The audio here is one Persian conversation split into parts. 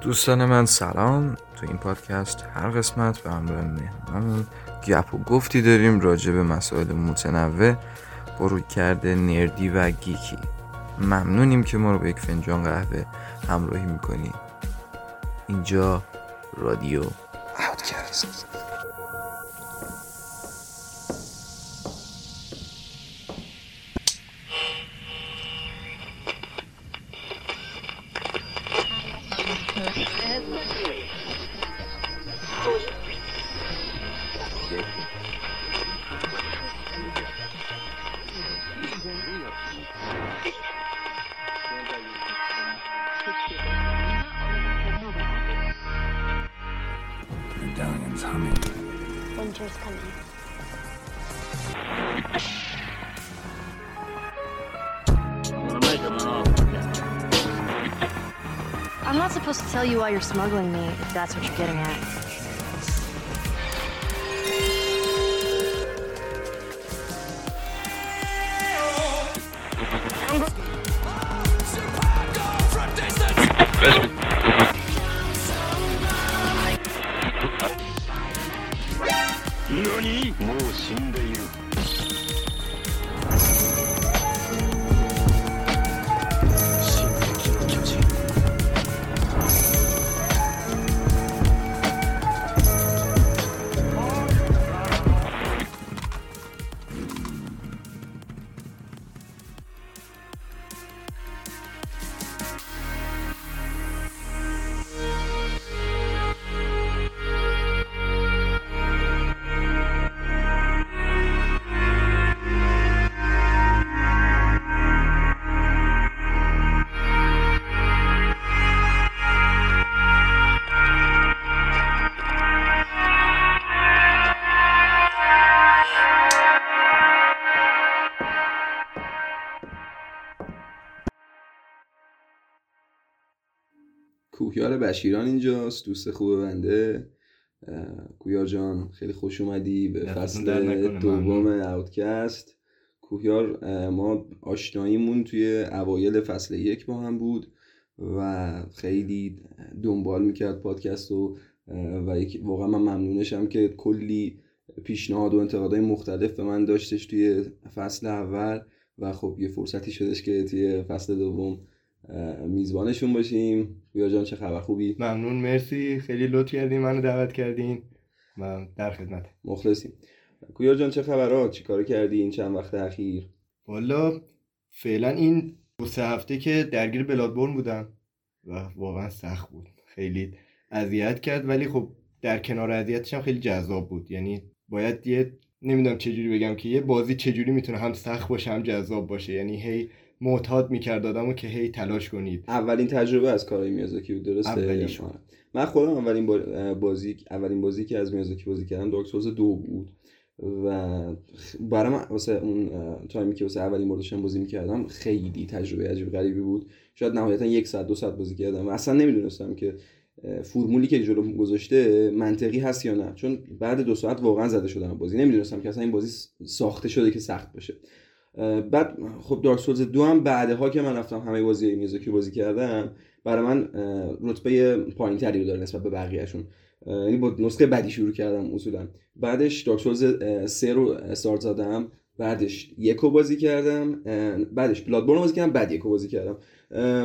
دوستان من سلام. تو این پادکست هر قسمت به همراه مهمانمون گپ و گفتی داریم راجع به مسائل متنوع با روی کرده نردی و گیکی. ممنونیم که ما رو به یک فنجان قهوه همراهی می‌کنیم اینجا رادیو اوتکست کوهیار بشیران اینجاست دوست خوب بنده اه، کوهیار جان خیلی خوش اومدی به فصل دوم. اوتکست کوهیار اه، ما آشناییمون توی اوایل فصل یک با هم بود و خیلی دنبال می‌کرد پادکست و و واقعا من ممنونشم که کلی پیشنهاد و انتقادهای مختلف به من داشتش توی فصل اول و خب یه فرصتی شدش که توی فصل دوم میزبانشون باشیم. گویا جان چه خبر؟ خوبی؟ ممنون مرسی. خیلی لطف کردین منو دعوت کردین و در خدمت. مخلصیم. گویا جان چه چی کار کردی این چند وقت اخیر؟ والا فعلا این دو سه هفته که درگیر بلادبورن بودم و واقعا سخت بود. خیلی اذیت کرد ولی خب در کنار اذیتش هم خیلی جذاب بود. یعنی باید یه نمی‌دونم چجوری بگم که یه بازی چجوری می‌تونه هم سخت باشه هم جذاب باشه. یعنی هی معتاد می‌کرد آدمو که هی تلاش کنید. اولین تجربه از کارهای میازاکی بود درسته. من خودم اولین با- بازی اولین بازی که از میازاکی بازی کردم دارک سولز دو بود. و برای من واسه اون تایمی که واسه اولین بار داشتم بازی می‌کردم خیلی تجربه عجیب غریبی بود. شاید نهایتا یک ساعت دو ساعت بازی کردم و اصلا نمی‌دونستم که فرمولی که جلو گذاشته منطقی هست یا نه. چون بعد دو ساعت واقعا زده شدم از بازی. نمی‌دونستم که اصلا این بازی ساخته شده که سخت باشه. بعد خب Dark Souls دو هم بعدها که من رفتم همه بازی های میازاکی بازی کردم برای من رتبه پایین تری داره نسبت به بقیهشون. یعنی با نسخه بدی شروع کردم اصولا. بعدش Dark Souls سه رو استارت زدم. بعدش یکو بازی کردم بعدش Bloodborne بازی کردم بعد یکو بازی کردم.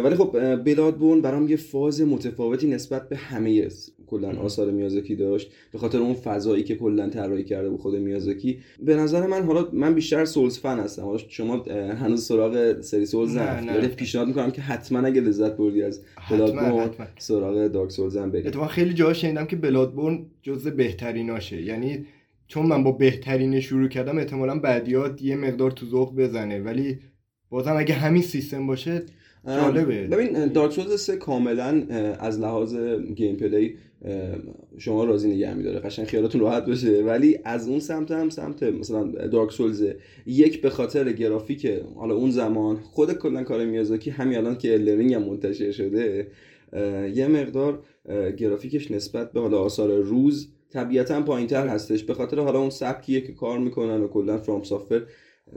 ولی خب Bloodborne برام یه فاز متفاوتی نسبت به همه کلا آثار میازاکی داشت. به خاطر اون فضایی که کلا طراحی کرده بود خود میازاکی. به نظر من حالا من بیشتر Souls fan هستم. حالا شما هنوز سراغ سری Souls. ولی پیشنهاد می‌کنم که حتما اگه لذت بردی از Bloodborne سراغ Dark Souls هم برید اتفاقا خیلی جاها شنیدم که Bloodborne جزء بهتریناشه یعنی چون من با بهترین شروع کردم احتمالا بعدیات یه مقدار تو ذوق بزنه. ولی بازم اگه همین سیستم باشه جالبه. ببین Dark Souls 3 کاملا از لحاظ gameplay شما راضی نگه میداره. قشنگ خیالتون راحت باشه. ولی از اون سمت هم سمت مثلا Dark Souls یک به خاطر گرافیک حالا اون زمان خود کلا کار میازاکی همین الان که الدرینگ هم منتشر شده یه مقدار گرافیکش نسبت به حالا آثار روز طبیعتا پایینتر هستش. به خاطر حالا اون سبکیه که کار می‌کنن و کلا فرام سافر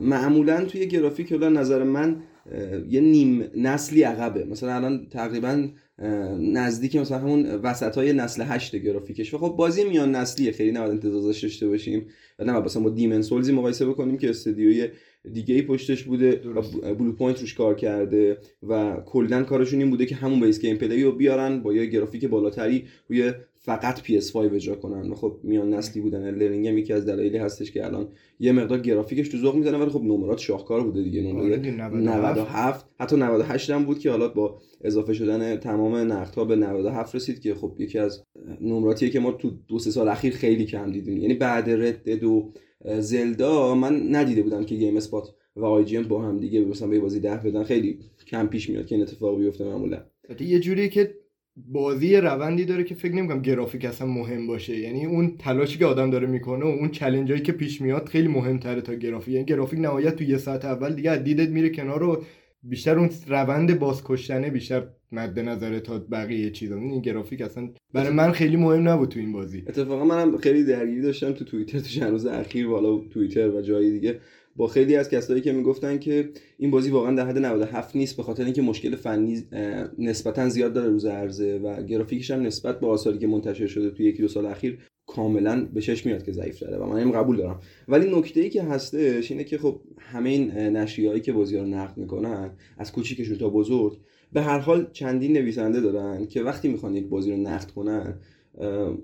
معمولا توی گرافیک حالا نظر من یه نیم نسلی عقبه. مثلا الان تقریبا نزدیک مثلا همون وسط های نسل هشت گرافیکش. و خب بازی میان نسلیه. خیلی نباید انتظار داشته باشیم. و نه مثلا با Demon's Souls ی مقایسه بکنیم که استدیوی دیگه ای پشتش بوده. و. Bluepoint روش کار کرده. و کلا کارشون این بوده که همون base gameplay رو بیارن با یه گرافیک بالاتری روی فقط PS5 اجرا کنن. خب میان نسلی بودن. Elden Ring هم یکی از دلایلی هستش که الان یه مقدار گرافیکش تو ذوق می‌زنه ولی خب نمرات شاهکار بوده دیگه. آره نمره دیگه، 97. 97 حتی 98 هم بود که حالا با اضافه شدن تمام نقدها به 97 رسید که خب یکی از نمراتیه که ما تو دو سه سال اخیر خیلی کم دیدیم. یعنی بعد Red و Zelda من ندیده بودم که GameSpot و IGN با هم دیگه مثلا به بازی ده بدن. خیلی کم پیش میاد که این اتفاق بیفته معمولا. یه جوریه که بازی روندی داره که فکر نمی‌کنم گرافیک اصلا مهم باشه. یعنی اون تلاشی که آدم داره می‌کنه و اون challenge هایی که پیش میاد خیلی مهمتره تا گرافیک. یعنی گرافیک نهایت تو یه ساعت اول دیگه از دیدت میره کنار و بیشتر اون روند boss کشتنه بیشتر مد نظره تا بقیه چیزا. این گرافیک اصلا برای من خیلی مهم نبود تو این بازی. اتفاقا منم خیلی درگیری داشتم تو توییتر تو چند روز اخیر والا توییتر و جای دیگه. با خیلی از کسایی که می‌گفتن که این بازی واقعا در حد 97 نیست به خاطر اینکه مشکل فنی نسبتا زیاد داره روز عرضه و گرافیکش هم نسبت به آثاری که منتشر شده توی یکی دو سال اخیر کاملا به چشم میاد که ضعیف داره و من هم قبول دارم. ولی نکته ای که هستش اینه که خب همه این نشریهایی که بازی ها رو نقد می‌کنن از کوچیکشون تا بزرگ به هر حال چندین نویسنده دارن که وقتی می‌خوان یک بازی رو نقد کنن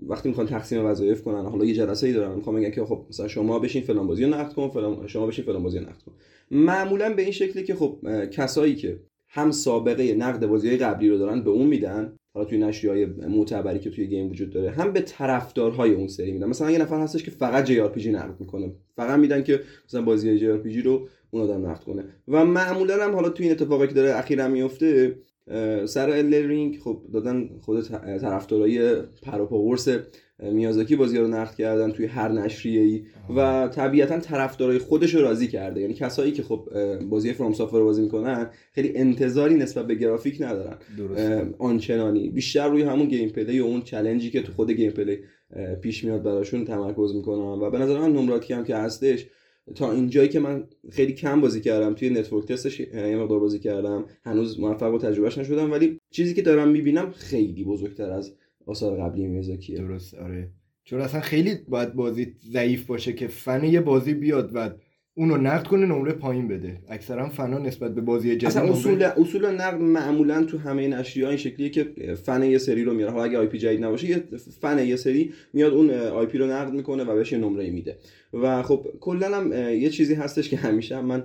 وقتی می‌خوان تقسیم وظایف کنن حالا یه جلسه ای دارن می‌خوان بگن که خب مثلا شما بشین فلان بازی نقد کن فلان شما بشین فلان بازی نقد کن. معمولا به این شکلی که خب کسایی که هم سابقه نقد بازی قبلی رو دارن به اون میدن حالا توی نشریه های معتبری که توی game وجود داره هم به طرفدارهای اون سری میدن. مثلا یه نفر هستش که فقط JRPG نقد می‌کنه فقط میدن که مثلا بازی JRPG رو اون آدم نقد کنه. و معمولا هم حالا توی این اتفاقی که داره اخیرا میفته سر Elden Ring خب دادن خود طرفدارای پروپاقرص میازاکی بازی رو نقد کردن توی هر نشریه ای و طبیعتا طرفدارای خودش رو راضی کرده. یعنی کسایی که خب بازی FromSoftware رو بازی می‌کنن خیلی انتظاری نسبت به گرافیک ندارن. درست آنچنانی. بیشتر روی همون gameplay و اون challenge ی که تو خود gameplay پیش میاد براشون تمرکز می‌کنم و به نظر من نمراتی هم که هستش تا اینجایی که من خیلی کم بازی کردم توی نتورک تستش یه مقدار بازی کردم. هنوز موفق و تجربهش نشدم ولی چیزی که دارم می‌بینم خیلی بزرگتر از آثار قبلی میازاکیه درست آره. چون اصلا خیلی باید بازی ضعیف باشه که فن یه بازی بیاد و اونو نقد کنه نمره پایین بده. اکثرا فنا نسبت به بازی جدید اصلا اصول اصول نقد معمولا تو همه نشریه این شکلیه که فن یه سری رو میاره. حالا اگه IP جدید نباشه یه فن یه سری میاد اون IP رو نقد می‌کنه و بهش یه نمره میده. و خب کلا هم یه چیزی هستش که همیشه هم من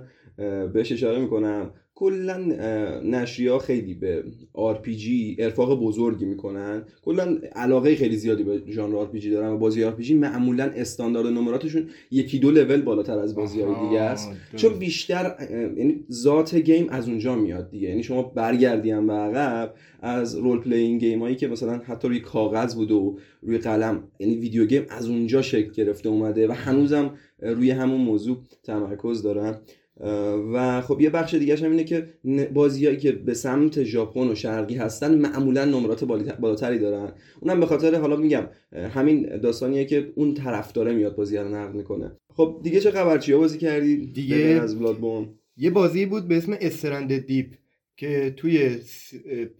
بهش اشاره می‌کنم. کلا نشریه ها خیلی به RPG ارفاق بزرگی می‌کنن. کلا علاقه خیلی زیادی به ژانر RPG دارن. و بازی RPG معمولا استاندارد نمراتشون یکی دو لول بالاتر از بازی های دیگه است. چون بیشتر یعنی ذات game از اونجا میاد دیگه. یعنی شما برگردی هم به عقب از role-playing game هایی که مثلا حتی روی کاغذ بوده و روی قلم یعنی video game از اونجا شکل گرفته اومده و هنوزم روی همون موضوع تمرکز دارن. و خب یه بخش دیگه هم اینه که بازیایی که به سمت ژاپن و شرقی هستن معمولا نمرات بالاتری دارن. اونم به خاطر حالا میگم همین داستانیه که اون طرفداره میاد بازی رو نقد می‌کنه. خب دیگه چه خبر؟ چیا بازی کردی؟ دیگه- از Bloodborne یه بازی بود به اسم Stranded Deep که توی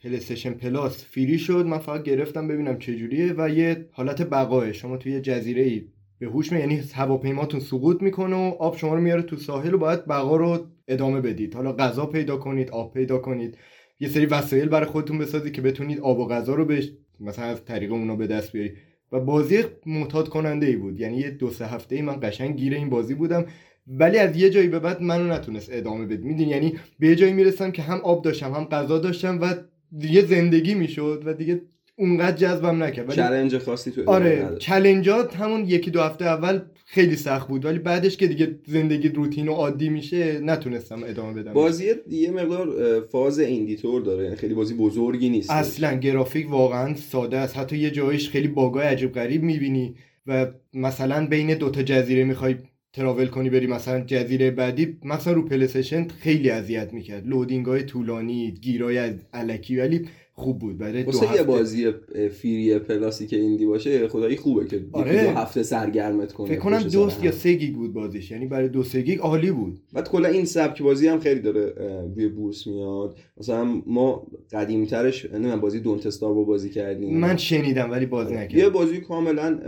PlayStation Plus free شد. من فقط گرفتم ببینم چجوریه و یه حالت بقاه شما توی جزیره ای به هوش یعنی هواپیماتون سقوط می‌کنه و آب شما رو میاره تو ساحل و باید بقا رو ادامه بدید. حالا غذا پیدا کنید آب پیدا کنید. یه سری وسایل برای خودتون بسازید که بتونید آب و غذا رو بهش مثلا از طریق اونا به دست بیارید. و بازی معتاد کننده ای بود. یعنی یه دو سه هفته ای من قشنگ گیر این بازی بودم. ولی از یه جایی به بعد منو نتونست ادامه بده. می‌دونی؟ یعنی به یه جایی می‌رسم که هم آب داشتم هم غذا داشتم و دیگه زندگی می‌شد و دیگه اونقدر جذبم نکرد. ولی چالش خاصی تو آره. challenge ات همون یکی دو هفته اول خیلی سخت بود. ولی بعدش که دیگه زندگی روتین و عادی میشه نتونستم ادامه بدم. بازی یه مقدار فاز indie طور داره. یعنی خیلی بازی بزرگی نیست. اصلا گرافیک واقعا ساده است. حتی یه جایش خیلی باگای عجیب غریب می‌بینی و مثلا بین دوتا جزیره می‌خوای travel کنی بری مثلا جزیره بعدی مثلا رو PlayStation خیلی اذیت می‌کرد. loading های طولانی گیرای الکی. ولی خوب بود. برای دو یه هفته بازی free Plus ی که indie باشه خدایی خوبه که آره. دو هفته سرگرمت کنه فکر کنم دو یا. سه گیگ بود بازیش. یعنی برای دو سه گیگ عالی بود. بعد کلا این سبک بازی هم خیلی داره روی بورس میاد. مثلا ما قدیمترش نمی‌دونم بازی Don't Starve بازی کردیم. من شنیدم ولی باز یه نکردم. بازی کاملا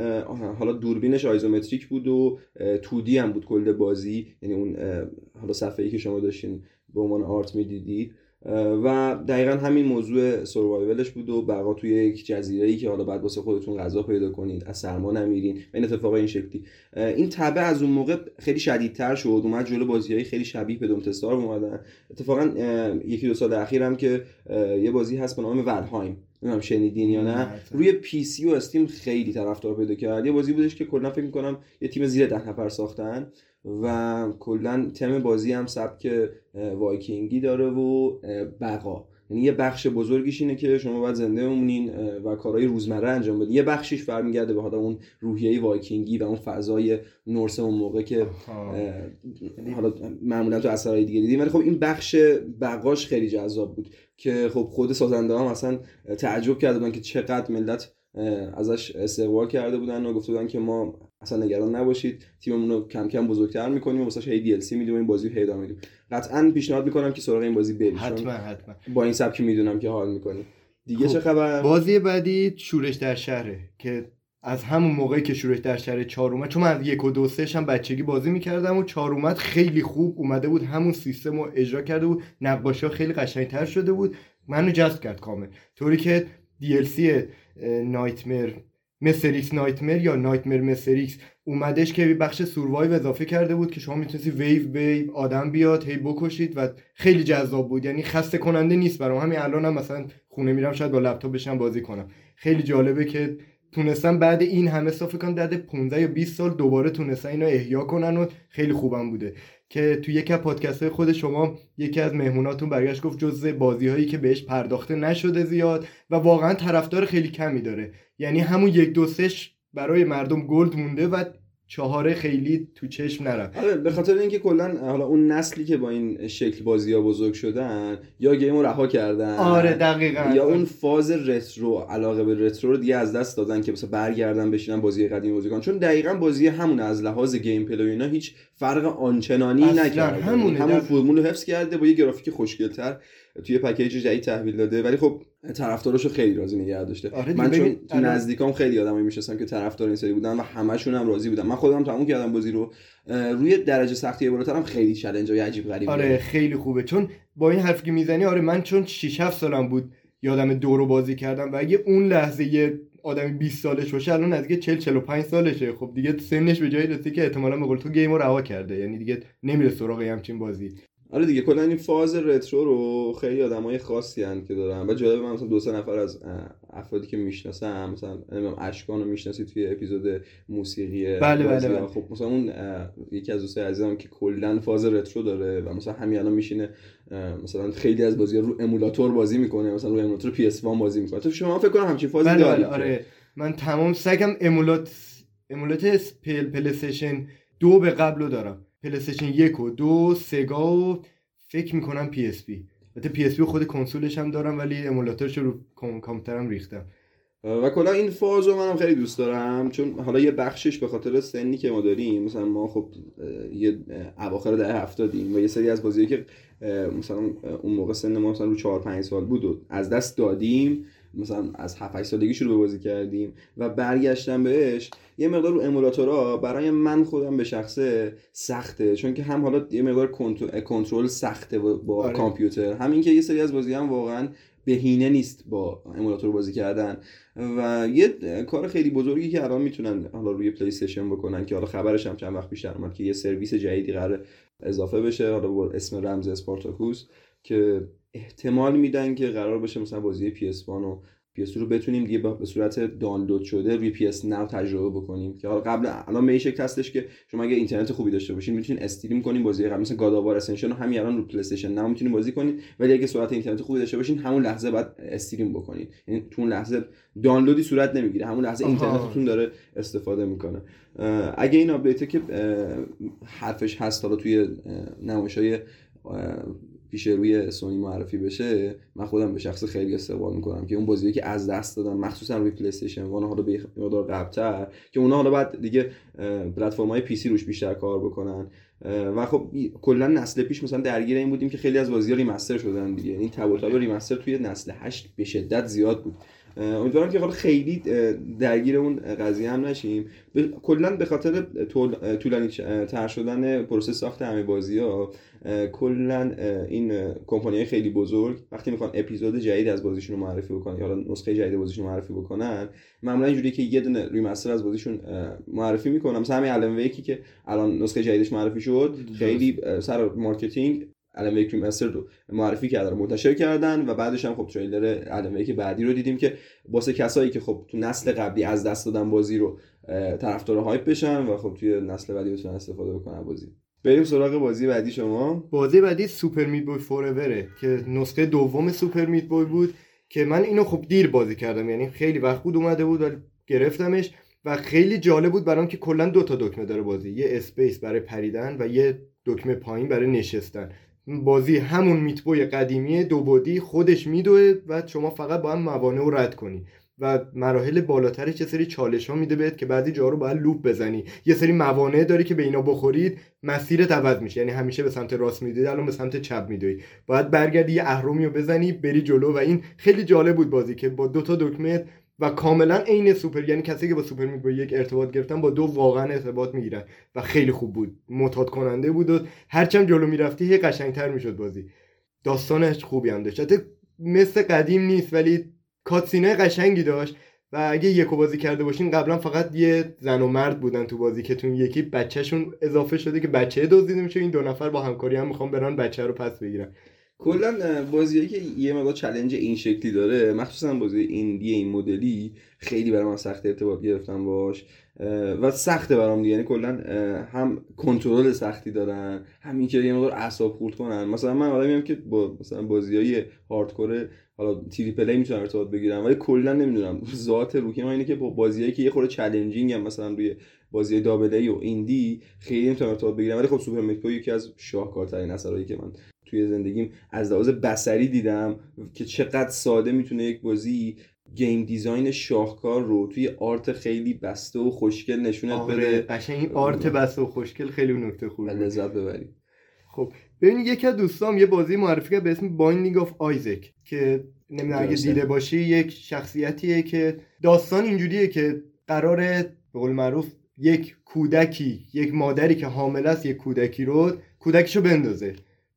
حالا دوربینش آیزومتریک بود و 2D هم بود کل بازی. یعنی اون حالا صفحه ای که شما داشتین به عنوان آرت می‌دیدید. و دقیقا همین موضوع سروایولش بود و بقا توی یک جزیره ای که حالا بعد واسه خودتون غذا پیدا کنید از سرما نمیرین و این اتفاق این شکلی. این تبع از اون موقع خیلی شدیدتر شد اومد جلو بازی های خیلی شبیه به دونتستار اومدن. اتفاقا یکی دو سال اخیرم که یه بازی هست به نام Valheim نمی‌دونم شنیدین یا نه نه. روی PC و Steam خیلی طرفدار پیدا کرد. یه بازی بودش که کلا فکر می‌کنم یه تیم زیر ده نفر ساختن. و کلا تم بازی هم سبک وایکینگی داره و بقا. یعنی یه بخش بزرگیش اینه که شما باید زنده بمونین و کارهای روزمره انجام بدین. یه بخشیش برمیگرده به حالا اون روحیه وایکینگی و اون فضای Norse اون موقع که حالا معمولا تو اثرهای دیگه دیدیم. ولی خب این بخش بقاش خیلی جذاب بود که خب خود سازنده هم اصلا تعجب کرده بودن که چقدر ملت ازش استقبال کرده بودن و گفته بودن که ما اصلا نگران نباشید. تیممون رو کم کم بزرگتر می‌کنیم و واسه هی دی ال سی میدیم این بازی رو هی ادامه میدیم. قطعا پیشنهاد می‌کنم که سراغ این بازی چون حتما حتما. با این سبکی می‌دونم که حال می‌کنیم. دیگه خب، چه خبر؟ بازی بعدی شورش در شهره که از همون موقعی که شورش در شهر چهار اومد چون من از یک و دو سهش هم بچگی بازی می‌کردم و چهار اومد خیلی خوب اومده بود همون سیستم رو اجرا کرده بود. نقاشی ها خیلی قشنگتر شده بود. منو جذب کرد کامل. طوری که DLC نایتمر مسریکس نایتمر یا نایتمر مسریکس اومدش که بخش سوروایو اضافه کرده بود که شما می‌تونستی ویو ویو آدم بیاد هی بکشید و خیلی جذاب بود. یعنی خسته کننده نیست برام. همین الان هم مثلا خونه میرم شاید با لپتاپ بشم بازی کنم. خیلی جالبه که تونستن بعد این همه سال کنم بعد 15 یا 20 سال دوباره تونستن اینو احیا کنن و خیلی خوبم بوده. که تو یکی از پادکست های خود شما یکی از مهموناتون برگشت گفت جزء بازی هایی که بهش پرداخته نشده زیاد و واقعا طرفدار خیلی کمی داره. یعنی همون یک دو سهش برای مردم gold مونده و چهاره خیلی تو چشم نرفت. آره به خاطر اینکه کلا حالا اون نسلی که با این شکل بازی ها بزرگ شدن یا game رو رها کردن آره دقیقا. یا اون فاز retro علاقه به retro رو دیگه از دست دادن که مثلا برگردن بشینن بازی قدیم بازی کنن. چون دقیقا بازی همون از لحاظ gameplay و اینا هیچ فرق آنچنانی نکرده. همون فرمول رو حفظ کرده با یه گرافیک خوشگلتر. توی پکیج جدید تحویل داده. ولی خب طرفداراشو خیلی راضی نگه داشته. آره من چون تو الان- نزدیکام خیلی آدمایی می‌شناسم که طرفدار این سری بودن و همشون هم راضی بودن. من خودم تموم کردم بازی رو. روی درجه سختی بالاترم خیلی چالش های عجیب غریبی آره. خیلی خوبه. چون با این حرف که می‌زنی آره من چون 6 7 سالم بود یادم دو رو بازی کردم و اگه اون لحظه یه آدمی 20 سالش باشه الان نزدیک 40 45 سالشه. خب دیگه سنش به جایی رسید که احتمالاً به قول تو گیم رو رها کرده. یعنی دیگه نمیره سراغ همچین بازی. آره دیگه کلا این فاز رترو رو خیلی آدمای خاصی هن که دارن. و جالب من مثلا دو سه نفر از افرادی که می‌شناسم مثلا نمی‌دونم اشکان رو می‌شناسی توی اپیزود موسیقی بله،. بله، بله. خب مثلا اون یکی از دوستای عزیزم که کلا فاز رترو داره و مثلا همین الان میشینه مثلا خیلی از بازی رو امولاتور بازی می‌کنه مثلا رو امولاتور PS1 بازی می‌کنه. تو شما فکر کنم همچین فازی بله دارید بله آره. من تمام سگم امولات امولات پل پلیستشن دو به قبل رو دارم. PlayStation یک و دو Sega و فکر می‌کنم پی اس پی. البته پی اس پی خود کنسولش هم دارم ولی emulator ش رو کام- کامپیوترم ریختم. و کلا این فاز رو منم خیلی دوست دارم چون حالا یه بخشش به خاطر سنی که ما داریم مثلا ما خب یه اواخر دهه هفتادیم و یه سری از بازیایی که مثلا اون موقع سن ما مثلا رو 4 5 سال بود و از دست دادیم مثلا از 7 8 سالگی شروع به بازی کردیم و برگشتم بهش یه مقدار رو emulator ها برای من خودم به شخصه سخته. چون که هم حالا یه مقدار کنتر- کنترل سخته با آره. کامپیوتر. همین که یه سری از بازی هم واقعا بهینه نیست با emulator بازی کردن. و یه کار خیلی بزرگی که الان می‌تونن حالا روی PlayStation بکنن که حالا خبرش هم چند وقت پیشتر اومد که یه سرویس جدیدی قرار اضافه بشه حالا با اسم رمز اسپارتاکوس که احتمال میدن که قرار باشه مثلا بازی PS1 و PS2 رو بتونیم دیگه به صورت دانلود شده روی PS Now تجربه بکنیم. که حالا قبل الان به این شکل هستش که شما اگه اینترنت خوبی داشته باشین می‌تونین stream کنین بازی قبل. مثل God of War Ascension رو همین الان رو PlayStation Now می‌تونین بازی کنین. ولی اگه سرعت اینترنت خوبی داشته باشین همون لحظه بعد stream بکنین. یعنی تو اون لحظه دانلودی صورت نمی‌گیره. همون لحظه. اینترنتتون داره استفاده می‌کنه. اگه این update که حرفش هست حالا توی نمایش های پیش روی سونی معرفی بشه من خودم به شخص خیلی استقبال می‌کنم که اون بازی که از دست دادن مخصوصا روی PlayStation One حالا به مقدار قبلتر که اونا حالا بعد دیگه پلتفرم های PC روش بیشتر کار بکنن. و خب کلا نسل پیش مثلا درگیر این بودیم که خیلی از بازی ها remaster شدن دیگه. این تب remaster توی نسل 8 به شدت زیاد بود. امیدوارم که حالا خیلی درگیر اون قضیه هم نشیم. کلا به خاطر طولانی تر شدن پروسه ساخت همه بازی ها کلا این کمپانی خیلی بزرگ وقتی می‌خوان اپیزود جدید از بازیشون رو معرفی بکنن یا نسخه جدید بازیشون رو معرفی بکنن معمولا اینجوری که یه دونه remaster از بازیشون معرفی می‌کنن. مثلا همین Alan Wake ی که الان نسخه جدیدش معرفی شد خیلی سر marketing Alan Wake remaster رو معرفی کردن منتشر کردن و بعدش هم خب trailer Alan Wake بعدی رو دیدیم که واسه کسایی که خب تو نسل قبلی از دست دادن بازی رو طرفدار hype بشن و خب توی نسل بعدی بتونن استفاده بکنن بازی. بریم سراغ بازی بعدی شما. بازی بعدی Super Meat Boy Forever ه که نسخه دوم Super Meat Boy بود که من اینو خب دیر بازی کردم یعنی خیلی وقت بود اومده بود ولی گرفتمش و خیلی جالب بود برام که کلا دو تا دکمه داره بازی یه space برای پریدن و یه دکمه پایین برای نشستن. بازی همون Meat Boy قدیمی دو بعدی خودش میدوه و شما فقط باید موانع رو رد کنی. و مراحل بالاترش یه سری چالش ها میده بهت که بعضی جا رو باید loop بزنی. یه سری موانع داری که به اینا بخورید مسیرت عوض میشه. یعنی همیشه به سمت راست میدوی الان به سمت چپ میدوی. باید برگردی یه اهرمی رو بزنی بری جلو. و این خیلی جالب بود بازی که با دو تا دکمه و کاملا عین سوپر یعنی کسی که با Super Meat Boy یک ارتباط گرفتن با دو واقعا ارتباط می‌گیرن و خیلی خوب بود. معتاد کننده بود و هرچند جلو می‌رفتی هی قشنگتر می‌شد بازی. داستانش خوبی هم داشت. مثل قدیم نیست ولی کاتسینه قشنگی داشت و اگه یکو بازی کرده باشین قبلا فقط یه زن و مرد بودن تو بازی که تون یکی بچهشون اضافه شده که بچه دزدیده میشه. این دو نفر با همکاری هم می‌خوان برن بچه رو پس بگیرن. کلا بازیایی که یه مقدار چلنج این شکلی داره مخصوصا بازی ایندی این مدلی خیلی برام سخت ارتباط گرفتم باش. و سخته برام دیگه یعنی کلا هم کنترل سختی دارن همین که یه مقدار اعصاب خورد کنن. مثلا من آدمیم که با مثلا بازیای hardcore حالا triple A می‌تونم ارتباط بگیرم ولی کلا نمی‌دونم ذات روحی ما اینه که با بازیایی که یه خورده challenging هم مثلا روی بازی double A و indie خیلی نمی‌تونم ارتباط بگیرم ولی خب Super Meat Boy یکی از شاهکارترین اثرایی که من توی زندگیم از لحاظ بصری دیدم که چقدر ساده می‌تونه یک بازی game design شاهکار رو توی art خیلی بسته و خوشگل نشونت آره بده. قشنگ این art بسته و خوشگل خیلی نکته خوبه. لذت ببری. خب ببین یکی از دوستام یه بازی معرفی کرد به اسم Binding of Isaac که نمی‌دونم اگه دیده باشی یک شخصیتیه که داستان اینجوریه که قراره به قول معروف یک کودکی یک مادری که حامله است یک کودکی رو کودکشو بندازه.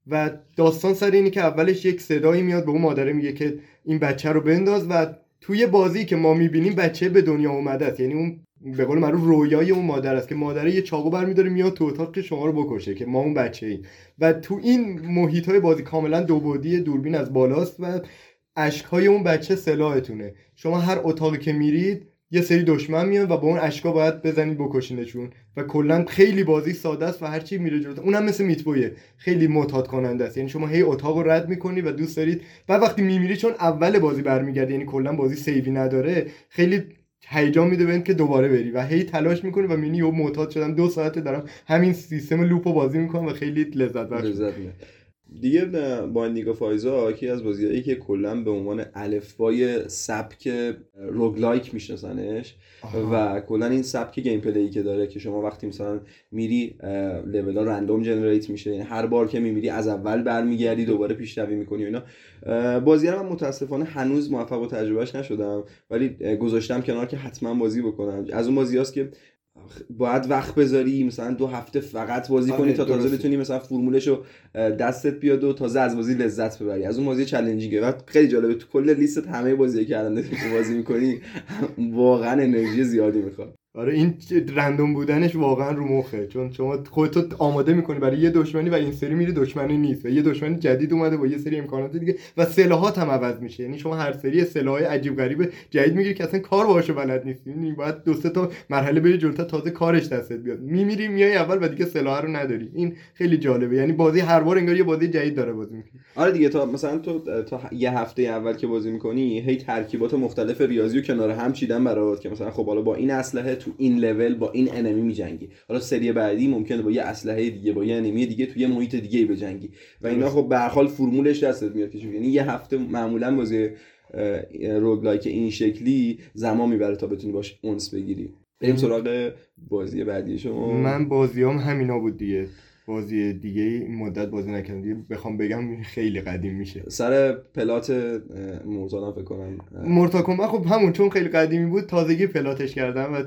و داستان سر اینه که اولش یک صدایی میاد به اون مادره میگه که این بچه رو بنداز و توی بازی که ما می‌بینیم بچه به دنیا اومده است. یعنی اون به قول معروف رویای اون مادر است که مادره یه چاقو برمیداره میاد تو اتاق که شما رو بکشه که ما اون بچه ایم. و تو این محیط های بازی کاملا دو بودی دوربین از بالاست و اشک های اون بچه سلاحتونه. شما هر اتاقی که میرید یه سری دشمن میان و با اون اشکا باید بزنید بکشینشون. و کلا خیلی بازی ساده است و هرچی میره جلو اونم مثل میتبویه خیلی معتاد کننده است. یعنی شما هی اتاق رو رد می‌کنی و دوست دارید. و وقتی میمیری چون اول بازی برمیگرده یعنی کلا بازی save ی نداره خیلی هیجان میده ببین که دوباره بری. و هی تلاش می‌کنی و می‌میری و معتاد شدم. دو ساعته دارم همین سیستم loop و بازی می‌کنم و خیلی لذت بخش دیگه Binding of Isaac یکی از بازیایی که کلا به عنوان الفبای سبک roguelike میشناسنش و کلا این سبک gameplay که داره که شما وقتی مثلا میری لول ها رندوم جنریت میشه یعنی هر بار که میمیری از اول برمیگردی دوباره پیشروی می‌کنی و اینا. بازی رو من متاسفانه هنوز موفق و تجربهش نشدم ولی گذاشتم کنار که حتما بازی بکنم. از اون بازی که باید وقت بذاری مثلا دو هفته فقط بازی آره، کنی تا تازه. بتونی مثلا فرمولش رو دستت بیاد و تازه از بازی لذت ببری. از اون بازی چالنجینگه. و خیلی جالبه تو کل لیست همه بازی داری بازی می‌کنی. واقعا انرژی زیادی می‌خواد. آره این رندوم بودنش واقعا رو مخه. چون شما خودتو آماده می‌کنی برای یه دشمنی و این سری میری دشمنی نیست و یه دشمن جدید اومده با یه سری امکانات دیگه و سلاحات هم عوض میشه. یعنی شما هر سری سلاحای عجیب غریب جدید می‌گیری که اصلا کار باهاشو بلد نیستی. یعنی باید دو سه تا مرحله بری جلوتر تازه کارش دستت بیاد. میمیری میای اول و دیگه سلاح رو نداری. این خیلی جالبه. یعنی بازی هر بار انگار یه بازی جدید داره بازی می‌کنه. آره دیگه تا مثلا تو تا یه هفته اول که بازی می‌کنی هی ترکیبات مختلف ریاضی و کنار هم چیدن برات که مثلا خب حالا با این اسلحه تو این لول با این enemy میجنگی. حالا سری بعدی ممکنه با یه اسلحه دیگه با یه enemy دیگه تو یه محیط دیگه بجنگی. و اینا خب به هر حال فرمولش دستت میاد که یعنی یه هفته معمولا بازی roguelike این شکلی زمان می‌بره تا بتونی باش انس بگیری. بریم سراغ بازی بعدی شما. من بازیام همینا بود دیگه. بازی دیگه این مدت بازی نکردم دیگه. بخوام بگم خیلی قدیم میشه. سر plat Mortal فکر کنم Mortal خب همون چون خیلی قدیمی بود تازگی plat ش کردم و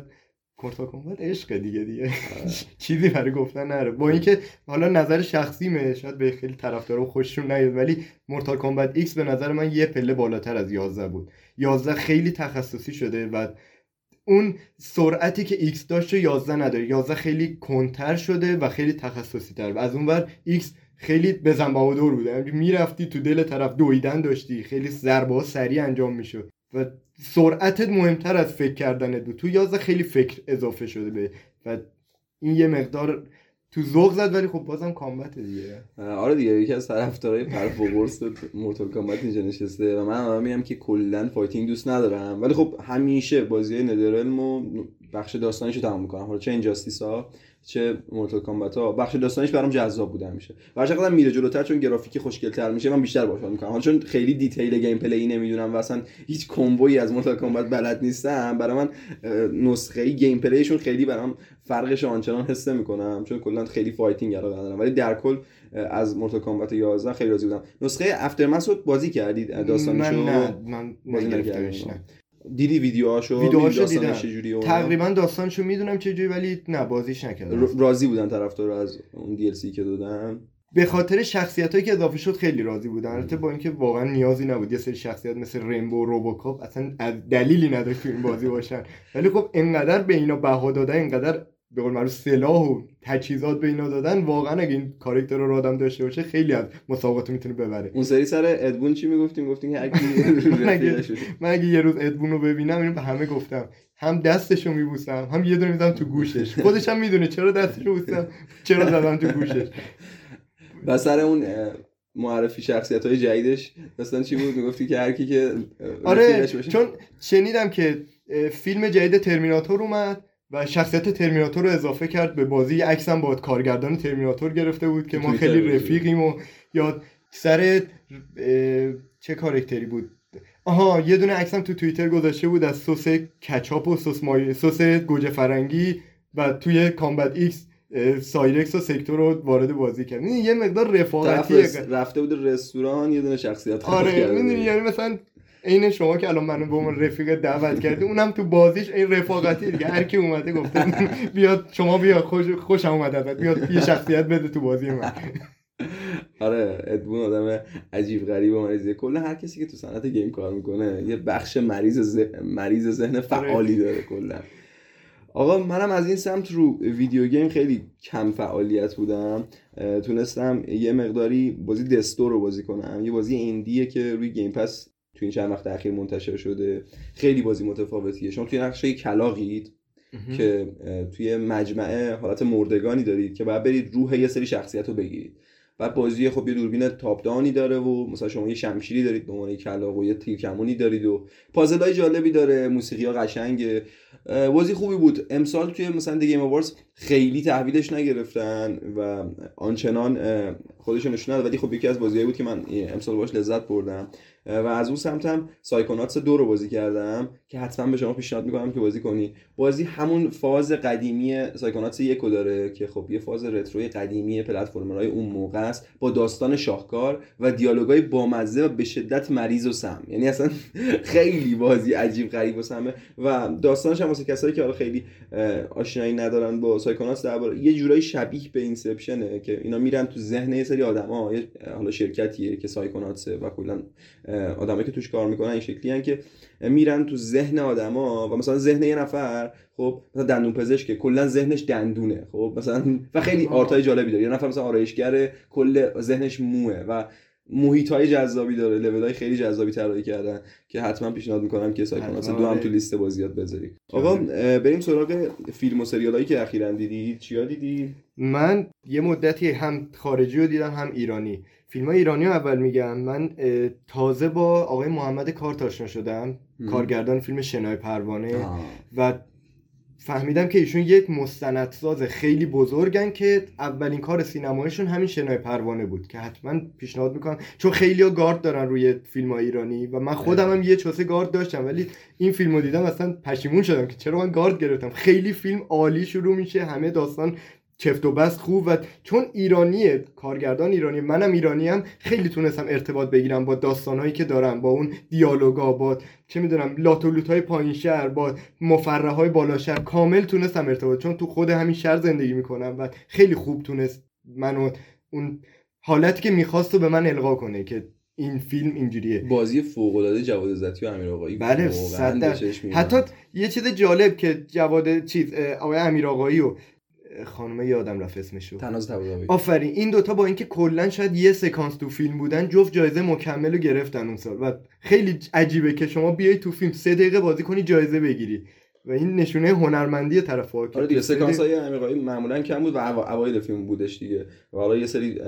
Mortal Kombat عشق دیگه دیگه. چیزی برای گفتن نداره. با اینکه حالا نظر شخصیمه شاید به خیلی طرفدارا خوششون نیاد ولی Mortal Kombat X به نظر من یه پله بالاتر از 11 بود. 11 خیلی تخصصی شده و اون سرعتی که X داشت و 11 نداره. 11 خیلی کنتر شده و خیلی تخصصی تر و از اونور X خیلی بزن در رو بوده. یعنی می‌رفتی تو دل طرف دویدن داشتی. خیلی ضربه سریع انجام می‌شد. و سرعتت مهمتر از فکر کردنت بود تو 11 خیلی فکر اضافه شده به و این یه مقدار تو ذوق زد ولی خب بازم Kombat دیگه. آره دیگه یکی از طرفدارای پرف و Mortal Kombat اینجا نشسته و من میگم که کلا fighting دوست ندارم. ولی خب همیشه بازی های NetherRealm و بخش داستانیشو تمام می‌کنم. حالا چه Injustice ها چه Mortal Kombat ها بخش داستانیش برام جذاب بوده میشه. هر چقدر میره جلوتر چون گرافیکی خوشگل‌تر میشه من بیشتر حال می‌کنم. حالا چون خیلی detail gameplay نمی‌دونم و اصلا هیچ combo یی از Mortal Kombat بلد نیستم برای من نسخه ای gameplay شون خیلی برام فرقش آنچنان حس می‌کنم چون کلا خیلی fighting علاقه ندارم. ولی در کل از Mortal Kombat 11 خیلی راضی بودم. نسخه Aftermath رو بازی کردید؟ داستانشو من نه من بازی نه. دیدی ویدیوهاشو؟ ویدیوهاشو دیدم. اینا؟ تقریبا داستانشو می‌دونم چجوری ولی نه بازیش نکردم. راضی بودن طرفدار از اون دی که دادن؟ به خاطر شخصیت هایی که اضافه شد خیلی راضی بودن. البته با اینکه واقعا نیازی نبود یه سری شخصیت مثل Rambo و RoboCop اصلا از دلیلی نداشت تو این بازی باشن. ولی خب انقدر به اینا بها دادن انقدر به قول معروف سلاح و تجهیزات به اینا دادن واقعا اگه این کاراکتر رو آدم داشته باشه خیلی از مسابقات می‌تونه ببره. اون سری سر ادبون چی می‌گفتیم؟ گفتیم که من اگه- یه روز ادبون رو ببینم اینو به همه گفتم هم دستشو میبوسم هم یه دونه می‌زنم تو گوشش. خودش هم می‌دونه چرا دستشو بوسم چرا زدم تو گوشش. و سر اون معرفی شخصیت های جدیدش مثلا چی بود؟ می‌گفتی که هر کی که آره چون شنیدم که فیلم جدید Terminator اومد. و شخصیت Terminator رو اضافه کرد به بازی عکسم با کارگردان Terminator گرفته بود که ما خیلی. رفیقیم و یا سر چه کارکتری بود آها یه دونه عکسم تو توییتر گذاشته بود از سس کچاپ و سس مای سس گوجه فرنگی و توی Kombat X Cyrax و Sektor رو وارد بازی کرد این یه مقدار رس- رفته بود رستوران یه دونه شخصیت آره می‌دونی. یعنی مثلا عین شما که الان منو به عنوان رفیق دعوت کردی اونم تو بازیش این رفاقتی دیگه. هر کی اومده گفته بیاد شما بیا خوش خوشم اومد ازت. بیاد یه شخصیت بده تو بازی من. آره ادبون آدم عجیب غریب و مریضیه. کلا هر کسی که تو صنعت گیم کار می‌کنه یه بخش مریض ذهن مریض ذهن فعالی داره کلا. آقا منم از این سمت رو ویدیو گیم خیلی کم فعالیت بودم. تونستم یه مقداری بازی دستور رو بازی کنم. یه بازی ایندیه که روی گیم پس تو این چند وقت اخیر منتشر شده. خیلی بازی متفاوتیه. شما توی نقشه کلاقید که توی مجمعه حالت مردگانی دارید که باید برید روح یه سری شخصیت رو بگیرید. بعد بازی خب یه دوربین تاپ داونی داره و مثلا شما یه شمشیری دارید به عنوان یک کلاق و یه تیرکمونی دارید و پازل های جالبی داره موسیقی ها قشنگه بازی خوبی بود. امسال توی مثلا دی گیم آوارز خیلی تحویلش نگرفتن و آنچنان خودشون نشون نداد. ولی خب یکی از بازیایی بود که من امسال باش لذت بردم. و از اون سمتم سایکوناتس دو رو بازی کردم که حتما به شما پیشنهاد می‌کنم که بازی کنی. بازی همون فاز قدیمی سایکوناتس یکو داره که خب یه فاز رتروی قدیمی پلتفرمرهای اون موقع است با داستان شاهکار و دیالوگای بامزه و به شدت مریض و سم. یعنی اصلا خیلی بازی عجیب غریب و سمه و داستانش هم واسه کسایی که حالا خیلی آشنایی ندارن با Psychonauts درباره یه جورایی شبیه به Inception ه که اینا میرن تو ذهن یه سری آدما حالا شرکتیه که Psychonauts ه و کلا آدمایی که توش کار می‌کنن این شکلی که میرن تو ذهن آدما و مثلا ذهن یه نفر خب مثلا دندون پزشک کلا ذهنش دندونه خب مثلا و خیلی art ای جالبی داره. یه نفر مثلا آرایشگره کل ذهنش موه و محیط های جذابی داره لول های خیلی جذابی طراحی کردن که حتما پیشنهاد می‌کنم که Psychonauts حتما، دو هم آره. تو لیست بازیات بذاری آقا اه، بریم سراغ فیلم و سریال هایی که اخیرا دیدی چیا دیدی من یه مدتی هم خارجی رو دیدم هم ایرانی. فیلم ایرانی رو اول میگم. من تازه با آقای محمد کارت آشنا شدم. کارگردان فیلم شنای پروانه. آه. و فهمیدم که ایشون یک مستندساز خیلی بزرگن که اولین کار سینمایشون همین شنای پروانه بود که حتما پیشنهاد می‌کنم. چون خیلی ها گارد دارن روی فیلم های ایرانی و من خودم هم یه چوسه گارد داشتم ولی این فیلم رو دیدم اصلا پشیمون شدم که چرا من گارد گرفتم. خیلی فیلم عالی شروع میشه همه داستان چفت و بست خوب و چون ایرانیه کارگردان ایرانی منم ایرانی هم خیلی تونستم ارتباط بگیرم با داستانهایی که دارم با اون دیالوگا با چه می‌دونم لاتولوت های پایین شهر با مفرح های بالا شهر کامل تونستم ارتباط چون تو خود همین شهر زندگی می‌کنم و خیلی خوب تونست منو اون حالتی که می‌خواست رو به من القا کنه که این فیلم اینجوریه بازی فوق العاده جواد عزتی و امیر آقایی بله صد. حتی یه چیز جالب که جواد چیز آقای امیر آقایی و خانم یادم رفت اسمشو. تناز طباطبایی آفرین این دوتا با اینکه کلا شاید یه سکانس تو فیلم بودن جفت جایزه مکمل رو گرفتن اون سال. و خیلی عجیبه که شما بیای تو فیلم سه دقیقه بازی کنی جایزه بگیری. و این نشونه هنرمندی طرف ها آره دیگه سکانس های امیرقایی معمولا کم بود و اوا- اوایل فیلم بودش دیگه. و حالا یه سری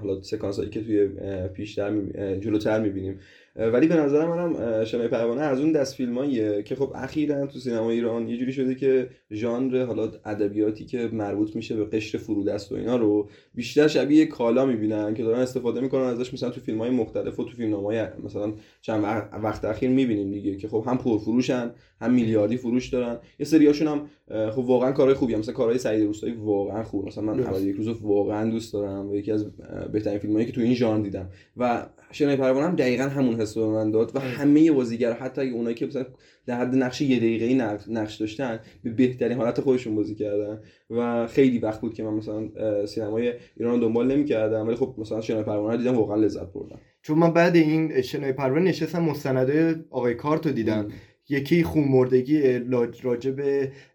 حالا سکانس هایی که توی پیشتر می- جلوتر می‌بینیم. ولی به نظر منم شنای پروانه از اون دست فیلماییه که خب اخیرا تو سینما ایران یه جوری شده که ژانر حالا ادبیاتی که مربوط میشه به قشر فرودست و اینا رو بیشتر شبیه کالا می‌بینن که دارن استفاده می‌کنن ازش مثلا تو فیلم های مختلف و تو فیلم های مثلا چند وقت- اخیر می‌بینیم دیگه که خب هم پرفروشن هم میلیاردی فروش دارن. یه سریاشون هم خب واقعا کارهای خوبی هم. مثلا کارهای سعید روستایی واقعا خوب. مثلا من. اول یک روز رو واقعا دوست دارم و یکی از بهترین فیلمایی که تو این ژانر دیدم. و شنای پروانه هم دقیقا همون حس رو به من داد و همه بازیگر حتی اگه اونایی که مثلا در حد نقش یه دقیقه‌ای نقش- داشتن به بهترین حالت خودشون بازی کردن. و خیلی وقت بود که من مثلا سینمای ایران دنبال نمی‌کردم. ولی خب مثلا شنای پروانه رو دیدم واقعا لذت بردم. چون من بعد این شنای پروانه نشستم مستنده آقای کارتو دیدم. یکی خونمردگی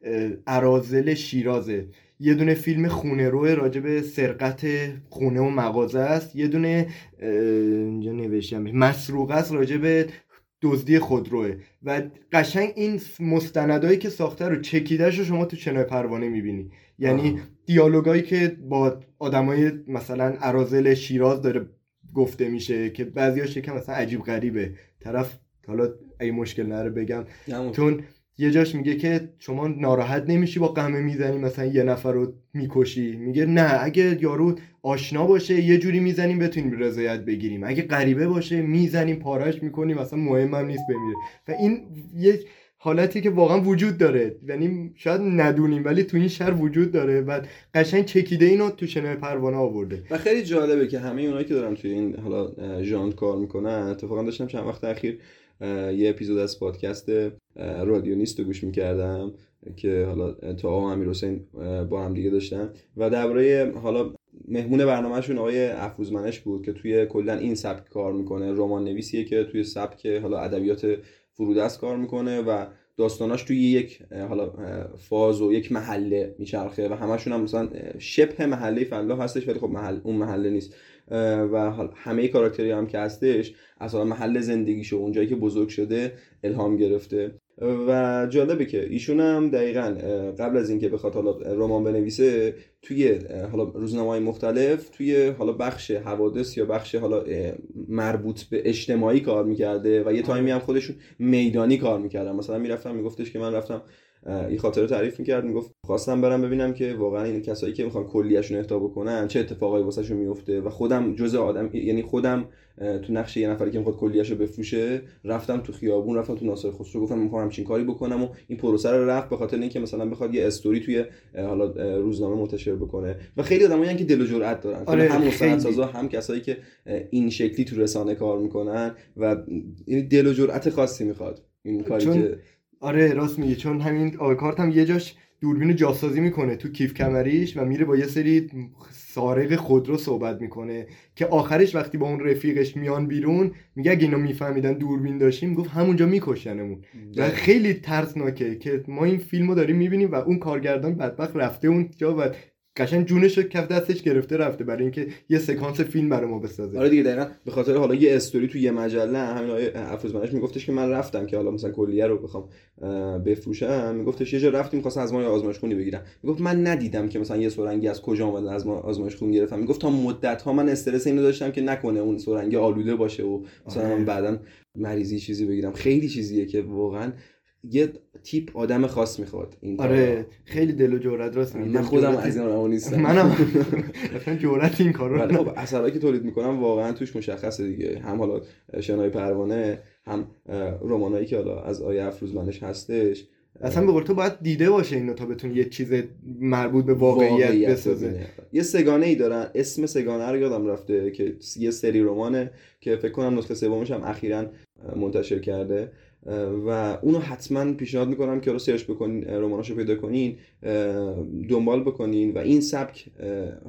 اه، ارازل شیرازه. یه دونه فیلم خونه روه راجع به سرقت خونه و مغازه است. یه دونه اینجا نوشتم مسروقه است راجع به دزدی خودروه. و قشنگ این مستندایی که ساخته رو چکیدهش رو شما تو چنای پروانه می‌بینی. یعنی. دیالوگایی که با آدمای مثلا ارازل شیراز داره گفته میشه که بعضیاش یکم مثلا عجیب غریبه. طرف حالا اگه مشکل نره بگم. چون یه جاش میگه که شما ناراحت نمیشی با قمه می‌زنی مثلا یه نفر رو می‌کشی. میگه نه اگه یارو آشنا باشه یه جوری می‌زنیم بتونیم رضایت بگیریم. اگه غریبه باشه می‌زنیم پارش می‌کنیم اصلا مهمم نیست بمیره. و این یک حالتی که واقعا وجود داره. یعنی شاید ندونیم ولی تو این شهر وجود داره و قشنگ چکیده اینو تو شنای پروانه آورده. و خیلی جالبه که همه اونایی که دارن توی این حالا ژانر کار می‌کنن اتفاقا داشتم چند وقت اخیر یه اپیزود از پادکست رادیو نیست رو گوش می‌کردم که حالا تا و امیر حسین با هم دیگه داشتن. و درباره حالا مهمون برنامهشون آقای افروزمنش بود که توی کلا این سبک کار می‌کنه. رمان نویسیه که توی سبک حالا ادبیات فرودست کار می‌کنه و داستاناش توی یک حالا فاز و یک محله میچرخه و همشون هم مثلا شبه محله فلاح هستش ولی خب محل اون محله نیست. و همه کاراکتری هم که هستش از محل زندگیشو اونجایی که بزرگ شده الهام گرفته. و جالبه که ایشون هم دقیقا قبل از اینکه بخواد حالا رمان بنویسه توی حالا روزنامه مختلف توی حالا بخش حوادث یا بخش حالا مربوط به اجتماعی کار می‌کرده و یه تایمی هم خودشون میدانی کار می‌کردن. مثلا می‌رفتم میگفتش که من رفتم این خاطره تعریف می‌کرد می‌گفت خواستم برم ببینم که واقعا این کسایی که می‌خوان کلیهشون اهدا بکنن چه اتفاقایی واسهشون میفته و خودم جزء آدم یعنی خودم تو نقش یه نفری که می‌خواد کلیهشو بفروشه رفتم تو خیابون رفتم تو ناصر خسرو گفتم می‌خوام همچین کاری بکنم و این پروسه رو رفت به خاطر اینکه مثلا بخواد یه استوری توی حالا روزنامه منتشر بکنه. و خیلی آدمایی که دل و جرأت دارن. آره، هم. مستندسازا هم کسایی که این شکلی تو رسانه کار می‌کنن و این دل و جرأت خاصی می‌خواد. این کاری چون که آره راست میگی. چون همین آقای کارت هم یه جاش دوربین جاسازی می‌کنه تو کیف کمریش و میره با یه سری سارق خودرو صحبت می‌کنه که آخرش وقتی با اون رفیقش میان بیرون میگه اگه اینا میفهمیدن دوربین داشتیم گفت همونجا میکشنمون. و خیلی ترسناکه که ما این فیلمو داریم می‌بینیم و اون کارگردان بدبخت رفته اونجا و قشنگ جونش رو کف دستش گرفته رفته برای اینکه یه سکانس فیلم برای ما بسازه. آره دیگه دقیقا. به خاطر حالا یه استوری تو یه مجله همین آقای افروزمنش میگفتش که من رفتم که حالا مثلا کلیه رو بخوام بفروشم. میگفتش یه جا رفتیم خواستن از ما یه آزمایش خونی بگیرن می‌گفت من ندیدم که مثلا یه سرنگی از کجا اومدن از ما آزمایش خون گرفتم. می‌گفت تا مدت ها من استرس اینو داشتم که نکنه اون سرنگی آلوده باشه و مثلا آره. من بعدا مریضی چیزی بگیرم. خیلی چیزیه که واقعا یه تیپ آدم خاص می‌خواد این. آره خیلی دل و جرأت راست میگی. من خودم از این آدما نیستم. منم. اصلا جرأت این کارو ولی رو خب اثرایی که تولید می‌کنم واقعا توش مشخصه دیگه. هم حالا شنای پروانه هم رمانایی که حالا از آیه افروزمنش هستش. اصلا به قول تو باید دیده باشه اینو تا بتون یه چیز مربوط به واقعیت بسازه. ببینه. یه سگانه ای دارن اسم سگانه رو یادم رفته که یه سری رمانه که فکر کنم نسخه سومش هم اخیرا منتشر کرده. و اونو حتما پیشنهاد می‌کنم که رو سرچ بکنین رماناشو پیدا کنین دنبال بکنین و این سبک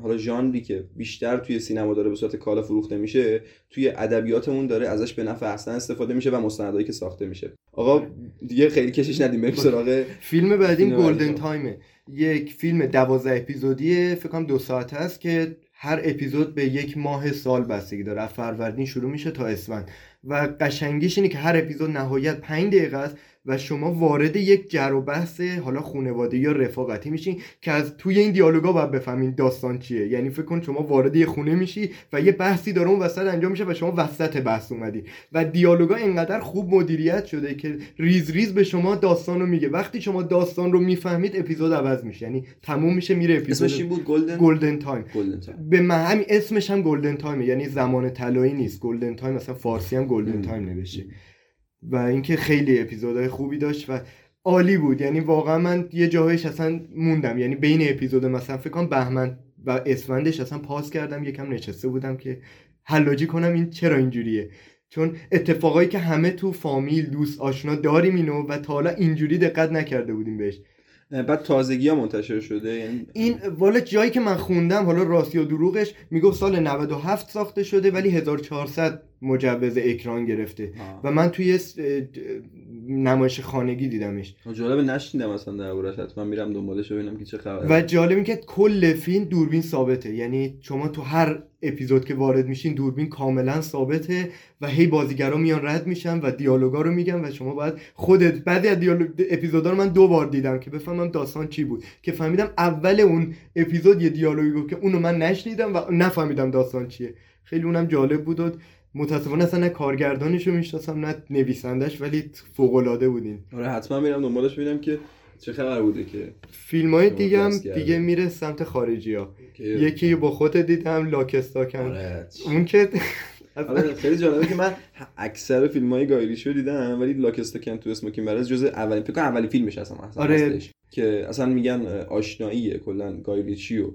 حالا ژانری که بیشتر توی سینما داره به صورت کالا فروخته میشه توی ادبیاتمون داره ازش به نفع احسن استفاده میشه و مستندایی که ساخته میشه. آقا دیگه خیلی کشش ندیم بریم سراغ فیلم بعدیم فیلم گلدن بعدی. تایمه یک فیلم دوازده اپیزودیه فکر کنم دو ساعت هست که هر اپیزود به یک ماه سال بستگی داره. از فروردین شروع میشه تا اسفند. و قشنگیش اینه که هر اپیزود نهایت 5 دقیقه است. و شما وارد یک جر و بحث حالا خانواده یا رفاقتی میشین که از توی این دیالوگا باید بفهمین داستان چیه. یعنی فکر کن شما وارد یه خونه میشی و یه بحثی داره اون وسط انجام میشه و شما وسط بحث اومدی. و دیالوگا اینقدر خوب مدیریت شده که ریز ریز به شما داستان رو میگه. وقتی شما داستان رو می‌فهمید اپیزود عوض میشه. یعنی تموم میشه میره اسمش اپیزود بود؟ Golden Golden Time Golden Time به همین اسمش هم Golden Time ه یعنی زمان طلایی نیست. Golden Time مثلا فارسی هم Golden. Time نوشته. و اینکه خیلی اپیزودهای خوبی داشت و عالی بود. یعنی واقعا من یه جاهایش اصلا موندم. یعنی بین اپیزود مثلا فکر کنم بهمن و اسفندش اصلا پاس کردم. یکم نشسته بودم که حلاجی کنم این چرا اینجوریه. چون اتفاقایی که همه تو فامیل دوست آشنا داریم اینو و تا حالا اینجوری دقت نکرده بودیم بهش. بعد تازگی ها منتشر شده. یعنی این والا جایی که من خوندم حالا راستی و دروغش می‌گفت سال 97 ساخته شده ولی 1400 مجوز اکران گرفته. آه. و من توی نمایش خانگی دیدمش. جالب نشنیدم اصلا دربارش حتما میرم دنبالش ببینم که چه خبره. و جالب این که کل فیلم دوربین ثابته. یعنی شما تو هر اپیزود که وارد میشین دوربین کاملا ثابته و هی بازیگرا میان رد میشن و دیالوگا رو میگن و شما باید خودت بعضی از دیالوگ اپیزودا رو من دو بار دیدم که بفهمم داستان چی بود. که فهمیدم اول اون اپیزود یه دیالوگی گفت که اونو من نشنیدم و نفهمیدم داستان چیه. خیلی اونم جالب بود متاسفانه اصلا نه کارگردانش رو می‌شناسم نه نویسندش ولی فوق العاده بودین آره حتما میرم دنبالش ببینم که چه خبر بوده که فیلم های دیگه هم. دیگه میره سمت خارجی ها یکی با خودت دیدم لاکستاکن آره اون که آره خیلی جالبه که من اکثر فیلم های گایریشو دیدم ولی لاکستاکن تو اسموکین برز جز اولین فکر کنم اولین فیلمش اصلا اصلا آره. هستش. که اصلا میگن آشناییه کلا گایریچی و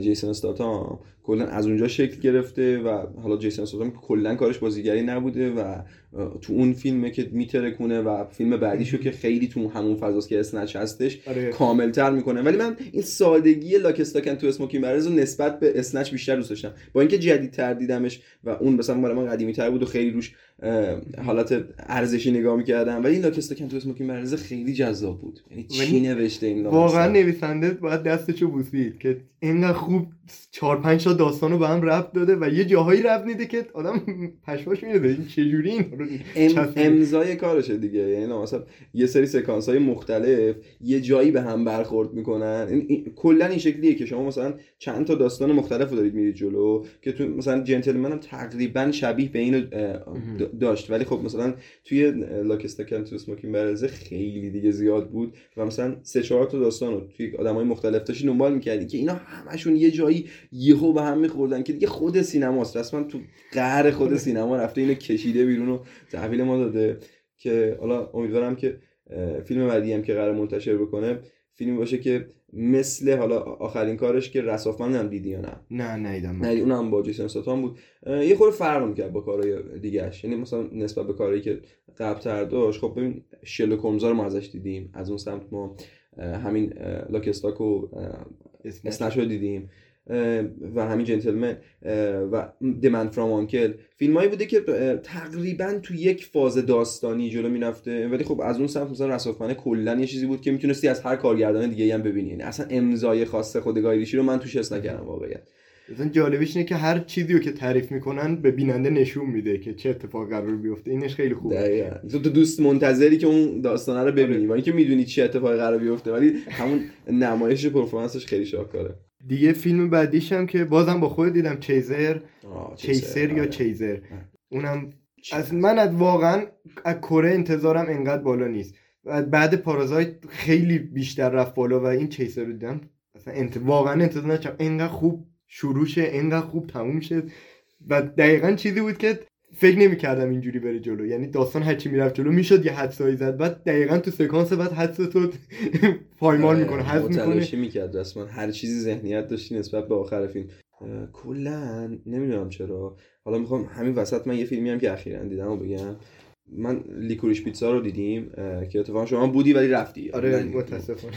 جیسون استاتام کلا از اونجا شکل گرفته و حالا جیسون استاتام کلا کارش بازیگری نبوده و تو اون فیلمه که میترکونه و فیلم بعدیشو که خیلی تو همون فضاست که اسنچ هستش آره. کاملتر می‌کنه. ولی من این سادگی لاکستاکن تو اسموکین برز رو نسبت به اسنچ بیشتر دوست داشتم. با اینکه جدیدتر دیدمش و اون مثلا برای من قدیمی تر بود و خیلی روش حالت ارزشی نگاه می‌کردم. ولی این لاکستاکن تو اسموکین برز خیلی جذاب بود. یعنی چی نوشته این واقعا نویسنده باید دستشو بوسید که اینقدر خوب چهار پنج تا داستان رو به هم ربط داده و یه جاهایی ربط میده که آدم پشماش میره این چجوری این رو ام،؟ امضای کارشه دیگه. یعنی مثلا یه سری سکانس های مختلف یه جایی به هم برخورد می‌کنن. این, این کلا این شکلیه که شما مثلا چند تا داستان مختلف رو دارید میرید جلو که تو مثلا جنتلمن هم تقریبا شبیه به اینو داشت. ولی خب مثلا توی لاکستاکن تو اسموکین برزه خیلی دیگه زیاد بود و مثلا سه چهار تا داستان رو توی آدمای مختلف داشتی دنبال می‌کردی که اینا همشون یه جایی یهو به هم میخوردن که دیگه خود سینماست. رسما تو قهر خود سینما رفته اینو کشیده بیرون و تحویل ما داده که حالا امیدوارم که فیلم بعدی هم که قرار منتشر بکنه فیلمی باشه که مثل حالا آخرین کارش که رسافمند هم دیدی یا نه؟ نه نیدم. نه اونم با جیسون استاتام بود. یه خورده فرق می‌کرد با کارهای دیگهش یعنی مثلا نسبت به کارهایی که قبلتر داشت خب ببین شلوک رو ما ازش دیدیم. از اون سمت ما همین لاکستاک و. اسنچ رو دیدیم. و همین جنتلمن و دمن فرام آنکل فیلمایی بوده که تقریبا تو یک فاز داستانی جلو می‌رفته. ولی خب از اون سمت مثلا رسافمنه کلا یه چیزی بود که می‌تونستی از هر کارگردان دیگه هم ببینی. یعنی اصلا امضای خاص خود گایریشی رو من توش حس نکردم واقعیت مثلا جالبیش اینه که هر چیزی رو که تعریف می‌کنن به بیننده نشون میده که چه اتفاق قرار بیفته. اینش خیلی خوبه. دقیقاً. تو تو دوست منتظری که اون داستانه رو ببینی و اینکه می‌دونی چه اتفاقی قرار بیفته ولی همون نمایش پرفورمنسش خیلی شاهکاره. دیگه فیلم بعدیش هم که بازم با خود دیدم چیزر آه، چیسر یا آره. چیزر. اونم از من از واقعا از کره انتظارم انقدر بالا نیست. و بعد پارازایت خیلی بیشتر رفت بالا و این چیسر رو دیدم. اصلا انت... واقعا انتظار نداشتم. اینقدر خوب شروع شه اینقدر خوب تموم شه. و دقیقا چیزی بود که فکر نمی‌کردم اینجوری بره جلو. یعنی داستان هرچی می‌رفت جلو می‌شد یه حدسایی زد بعد دقیقا تو سکانس بعد حدس تو پایمال می‌کنه حذف می‌کنه. می‌کرد رسما هر چیزی ذهنیت داشتی نسبت به آخر فیلم. کلا نمی‌دونم چرا. حالا می‌خوام همین وسط من یه فیلمی هم که اخیرا دیدم و بگم. من لیکوریش پیتزا رو دیدیم که اتفاقا شما بودی ولی رفتی. آره من- متاسفانه.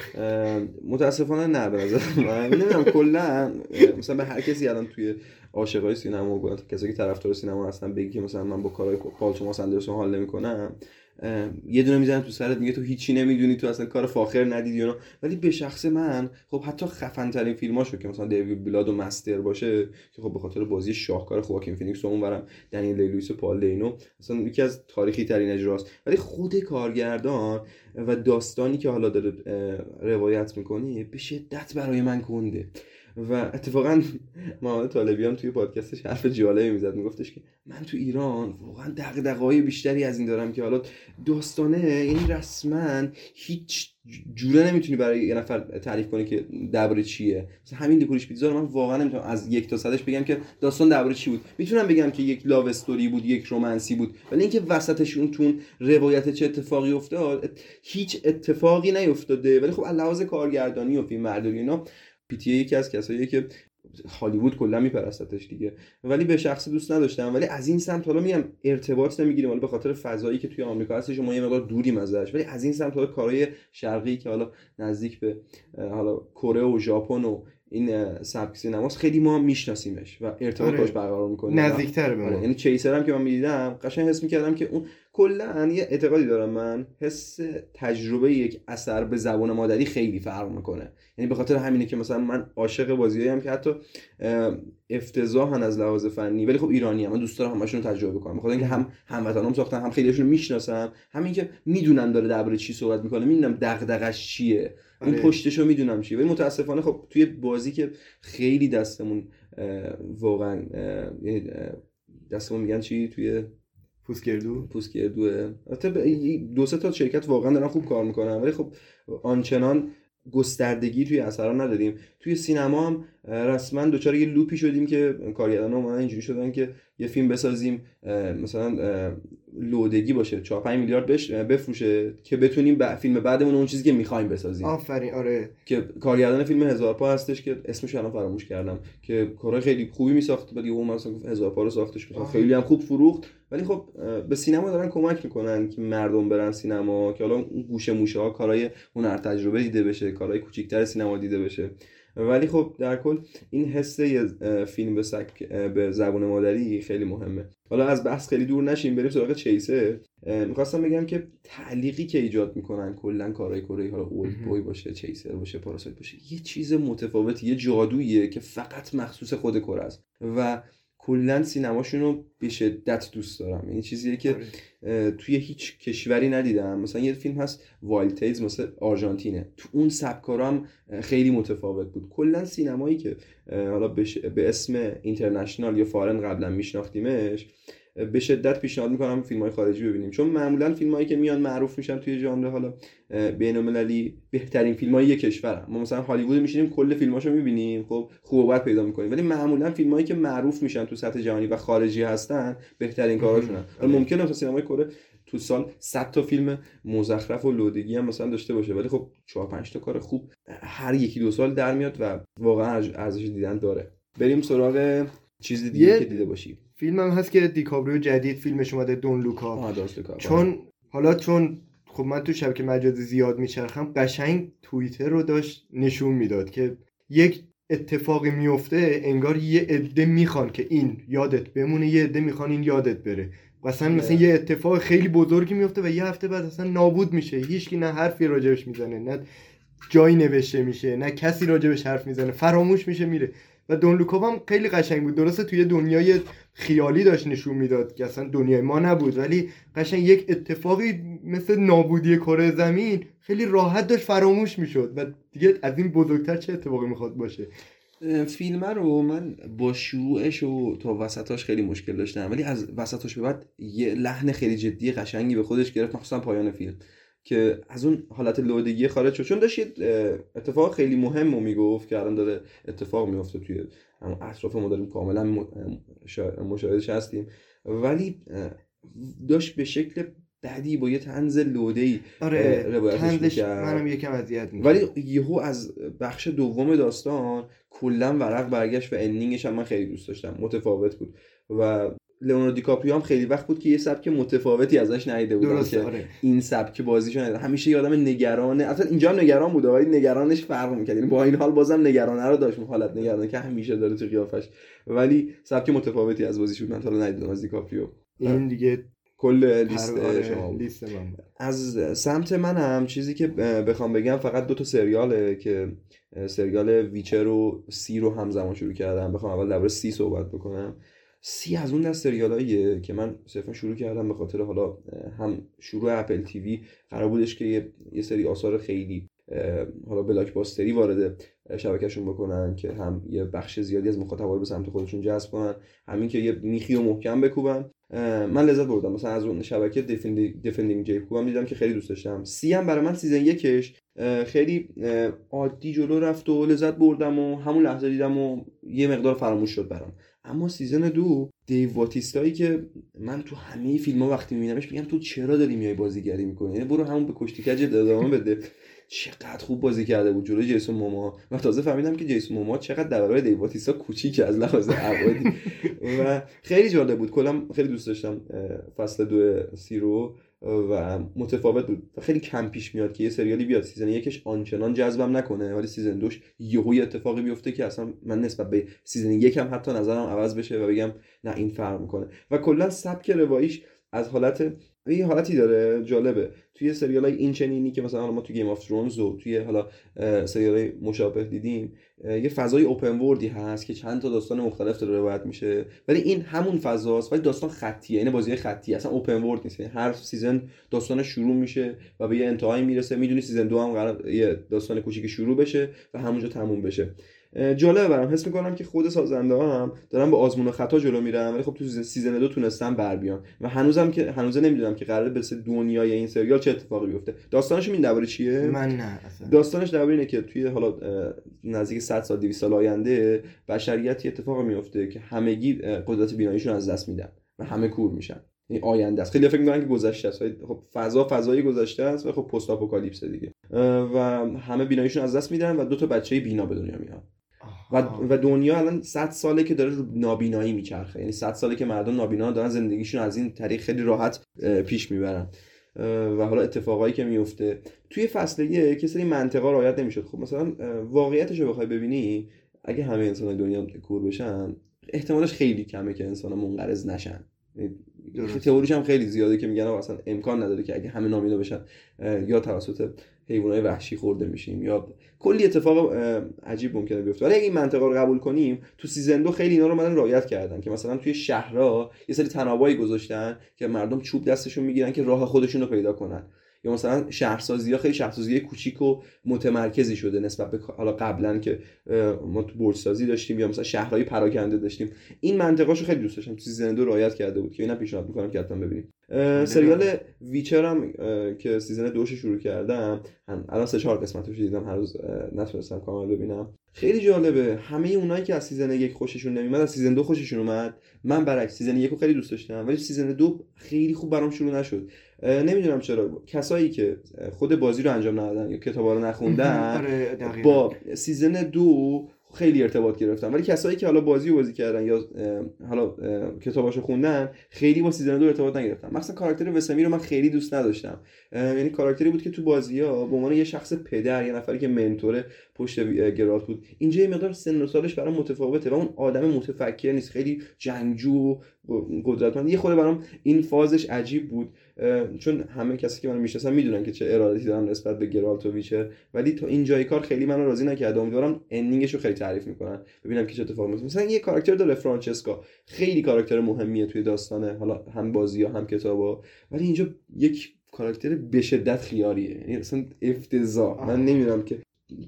متاسفانه نه به نظر من. نمی‌دونم کلا مثلا به هر کسی الان توی عاشقای سینما و کسی که طرفدار سینما هستن بگی که مثلا من با کارهای پال توماس اندرسون حال نمی‌کنم یه دونه می‌زنه تو سرت میگه تو هیچی نمی‌دونی تو اصلا کار فاخر ندیدی اینا ولی به شخص من خب حتی خفن ترین فیلماشو که مثلا There Will Be Blood و Master باشه که خب به خاطر بازی شاهکار خواکین فینیکس و اونورم دنیل لیلویس پال دینو اصلا یکی از تاریخی ترین اجراست. ولی خود کارگردان و داستانی که حالا داره روایت می‌کنه به شدت برای من کنده و اتفاقا محمد طالبی هم توی پادکستش حرف جالبی می‌زد میگفتش که من تو ایران واقعا دغدغه‌های بیشتری از این دارم که حالا داستانه یعنی رسما هیچ جوره نمی‌تونی برای یه نفر تعریف کنی که درباره چیه. مثلا همین لیکوریش پیتزا من واقعا نمی‌تونم از یک تا صدش بگم که داستان درباره چی بود. می‌تونم بگم که یک لاو استوری بود یک رومنسی بود ولی اینکه وسطش اون تون روایت چه اتفاقی افتاد هیچ اتفاقی نیفتاده. ولی خب لحاظ کارگردانی و فیلم اینا پیتیه یکی از کساییه که هالیوود کلا میپرستتش دیگه. ولی به شخص دوست نداشتم. ولی از این سمت حالا میگم ارتباط نمی‌گیریم. حالا به خاطر فضایی که توی آمریکا هستش ما یه مقدار دوریم ازش. ولی از این سمت حالا کارهای شرقی که حالا نزدیک به حالا کره و ژاپن و این سبک سینماست خیلی ما میشناسیمش و ارتباط آره. باش برقرار می‌کنیم. نزدیکتر به آره. ما. یعنی چیسر هم که من می‌دیدم قشنگ حس می‌کردم که اون کلا یه اعتقادی دارم من حس تجربه یک اثر به زبان مادری خیلی فرق می‌کنه یعنی به خاطر همینه که مثلا من عاشق بازیایی هم که حتی افتضاحن از لحاظ فنی ولی خب ایرانی هم. من دوست دارم همشون رو تجربه کنم بخاطر اینکه هم هموطنام ساختن هم خیلیشون رو می‌شناسم همین که می‌دونم داره درباره چی صحبت می‌کنه می‌دونم دغدغش چیه اون آره. پشتشو می‌دونم چیه ولی متاسفانه خب توی بازی که خیلی دستمون واقعا دستمون میگن چی توی پوسگردو پوست گردوه البته به- دو سه تا شرکت واقعا دارن خوب کار می‌کنن ولی خب آنچنان گستردگی توی اثرا نداریم. توی سینما هم رسما دچار یه لوپی شدیم که کارگردان اومدن اینجوری شدن که یه فیلم بسازیم مثلا لودگی باشه 4 5 میلیارد بش بفروشه که بتونیم به فیلم بعدمون اون چیزی که می‌خوایم بسازیم. آفرین آره. که کارگردان فیلم هزار پا هستش که اسمش الان فراموش کردم که کارهای خیلی خوبی میساخت ولی اون مثلا هزار پا رو ساختش. خیلی هم خوب فروخت. ولی خب به سینما دارن کمک می‌کنن که مردم برن سینما که حالا اون گوشه موشه ها کارهای هنر تجربه دیده بشه کارهای کوچیکتر سینما دیده بشه. ولی خب در کل این حس یه، اه، فیلم به, سک... به زبان مادری خیلی مهمه. حالا از بحث خیلی دور نشیم بریم سراغ چیسه. می‌خواستم بگم که تعلیقی که ایجاد می‌کنن کلا کارهای کره حالا اولد بوی باشه چیسر باشه پاراسایت باشه یه چیز متفاوتی یه جادوییه که فقط مخصوص خود کره است. و کلا سینماشون رو به شدت دوست دارم. یعنی چیزیه که آره. توی هیچ کشوری ندیدم. مثلا یه فیلم هست Wild Tales مثل آرژانتینه. تو اون سبک کارا هم خیلی متفاوت بود. کلا سینمایی که حالا به اسم international یا foreign قبلا میشناختیمش به شدت پیشنهاد می‌کنم فیلم های خارجی ببینیم. چون معمولا فیلم هایی که میان معروف میشن توی ژانر حالا بین المللی بهترین فیلم های یک کشورن ما مثلا هالیوود میشینیم کل فیلماشو می‌بینیم خب خوب پیدا می‌کنیم. ولی معمولا فیلم هایی که معروف میشن تو سطح جهانی و خارجی هستن بهترین کاراشونن ممکنه مثلا سینمای کره تو سال 100 تا فیلم مزخرف و لودگی هم مثلا داشته باشه. ولی خب 4 5 تا کار خوب هر یکی دو سال در میاد و واقعا ارز- ارزش دیدن داره. بریم سراغ چیز دیگه که دیده باشی فیلم هم هست که دیکابریو جدید فیلمش اومده دون لوکا. چون حالا چون خب من تو شبکه مجازی زیاد میچرخم قشنگ توییتر رو داشت نشون می‌داد که یک اتفاقی میفته انگار یه عده می‌خوان که این یادت بمونه یه عده می‌خوان این یادت بره. مثلا مثلا یه اتفاق خیلی بزرگی میفته و یه هفته بعد اصلا نابود میشه. هیچکی نه حرفی راجبش می‌زنه نه جایی نوشته میشه نه کسی راجبش حرف می‌زنه. فراموش میشه میره. و دون لوکوف هم خیلی قشنگ بود. درسته توی دنیای خیالی داشت نشون می‌داد که اصلا دنیای ما نبود ولی قشنگ یک اتفاقی مثل نابودی کره زمین خیلی راحت داشت فراموش می‌شد و دیگه از این بزرگتر چه اتفاقی می‌خواد باشه؟ فیلم رو من با شروعش و تا وسطاش خیلی مشکل داشتم ولی از وسطاش به بعد یه لحن خیلی جدی قشنگی به خودش گرفت مخصوصا پایان فیلم. که از اون حالت لودگی خارج شد. چون داشت اتفاق خیلی مهم رو می‌گفت که الان داره اتفاق میفته توی اطراف ما داریم کاملا م- شا- مشاهدش هستیم. ولی داشت به شکل بدی با یه تنز لوده ای آره تنزش. منم یکم اذیت ولی یهو از بخش دوم داستان کلا ورق برگشت و ending ش هم من خیلی دوست داشتم. متفاوت بود. و لئوناردو دیکاپریو هم خیلی وقت بود که یه سبک متفاوتی ازش ندیده بودم درسته که آره. این سبک بازیشو ندیدم همیشه یه آدم نگرانه اصلا اینجا هم نگران بود ولی نگرانش فرق می‌کرد. یعنی با این حال بازم نگرانه رو داشت اون حالت نگرانه که همیشه داره تو قیافش. ولی سبک متفاوتی از بازیش بود من تا حالا ندیدم از دیکاپریو. این دیگه کل لیست آره، شما بود. لیست من بود. از سمت منم چیزی که بخوام بگم فقط دو تا سریاله که سریال Witcher و See رو همزمان شروع کردم. بخوام اول درباره See صحبت بکنم. See از اون دست سریالاییه که من صرفا شروع کردم به خاطر حالا هم شروع Apple TV قرار بودش که یه, سری آثار خیلی حالا blockbuster ی وارد شبکهشون بکنن که هم یه بخش زیادی از مخاطبا رو به سمت خودشون جذب کنن همین که یه میخی و محکم بکوبن. من لذت بردم. مثلا از اون شبکه Defending Jacob هم دیدم که خیلی دوست داشتم. See هم برای من season یکش. خیلی عادی جلو رفت و لذت بردم و همون لحظه دیدم و یه مقدار فراموش شد برام. اما season دو دیو باتیستایی که من تو همه فیلم ها وقتی میبینمش میگم تو چرا داری میای بازیگری می‌کنی؟ یعنی برو همون به کشتی کج ادامه بده. چقدر خوب بازی کرده بود جلوی جیسون موما. و تازه فهمیدم که جیسون موما چقدر در برابر دیو باتیستا کوچیکه از لحاظ ابعادی. و خیلی جالب بود. کلا خیلی دوست داشتم فصل دو See رو. و متفاوت بود. خیلی کم پیش میاد که یه سریالی بیاد. season یکش آنچنان جذبم نکنه ولی season دوش یهو یه اتفاقی بیفته که اصلا من نسبت به season یکم حتی نظرم عوض بشه و بگم نه این فرق می‌کنه. و کلا سبک رواییش از حالت یه حالتی داره جالبه. توی سریال های این چنینی که مثلا ما توی Game of Thrones و توی حالا سریال های مشابه دیدیم یه فضای open world ی هست که چند تا داستان مختلف داره روایت میشه. ولی این همون فضاست ولی داستان خطیه. یعنی بازی خطی اصلا open world نیست. یعنی هر season داستان شروع میشه و به یه انتهایی می‌رسه. می‌دونی season دو هم قراره یه داستان کوچیک شروع بشه و همونجا تموم بشه. جالبه برام. حس می‌کنم که خود سازنده ها هم دارن با آزمون و خطا جلو میرن ولی خب تو season دو تونستن بر بیان. و هنوزم که هنوز نمی‌دونم که قراره به دنیای این سریال چه اتفاقی بیفته. داستانش این درباره چیه؟ من نه اصلا. داستانش درباره اینه که توی حالا نزدیک 100 سال 200 سال آینده بشریت اتفاق میفته که همگی قدرت بیناییشون از دست میدن و همه کور میشن. این آینده است. خیلی فکر می‌کنن که گذشته است خب فضا فضای گذشته است و خب پست آپوکالیپس دیگه و همه بیناییشون از دست میدن و دو تا بچه بینا به دنیا میان. و, و دنیا الان 100 ساله که داره رو نابینایی میچرخه. یعنی 100 ساله که مردم نابینا دارن زندگیشون از این طریق خیلی راحت پیش می‌برن. و حالا اتفاقایی که میفته. توی فصل یک کسی منطقه رعایت نمی‌شد. خب مثلا واقعیتش رو بخوای ببینی اگه همه انسان دنیا کور بشن احتمالش خیلی کمه که انسان منقرض نشن. تئوریش هم خیلی زیاده که میگن اصلا امکان نداره که اگه همه نابینا بشن یا توسط حیوانات وحشی خورده میشیم. یا کلی اتفاق عجیب ممکنه بیفته. ولی اگه این منطق رو قبول کنیم تو season دو خیلی اینا رو من رعایت کردن که مثلا توی شهرها یه سری طنابایی گذاشتن که مردم چوب دستشون می‌گیرن که راه خودشون رو پیدا کنن. یا مثلا شهرسازی ها خیلی شهرسازی کوچیک و متمرکزی شده نسبت به حالا قبلا که ما تو برج سازی داشتیم یا مثلا شهرهای پراکنده داشتیم. این منطقشو خیلی دوست داشتم. season دو رعایت کرده بود که اینا پیشنهاد می‌کنم که حتما ببینیم. سریال Witcher هم که season دوش شروع کردم الان سه چهار قسمتش دیدم هنوز نتونستم کامل ببینم. خیلی جالبه. همه اونایی که از season یک خوششون نمیاد از season دو خوششون اومد. من برعکس season یک رو خیلی دوست داشتم ولی season دو خیلی خوب برام شروع نشد. نمی‌دونم چرا. کسایی که خود بازی رو انجام ندادن یا کتابا رو نخوندن با season دو خیلی ارتباط گرفتن. ولی کسایی که حالا بازی رو بازی کردن یا حالا کتاباشو خوندن خیلی با سیزن دو ارتباط نگرفتن. مثلا کاراکتر وسمیر رو من خیلی دوست نداشتم. یعنی کاراکتری بود که تو بازی ها به عنوان یه شخص پدر یه نفری که mentor پشت گرالت بود اینجا یه مقدار سن و سالش برام متفاوته و اون آدم متفکر نیست. خیلی جنگجو و قدرتمند. یه خورده برام این فازش عجیب بود. چون همه کسی که منو می‌شناسن می‌دونن که چه ارادتی دارم نسبت به گرالت و Witcher ولی تا این جای کار خیلی منو راضی نکرد امیدوارم ending ش رو خیلی تعریف می‌کنن. ببینم که چه اتفاقی میفته مثلا یه کاراکتر داره فرانچسکا. خیلی کاراکتر مهمیه توی داستانه. حالا هم بازی ها هم کتابا. ولی اینجا یک کاراکتر به شدت خیاریه. یعنی اصلا افتضاح. من نمی‌دونم که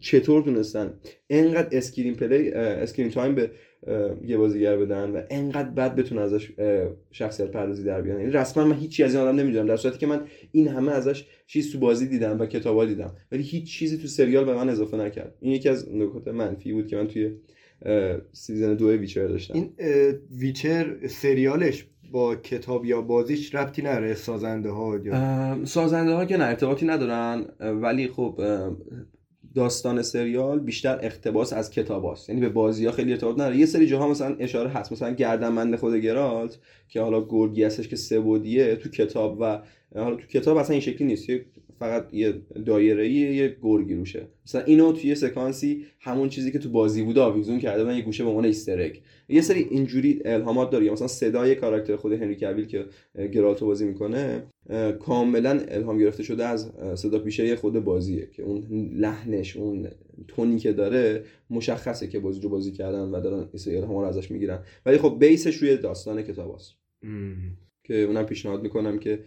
چطور تونستن. انقدر screenplay screen time به یه بازیگر بدن و انقدر بد بتونه ازش شخصیت پردازی در بیارن یعنی رسما من هیچی از این آدم نمی‌دونم در صورتی که من این همه ازش چیز تو بازی دیدم و کتابا دیدم ولی هیچ چیزی تو سریال به من اضافه نکرد. این یکی از نکات منفی بود که من توی season دو Witcher داشتم. این Witcher سریالش با کتاب یا بازیش ربطی نداره سازنده ها یا سازنده ها که نه ارتباطی ندارن ولی خب داستان سریال بیشتر اقتباس از کتاب هاست. یعنی به بازی ها خیلی ارتباط نداره. یه سری جاها مثلا اشاره هست. مثلا گردنبند خود گرالت که حالا گرگی هستش که سه بعدیه تو کتاب و حالا تو کتاب اصلا این شکلی نیست. فقط یه دایره یه گرگی روشه مثلا اینو توی یه سکانسی همون چیزی که تو بازی بوده آویزون کرده بودن یه گوشه به عنوان Easter egg یه سری اینجوری الهامات داره. مثلا صدای کاراکتر خود هنری کویل که گرالتو بازی می‌کنه کاملا الهام گرفته شده از صدا پیشه خود بازیه که اون لحنش اون tone ی که داره مشخصه که بازی رو بازی کردن و دارن این الهام رو ازش می‌گیرن. ولی خب base ش روی داستان کتاب هست. که اونم پیشنهاد می‌کنم که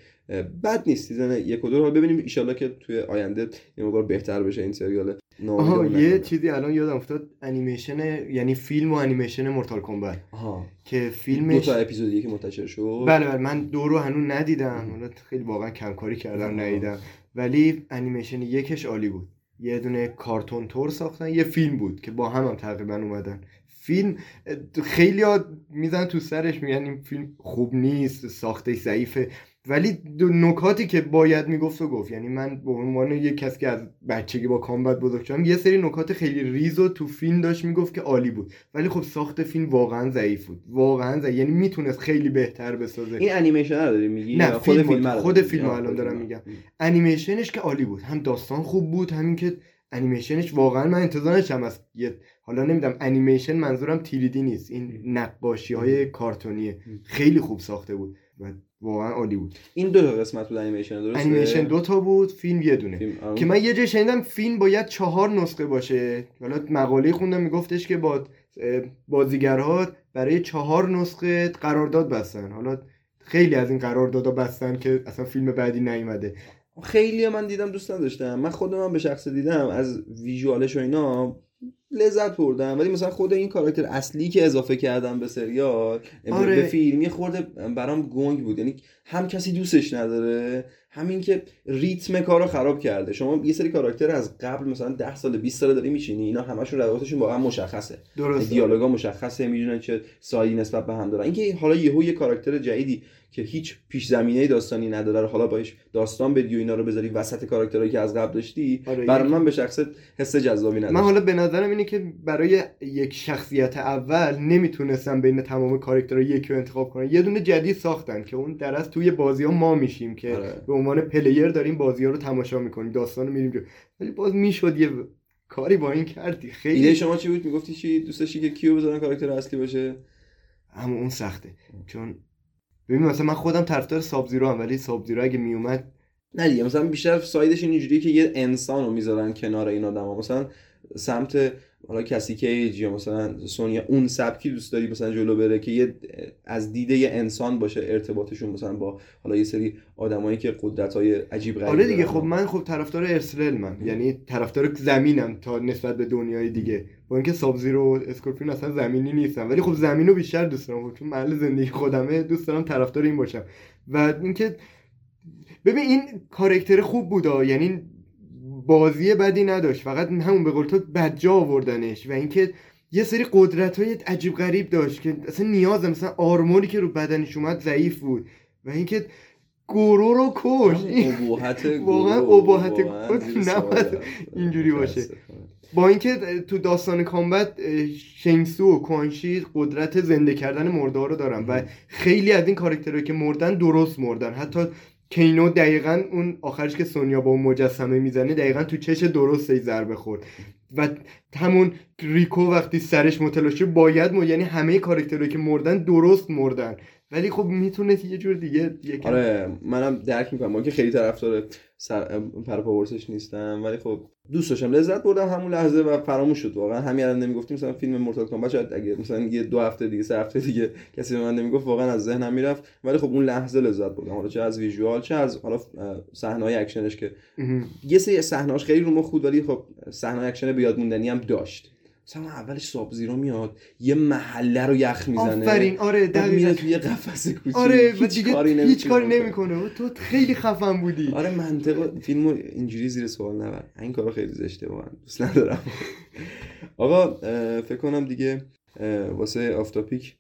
بد نیست season یک و دو رو ببینیم. ایشالله که توی آینده یه مقدار بهتر بشه این سریال آها یه. چیزی الان یادم افتاد. انیمیشن یعنی فیلم و انیمیشن Mortal Kombat که دو فیلمش تا اپیزودیه که منتشر شد. بله بله من دو رو هنوز ندیدم. حالا خیلی واقعا کمکاری کردم ندیدم. ولی انیمیشن یکش عالی بود. یه دونه کارتون تور ساختن یه فیلم بود که با هم هم تقریبا اومدن. فیلم خیلی میزن تو سرش میگن این فیلم خوب نیست ساخته ضعیفه. ولی دو نکاتی که باید می‌گفت و گفت یعنی من به عنوان یک کسی که از بچگی با کامبت بزرگ شدم یه سری نکات خیلی ریز و تو فیلم داشت می‌گفت که عالی بود. ولی خب ساخت فیلم واقعا ضعیف بود. واقعا ضعیف. یعنی می‌تونست خیلی بهتر بسازه. این انیمیشن رو داری میگی؟ نه، خود فیلم- فیلم خود فیلم؟ الان دارم. میگم. انیمیشنش که عالی بود. هم داستان خوب بود همین که انیمیشنش واقعا من انتظار نداشتم از یه حالا نمی‌دونم انیمیشن منظورم تیریدی نیست. این نقاشی های کارتونیه. خیلی خوب ساخته بود و واقعا عالی بود. این دو تا قسمت بود انیمیشن درسته؟ انیمیشن دو تا بود فیلم یه دونه. فیلم. که من یه جای شنیدم فیلم باید چهار نسخه باشه. حالا مقاله خوندم میگفتش که با بازیگرها برای چهار نسخه قرارداد بستن. حالا خیلی از این قراردادها بستن که اصلا فیلم بعدی نیومده. خیلی من دیدم دوست نداشتم. من خودم هم به شخص دیدم از ویژوالش و اینا. لذت بردم. ولی مثلا خود این کاراکتر اصلی که اضافه کردم به سریال آره. به فیلم یه خورده برام گنگ بود. یعنی هم کسی دوستش نداره همین که ریتم کار رو خراب کرده. شما یه سری کاراکتر از قبل مثلا 10 سال 20 سال داری میچینی اینا همشون روابطشون واقعا مشخصه. درسته. دیالوگا مشخصه می‌دونن چه سایی نسبت به هم دارن. اینکه حالا یهو یه کاراکتر جدیدی که هیچ پیش زمینه داستانی نداره رو حالا باش داستان بدی و اینا رو بذاری وسط کاراکترهایی که از قبل داشتی آره، برای من به شخصه حس جذابی نداشت. من حالا به نظرم اینه که برای یک شخصیت اول نمی‌تونستن بین تمام کاراکترها یکی رو انتخاب کنن. یه دونه جدید ساختن که اون در از توی بازی ها ما میشیم که آره. به عنوان player داریم بازی ها رو تماشا می‌کنیم داستان رو میریم. ولی باز می‌شد یه کاری با این کردی. ایده خیلی شما چی بود؟ می‌گفتی چی؟ دوست داشتی که کیو بذارن کاراکتر اصلی باشه؟ اما اون سخته. چون ببین مثلا من خودم طرفدار Sub-Zero ام ولی Sub-Zero اگه میومد نه دیگه مثلا بیشتر side ش اینجوریه که یه انسان رو می‌ذارن کنار این آدم مثلا سمت حالا Cassie Cage یا مثلا سونیا اون سبکی دوست داری مثلا جلو بره که یه از دید یه انسان باشه ارتباطشون مثلا با حالا یه سری آدمایی که قدرت های عجیب غریب آره دیگه. خب من خب طرفدار Earthrealm من یعنی طرفدار زمینم تا نسبت به دنیای دیگه. با اینکه Sub-Zero و Scorpion اصلا زمینی نیستم ولی خب زمین رو بیشتر دوست دارم. خب چون محل زندگی خودمه دوست دارم طرفدار این باشم. و اینکه ببین این کارکتر خوب بودا یعنی بازی بدی نداشت. فقط همون به قول تو بدجا آوردنش و اینکه یه سری قدرت های عجیب غریب داشت که اصلا نیازه. مثلا آرموری که رو بدنش اومد ضعیف بود و اینکه گورو رو کش واقعا زیر نباید. اینجوری باشه. با اینکه تو داستان کامبت شنگسو و کوانشی قدرت زنده کردن مرده رو دارن و خیلی از این کاراکترهایی که مردن درست مردن. حتی کینو دقیقا اون آخرش که سونیا با اون مجسمه می‌زنه دقیقا تو چش درست ای ضربه خورد. و همون ریکو وقتی سرش متلاشی باید مو یعنی همه کاراکترهایی که مردن درست مردن. ولی خب می‌تونه یه جور دیگه آره منم درک می‌کنم. من که خیلی طرفدار سر پرپاورسش نیستم ولی خب دوست داشتم لذت بردم همون لحظه و فراموش شد واقعا. همین الان نمی‌گفتیم مثلا فیلم مورتال کامبت شاید اگه مثلا یه دو هفته دیگه سه هفته دیگه کسی به من نمی‌گفت واقعا از ذهنم می‌رفت. ولی خب اون لحظه لذت بردم. حالا چه از visual چه از حالا صحنه های اکشنش که. یه سری صحنه‌هاش خیلی رو مخ بود ولی خب صحنه اکشن به یاد موندنی هم داشت. مثلا اولش Sub-Zero میاد یه محله رو یخ می‌زنه. آفرین آره بعد میره دقیقاً توی یه قفس کوچیک. آره و دیگه کاری هیچ کاری نمی‌کنه. تو خیلی خفن بودی. آره منطق فیلمو اینجوری زیر سوال نبر این کارا خیلی زشته واقعا. دوست ندارم. آقا فکر کنم دیگه واسه off topic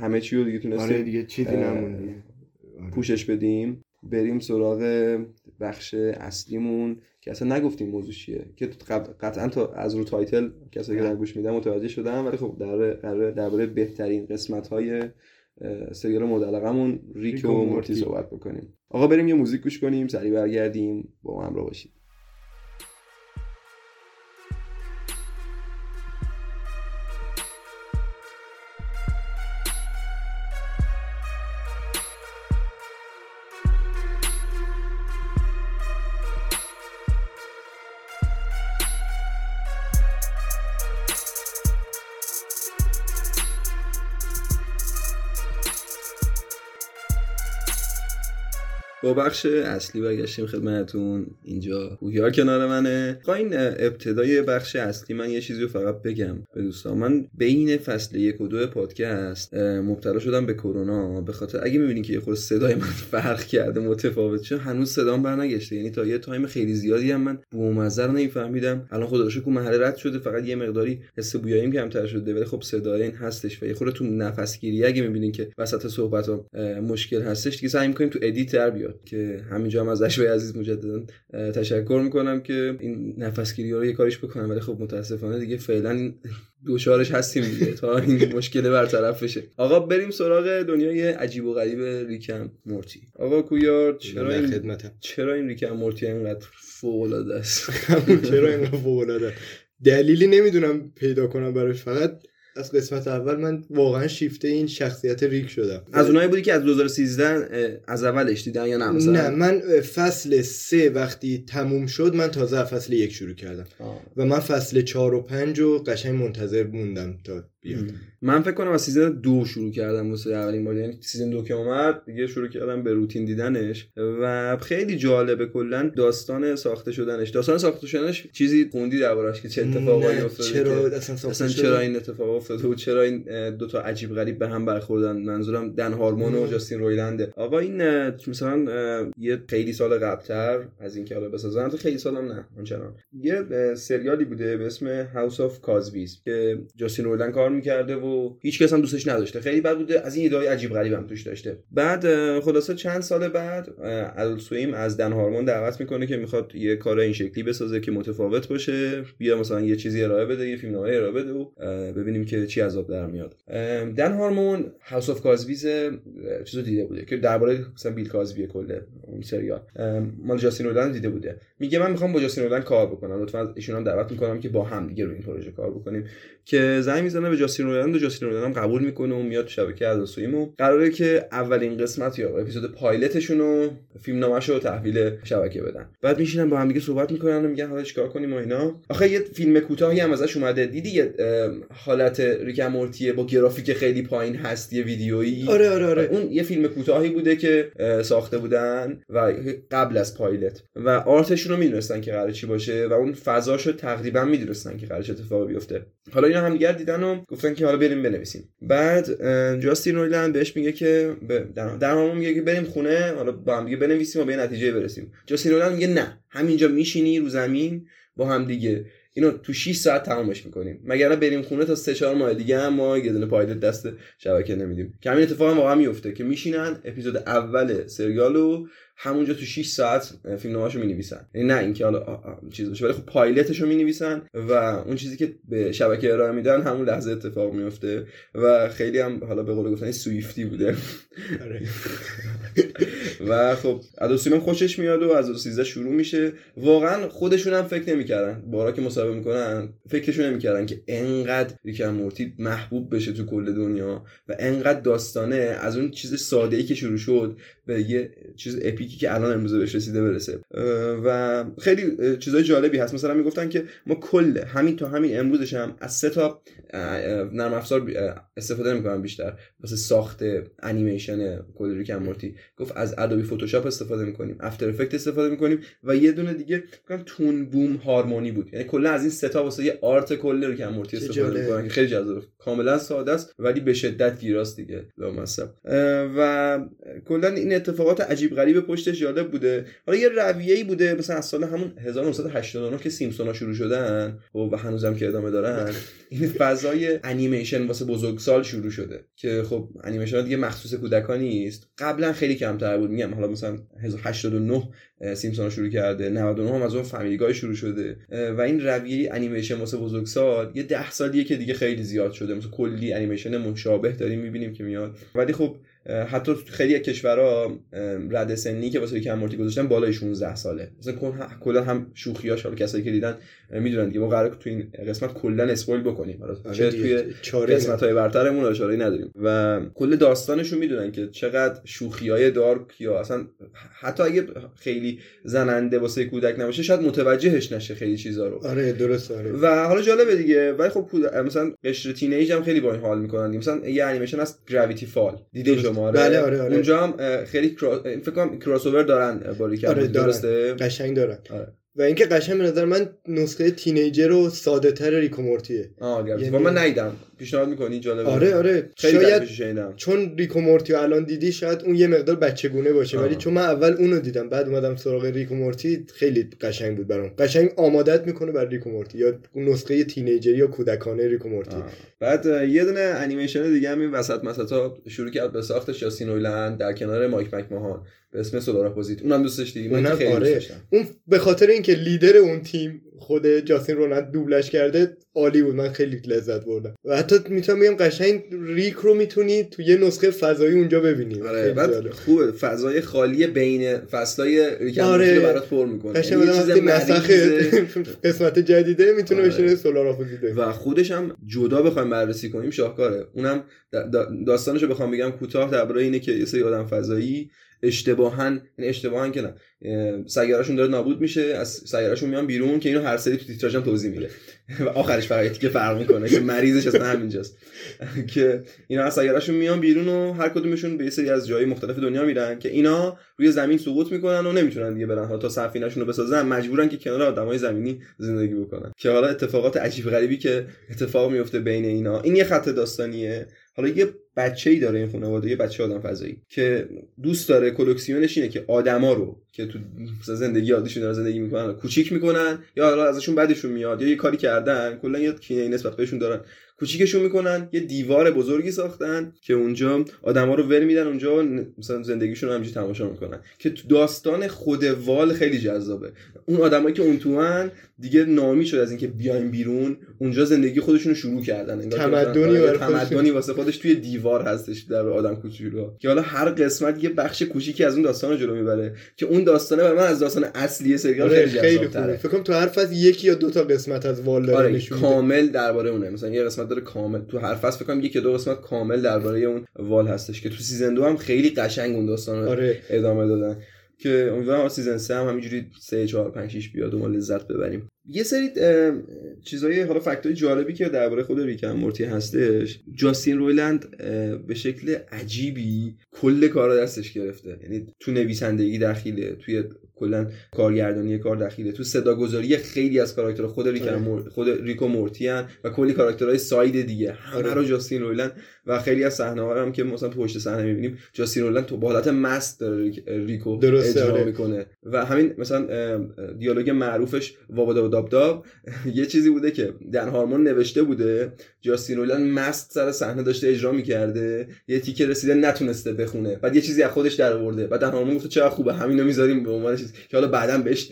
همه چی رو دیگه آره تونستیم دیگه چیزی نمونده آره. پوشش بدیم. بریم سراغ بخش اصلیمون که اصلا نگفتیم موضوع چیه. که قط- قطعا تا از رو title کسایی که گوش میدن متوجه شدن ولی خب در درباره بهترین قسمت های سریال مدلقمون Rick Rick و Morty. صحبت بکنیم. آقا بریم یه موزیک گوش کنیم سریع برگردیم با ما همراه باشید. با بخش اصلی برگشتیم خدمتتون. اینجا پویار کنار منه. این ابتدای بخش اصلی من یه چیزی رو فقط بگم به دوستان. من بین فصل یک و دو پادکست مبتلا شدم به کرونا. به خاطر اگه می‌بینین که یه خورده صدای من فرق کرده متفاوت چون هنوز صدام برنگشته. یعنی تا یه تایم خیلی زیادی هم من بومزر نمیفهمیدم. الان خدا رو شکر محل رد شده. فقط یه مقداری حس بویاییم کمتر شده ولی خب صدای این هستش و یه خورده تو نفسگیری. اگه می‌بینین که وسط صحبت مشکل هستش دیگه سعی می‌کنیم تو edit در بیاد. که همینجا هم از اشوای عزیز مجددا تشکر می‌کنم که این نفسگیری رو یه کاریش بکنم. ولی خب متاسفانه دیگه فعلا دچارش هستیم دیگه تا این مشکل برطرف بشه. آقا بریم سراغ دنیای عجیب و غریب Rick and Morty. آقا کویار چرا این خدمتم. چرا این Rick and Morty اینقدر فوق العاده است؟ چرا اینقدر فوق‌العاده دلیلی نمی‌دونم پیدا کنم براش فقط از قسمت اول من واقعا شیفته این شخصیت ریک شدم. از اونایی بودی که از 2013 اه، از اولش دیدن یا نه مثلا؟ نه من فصل سه وقتی تموم شد من تازه از فصل یک شروع کردم. آه. و من فصل چهار و پنج رو قشنگ منتظر موندم تا بیاد. من فکر کنم از season دو شروع کردم واسه اولین بار. یعنی season دو که اومد دیگه شروع کردم به روتین دیدنش و خیلی جالبه کلا داستان ساخته شدنش. داستان ساخته شدنش چیزی خوندی دربارش که چه اتفاقایی افتاده چرا اصلا اصلا؟ چرا این اتفاق افتاده و چرا این اه، دوتا عجیب غریب به هم برخوردن. منظورم دن هارمون و. جاستین رویلنده آقا این مثلا یه خیلی سال قبلتر از اینکه حالا بسازن. تو خیلی سالم نه آنچنان یه سریالی بوده به اسم House of Cosbys که جاستین رویلند کار می‌کرده و هیچ کس هم دوستش نداشته. خیلی بد بوده. از این ایده عجیب غریب هم توش داشته. بعد خلاصه چند سال بعد Adult Swim از دن هارمون دعوت می‌کنه که می‌خواد یه کار این شکلی بسازه که متفاوت باشه. بیا مثلا یه چیزی ارائه بده یه فیلمنامه ارائه بده و ببینیم که چی از آب در میاد. دن هارمون House of Cosbys چیزو دیده بوده که درباره مثلا بیل کازبی کله اون سریال. مال جاستین رویلند دیده بوده. میگه من می‌خوام با جاستین رویلند کار بکنم. لطفا ایشون هم دعوت می‌کنم که با هم دیگه روی این پروژه کار بکنیم. که زنگ می‌زنه به جاستین رویلند و جاستین رویلند هم قبول می‌کنه و میاد تو شبکه Adult Swim و قراره که اولین قسمت یا اپیزود پایلتشون رو فیلم نامش رو تحویل شبکه بدن. بعد میشینن با هم دیگه صحبت می‌کنن و میگن حالا چیکار کنیم و اینا. آخه یه فیلم کوتاهی هم ازش اومده. دیدی یه حالت ریکم مورتیه با گرافیک خیلی پایین هست یه ویدیویی؟ آره آره آره. اون یه فیلم کوتاهی بوده که ساخته بودن و قبل از پایلت. و آرتشون رو می‌دونستن که قرار چی باشه و اون فضاشو تقریبا می‌دونستن که قرار چه اتفاقی بیفته. حالا اینا هم دیدن و گفتن که حالا بریم بنویسیم. بعد جاستین رویلند بهش میگه که در همون میگه که بریم خونه حالا با هم دیگه بنویسیم و به نتیجه برسیم. جاستین رویلند میگه نه همینجا میشینی رو زمین با هم دیگه. اینو تو 6 ساعت تمامش می‌کنیم. مگر نه بریم خونه تا 3 4 ماه دیگه هم ما یه دونه پایلت دست شبکه نمیدیم. که همین اتفاق هم واقعا میفته که میشینن اپیزود اول سریالو همونجا تو 6 ساعت فیلم نامه‌شو می‌نویسن. یعنی نه اینکه حالا چیز باشه ولی خب پایلتشو می‌نویسن و اون چیزی که به شبکه ارائه میدن همون لحظه اتفاق میفته و خیلی هم حالا به قول گفتن سویفتی بوده. آره. و خب ادوسیم خوشش میاد و از 13 شروع میشه. واقعا خودشون هم فکر نمی‌کردن. بارا که مصاحبه می‌کنن فکرشون نمی‌کردن که انقدر ریکن مورتی محبوب بشه تو کل دنیا و انقدر داستانه. از اون چیز ساده ای که شروع شد به یه چیز اپیک پیکی که الان امروزه بهش رسیده برسه. و خیلی چیزای جالبی هست. مثلا می‌گفتن که ما کل همین تا همین امروزش هم از سه تا نرم افزار استفاده نمی‌کنم بیشتر. واسه ساخت انیمیشن کل Rick and Morty. گفت از Adobe Photoshop استفاده می‌کنیم After Effects استفاده می‌کنیم و یه دونه دیگه میگم Toon Boom Harmony بود. یعنی کلا از این سه تا واسه یه art کل Rick and Morty استفاده می‌کنن خیلی جذاب. کاملا ساده است ولی به شدت گیراست دیگه. لامصب و کلا این اتفاقات عجیب غریب پشتش جالب بوده. حالا یه رویه‌ای بوده مثلا از سال همون 1989 که سیمپسونا شروع شدن و هنوزم که ادامه دارن این فضای انیمیشن واسه بزرگسال شروع شده که خب انیمیشن دیگه مخصوص کودکان نیست. قبلا خیلی کمتر بود. میگم. حالا مثلا 1989 سیمپسونا شروع کرده 99 هم از اون فامیلی شروع شده. و این رویه انیمیشن واسه بزرگسال یه ده سالیه که دیگه خیلی زیاد شده. مثلا کلی انیمیشن مشابه داریم می‌بینیم که میاد. ولی خب حتی خیلی کشورها رد سنی که واسه کم مورتی گذاشتن بالای 16 ساله. مثلا کلا هم شوخیاش حالا کسایی که دیدن می‌دونن دیگه. ما قراره تو این قسمت کلا spoil بکنیم. حالا آره چه توی قسمت های برترمون اشاره نداریم. و کل داستانشون می‌دونن که چقدر شوخی های dark یا اصلا حتی اگه خیلی زننده واسه کودک نباشه شاید متوجهش نشه خیلی چیزا رو. آره درست آره. و حالا جالبه دیگه. ولی خب مثلا قشر teenage هم خیلی با این حال می‌کنن. مثلا یه انیمیشن از Gravity Falls دیده شما بله آره آره. اونجا هم خیلی cro... فکر کنم cross دارن باری آره درسته؟ قشنگ دارن. آره. و اینکه قشنگ به نظر من نسخه teenager و ساده تر Rick and Morty ه آه یعنی... من ندیدم. پیشنهاد می‌کنی جالبه آره آره. شاید چون Rick and Morty رو الان دیدی شاید اون یه مقدار بچگونه باشه. ولی چون من اول اونو دیدم بعد اومدم سراغ Rick and Morty خیلی قشنگ بود برام. قشنگ آمادت می‌کنه برای Rick and Morty یا اون نسخه teenager ی یا کودکانه Rick and Morty بعد یه دونه انیمیشن دیگه هم این وسط مسطا شروع کرد به ساختش جاستین رویلند در کنار مایک مکماهان به اسم Solar Opposites اونم دوست داشتی من خیلی آره. دوست اون به خاطر اینکه لیدر اون تیم خود جاستین رویلند دوبلش کرده عالی بود. من خیلی لذت بردم. و حتی می‌تونم بگم قشنگ ریک رو می‌تونی تو یه نسخه فضایی اونجا ببینی. آره بعد خوبه. فضای خالی بین فصلای ریک آره. برات پر می‌کنه. نسخ قسمت جدیده می‌تونه آره. بشه Solar Opposites و خودش هم جدا بخوایم بررسی کنیم شاهکاره. اونم داستانشو بخوام بگم کوتاه درباره اینه که یه سری آدم فضایی اشتباهن یعنی اشتباهن که نه. سیارهشون داره نابود میشه از سیارهشون میان بیرون که اینو هر سری تو تیتراژ هم توضیح میده. و آخرش فقط که فرق می‌کنه که مریضش اصلا همینجاست. که اینا از سیارهشون میان بیرون و هر کدومشون به سری از جای مختلف دنیا میرن که اینا روی زمین سقوط می‌کنن و نمی‌تونن دیگه برن. تا سفینه‌شون رو بسازن مجبورن که کنار آدمای زمینی زندگی بکنن. که حالا اتفاقات عجیب غریبی که اتفاق میفته بین اینا. این یه خط داستانیه. حالا یه بچه ای داره این خانواده یه بچه آدم فضایی که دوست داره کلکسیونش اینه که آدما رو که تو زندگی عادیشون دارن زندگی می‌کنن کوچیک می‌کنن یا حالا ازشون بعدشون میاد یا یه کاری کردن کلا یه کینه نسبت بهشون دارن. کوچیکشون می‌کنن یه دیوار بزرگی ساختن که اونجا آدما رو ول میدن اونجا مثلا زندگیشون رو همینجوری تماشا می‌کنن. که تو داستان خود وال خیلی جذابه. اون آدمایی که اون توان دیگه نامی شد از اینکه بیایم بیرون اونجا زندگی خودشون رو شروع کردن. تمدنی آره، تمدنی واسه خودش توی دیوار هستش در آدم کوچولو. که حالا هر قسمت یه بخش کوچیکی از اون داستان رو جلو می‌بره که اون داستانه برای من از داستان اصلی سریال خیلی خیلی خوبه. فکر کنم تو هر فصل یکی یا دو تا قسمت از wall داره آره کامل درباره اونه. مثلا یه قسمت داره کامل تو هر فصل فکر کنم یک دو قسمت کامل درباره اون wall هستش که تو season دو هم خیلی قشنگ اون داستان رو آره. ادامه دادن. که امیدوارم season 3 هم همینجوری 3 4 5 6 بیاد و ما لذت ببریم. یه سری چیزای حالا fact ای جالبی که درباره خود Rick and Morty هستش. جاستین رویلند به شکل عجیبی کل کارا دستش گرفته. یعنی تو نویسندگی دخیله توی کلا کارگردانی کار دخیله. تو صداگذاری خیلی از کاراکترها خود Rick and Mor... خود Rick and Morty ان و کلی کاراکترهای side دیگه. همه رو جاستین رویلند و خیلی از صحنه ها هم که مثلا پشت صحنه می‌بینیم جاستین رویلند تو با حالت مست داره ریکو اجرا آره. می‌کنه. و همین مثلا دیالوگ معروفش وابادا داب داب یه چیزی بوده که دن هارمون نوشته بوده رویلند مست سر صحنه داشته اجرا می‌کرده یه تیکه رسیده نتونسته بخونه. بعد یه چیزی از خودش در آورده. بعد دن هارمون گفت چقدر خوبه همینو می‌ذاریم به عنوان چیز. که حالا بعدا بهش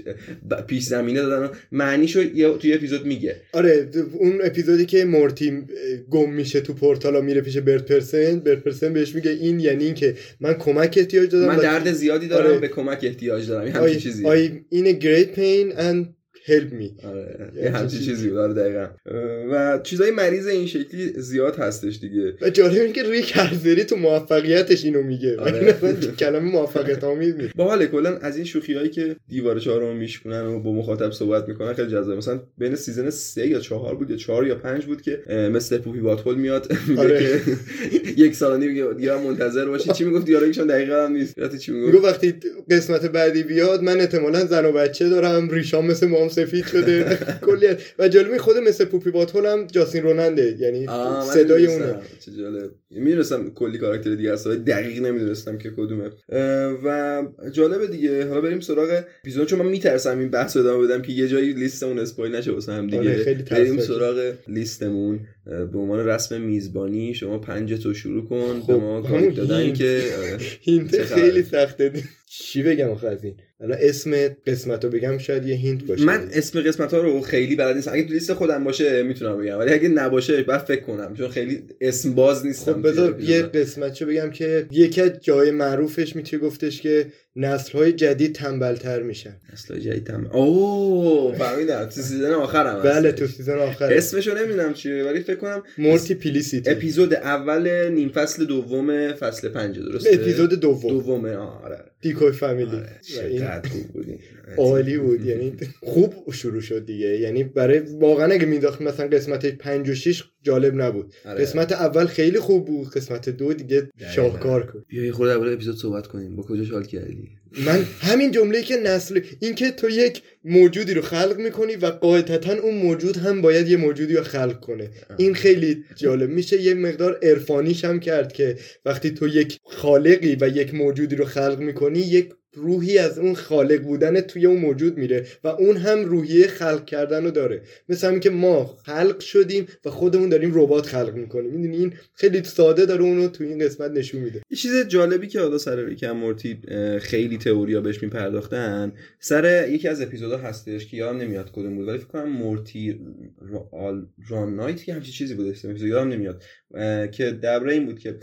پیش زمینه دادن. معنیشو توی اپیزود میگه. آره اون اپیزودی که مورتی گم میشه تو پورتالا میره پیش برت پرسن برت پرسن بهش میگه این یعنی اینکه من کمک احتیاج دارم من درد زیادی دارم آره. به کمک احتیاج دارم همین چیزی in a great pain and help me. آره. یه همچین چیزی. بود. آره دقیقا. و چیزای مریض این شکلی زیاد هستش دیگه. و جالب اینه که ریک هر سری تو موفقیتش اینو میگه. آره. آره. کلمه موفقیت آمیز نیست باحاله کلا از این شوخی هایی که دیوار چهارم میشکنن و با مخاطب صحبت می‌کنن خیلی جذاب. مثلا بین season سه یا چهار بود یا چهار یا پنج بود که Mr. Poopybutthole میاد. میگه آره. یک سال نیم دیگه منتظر باشی. چی می‌گفت؟ دیالوگشون دقیقا هم نیست. چی می‌گفت وقتی قسمت بعدی بیاد من احتمالا زن و بچه دارم ریشام مثل مام سفید شده کلی و جالبی خود مثل پوپی باتول هم جاسین روننده یعنی صدای. اونه چه جالب می‌دونستم کلی کاراکتر دیگه ولی دقیق نمی‌دونستم که کدومه و جالبه دیگه حالا بریم سراغ اپیزود چون من میترسم این بحث ادامه بدم که یه جایی لیستمون اسپایل نشه واسه هم دیگه آره، بریم. سراغ لیستمون به عنوان رسم میزبانی شما پنج تو شروع کن خب، به ما کانک دادن. که. hint؟ خیلی سخته چی بگم آخه از این الان اسم قسمت رو بگم شاید یه hint باشه. من اسم قسمت ها رو خیلی بلد نیستم. اگه تو لیست خودم باشه می‌تونم بگم. ولی اگه نباشه بعد فکر کنم چون خیلی اسم باز نیستم. خب بذار یه. قسمت چو بگم که یکی از جای معروفش میشه گفتش که نسل های جدید تنبلتر میشن. اصلا جدید هم اوه فهمیدم. تو season آخرم بله. تو season آخر اسمشو نمی‌دونم چیه ولی فکر کنم مورتی پیلیسیتی اپیزود اول نیم فصل دوم فصل پنج درسته؟ اپیزود دوم. دومه آه، آره دیکوی فامیلی. آره. خوب بودی عالی بود یعنی خوب شروع شد دیگه. یعنی برای واقعا اگه مینداخت مثلا قسمت 5 و 6 جالب نبود. آره. قسمت اول خیلی خوب بود قسمت دو دیگه شاهکار بیا یه خورده اول اپیزود صحبت کنیم. با کجا حال کردی؟ من همین جمله که نسل این که تو یک موجودی رو خلق می‌کنی و قاعدتا اون موجود هم باید یه موجودی رو خلق کنه. این خیلی جالب. میشه یه مقدار عرفانیش هم کرد که وقتی تو یک خالقی و یک موجودی رو خلق می‌کنی یک روحی از اون خالق بودن توی اون موجود میره و اون هم روحیه خلق کردن رو داره. مثل همین که ما خلق شدیم و خودمون داریم ربات خلق می‌کنیم. می‌دونی؟ این خیلی ساده داره اونو تو این قسمت نشون میده. یه چیز جالبی که حالا سر ریک هم مورتی خیلی تئوریا بهش میپرداختن سر یکی از اپیزودها هستش که یادم نمیاد کدوم بود ولی فکر کنم مورتی را- آل- ران نایت که همچین چیزی بود اسم یادم نمیاد. که درباره این بود که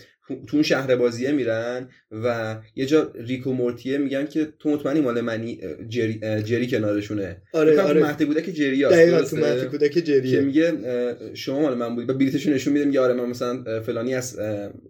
تو اون شهر بازیه میرن و یه جا ریک و مورتیه میگن که تو مطمئنی مال منی جری, جری کنارشونه. آره آره. مهد کودک جری هست دقیقا؟ تو مهد کودک که جریه میگه اه، شما مال من بودی. و بلیتشو نشون میده میگه آره من مثلا فلانی از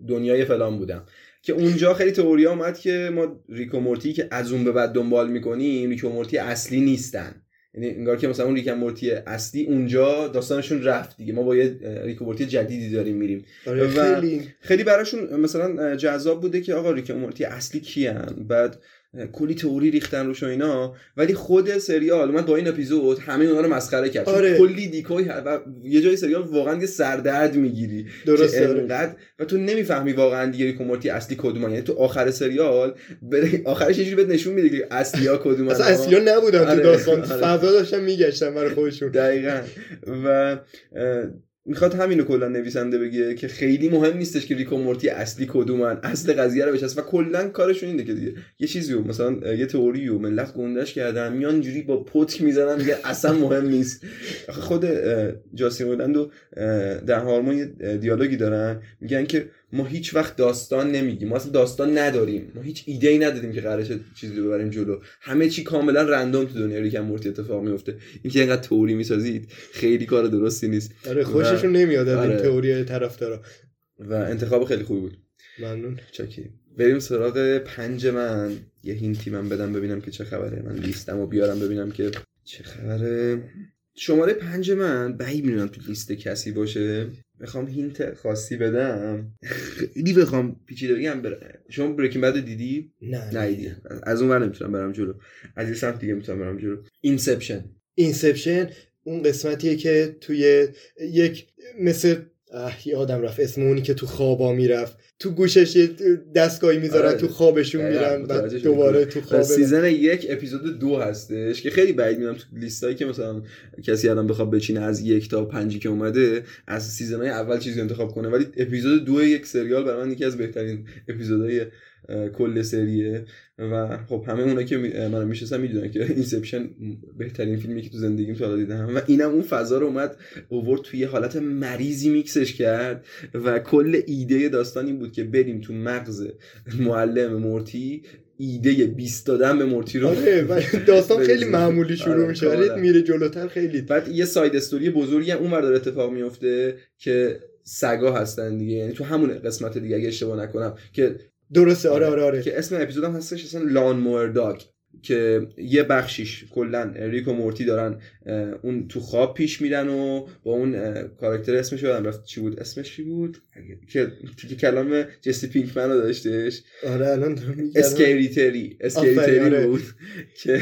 دنیای فلان بودم. که اونجا خیلی تئوریا اومد که ما ریکو مورتی که از اون به بعد دنبال می‌کنیم ریکو مورتی اصلی نیستن. یعنی انگار که مثلا اون ریک مورتی اصلی اونجا داستانشون رفت دیگه. ما با یه اه، ریک و مورتی جدیدی داریم میریم. آره و- خیلی. خیلی براشون مثلا جذاب بوده که آقا ریک و مورتی اصلی کیان؟ بعد کلی تئوری ریختن روش و اینا ولی خود سریال اومد با این اپیزود همه اونا رو مسخره کرد. آره. کلی دیکوی و یه جای سریال واقعا یه سردرد می‌گیری. درسته، که آره. انقدر و تو نمی‌فهمی واقعا دیگه ریک و مورتی اصلی کدومن یعنی تو آخر سریال بره آخرش یه جوری بهت نشون میده که اصلی ها کدومن. اصلا اصلی ها نبودن آره، تو داستان. آره. فضا داشتن میگشتن برای خودشون. دقیقا. و می‌خواد همینو کلا نویسنده بگه که خیلی مهم نیستش که ریکو مورتی اصلی کدومن اصل قضیه رو بشناس و کلا کارشون اینه که دیگه یه چیزی مثلا یه تئوری رو ملت گندش کردن میان اینجوری با پتک می‌زنن دیگه اصلا مهم نیست. خود اه، جاسین رویلند و در هارمون دیالوگی دارن میگن که ما هیچ وقت داستان نمیگیم. ما اصلا داستان نداریم. ما هیچ ایده ای ندادیم که قراره چیزی رو ببریم جلو. همه چی کاملا رندوم تو دنیا ریکن مورتی اتفاق میفته اینکه اینقدر تئوری می‌سازید خیلی کار درستی نیست. آره خوششون نمیاد از این آره. تئوری طرفدارا. و انتخاب خیلی خوبی بود. ممنون. چاکی بریم سراغ پنج من. یه هینتی من بدم ببینم که چه خبره. من لیستم رو بیارم ببینم که چه خبره. شماره پنج من. بعید می‌دونم تو لیست کسی باشه. بخوام hint خاصی بدم. خیلی بخوام. پیچیده بگم بره. شما Breaking Bad رو دیدی؟ نه نه از اون ور نمی‌تونم برم جلو. از این سمت دیگه می‌تونم برم جلو. Inception Inception اون قسمتیه که توی یک مثل یادم رفت اسم اونی که تو خوابا می‌رفت. تو گوشش یه دستگاهی می‌ذارن آره. تو خوابشون میرن شدی. دوباره تو خواب season یک اپیزود دو هستش که خیلی بعید می‌دونم تو لیستایی که مثلا کسی الان بخواد بچینه از یک تا پنجی که اومده از season های اول چیزی انتخاب کنه ولی اپیزود دو یک سریال برای من یکی از بهترین اپیزودهای کل سریه و خب همه اونا که منو می‌شناسن می‌دونن که Inception بهترین فیلمی که تو زندگیم تا دیدم و اینم اون فضا رو اومد اوورد توی حالت مریضی میکسش کرد و کل ایده داستان این بود که بریم تو مغز معلم مورتی ایده 20 دادن به مورتی رو آره و داستان خیلی. معمولی شروع آره، میشه ولی. میره جلوتر خیلی بعد یه ساید استوری بزرگی هم اونور داره اتفاق میفته که سگا هستن دیگه یعنی تو همون قسمت دیگه اگه اشتباه نکنم که درسته آره آره. آره که اسم اپیزودم هستش اصلا لان مور داگ که یه بخشیش کلا ریک و مورتی دارن اون تو خواب پیش میرن و با اون کاراکتر اسمش یادم رفت. چی بود؟ اسمش چی بود؟ که که کلام جسی پینکمن رو داشتش. آره الان دارم میگم. Scary Terry Scary Terry آره. بود. که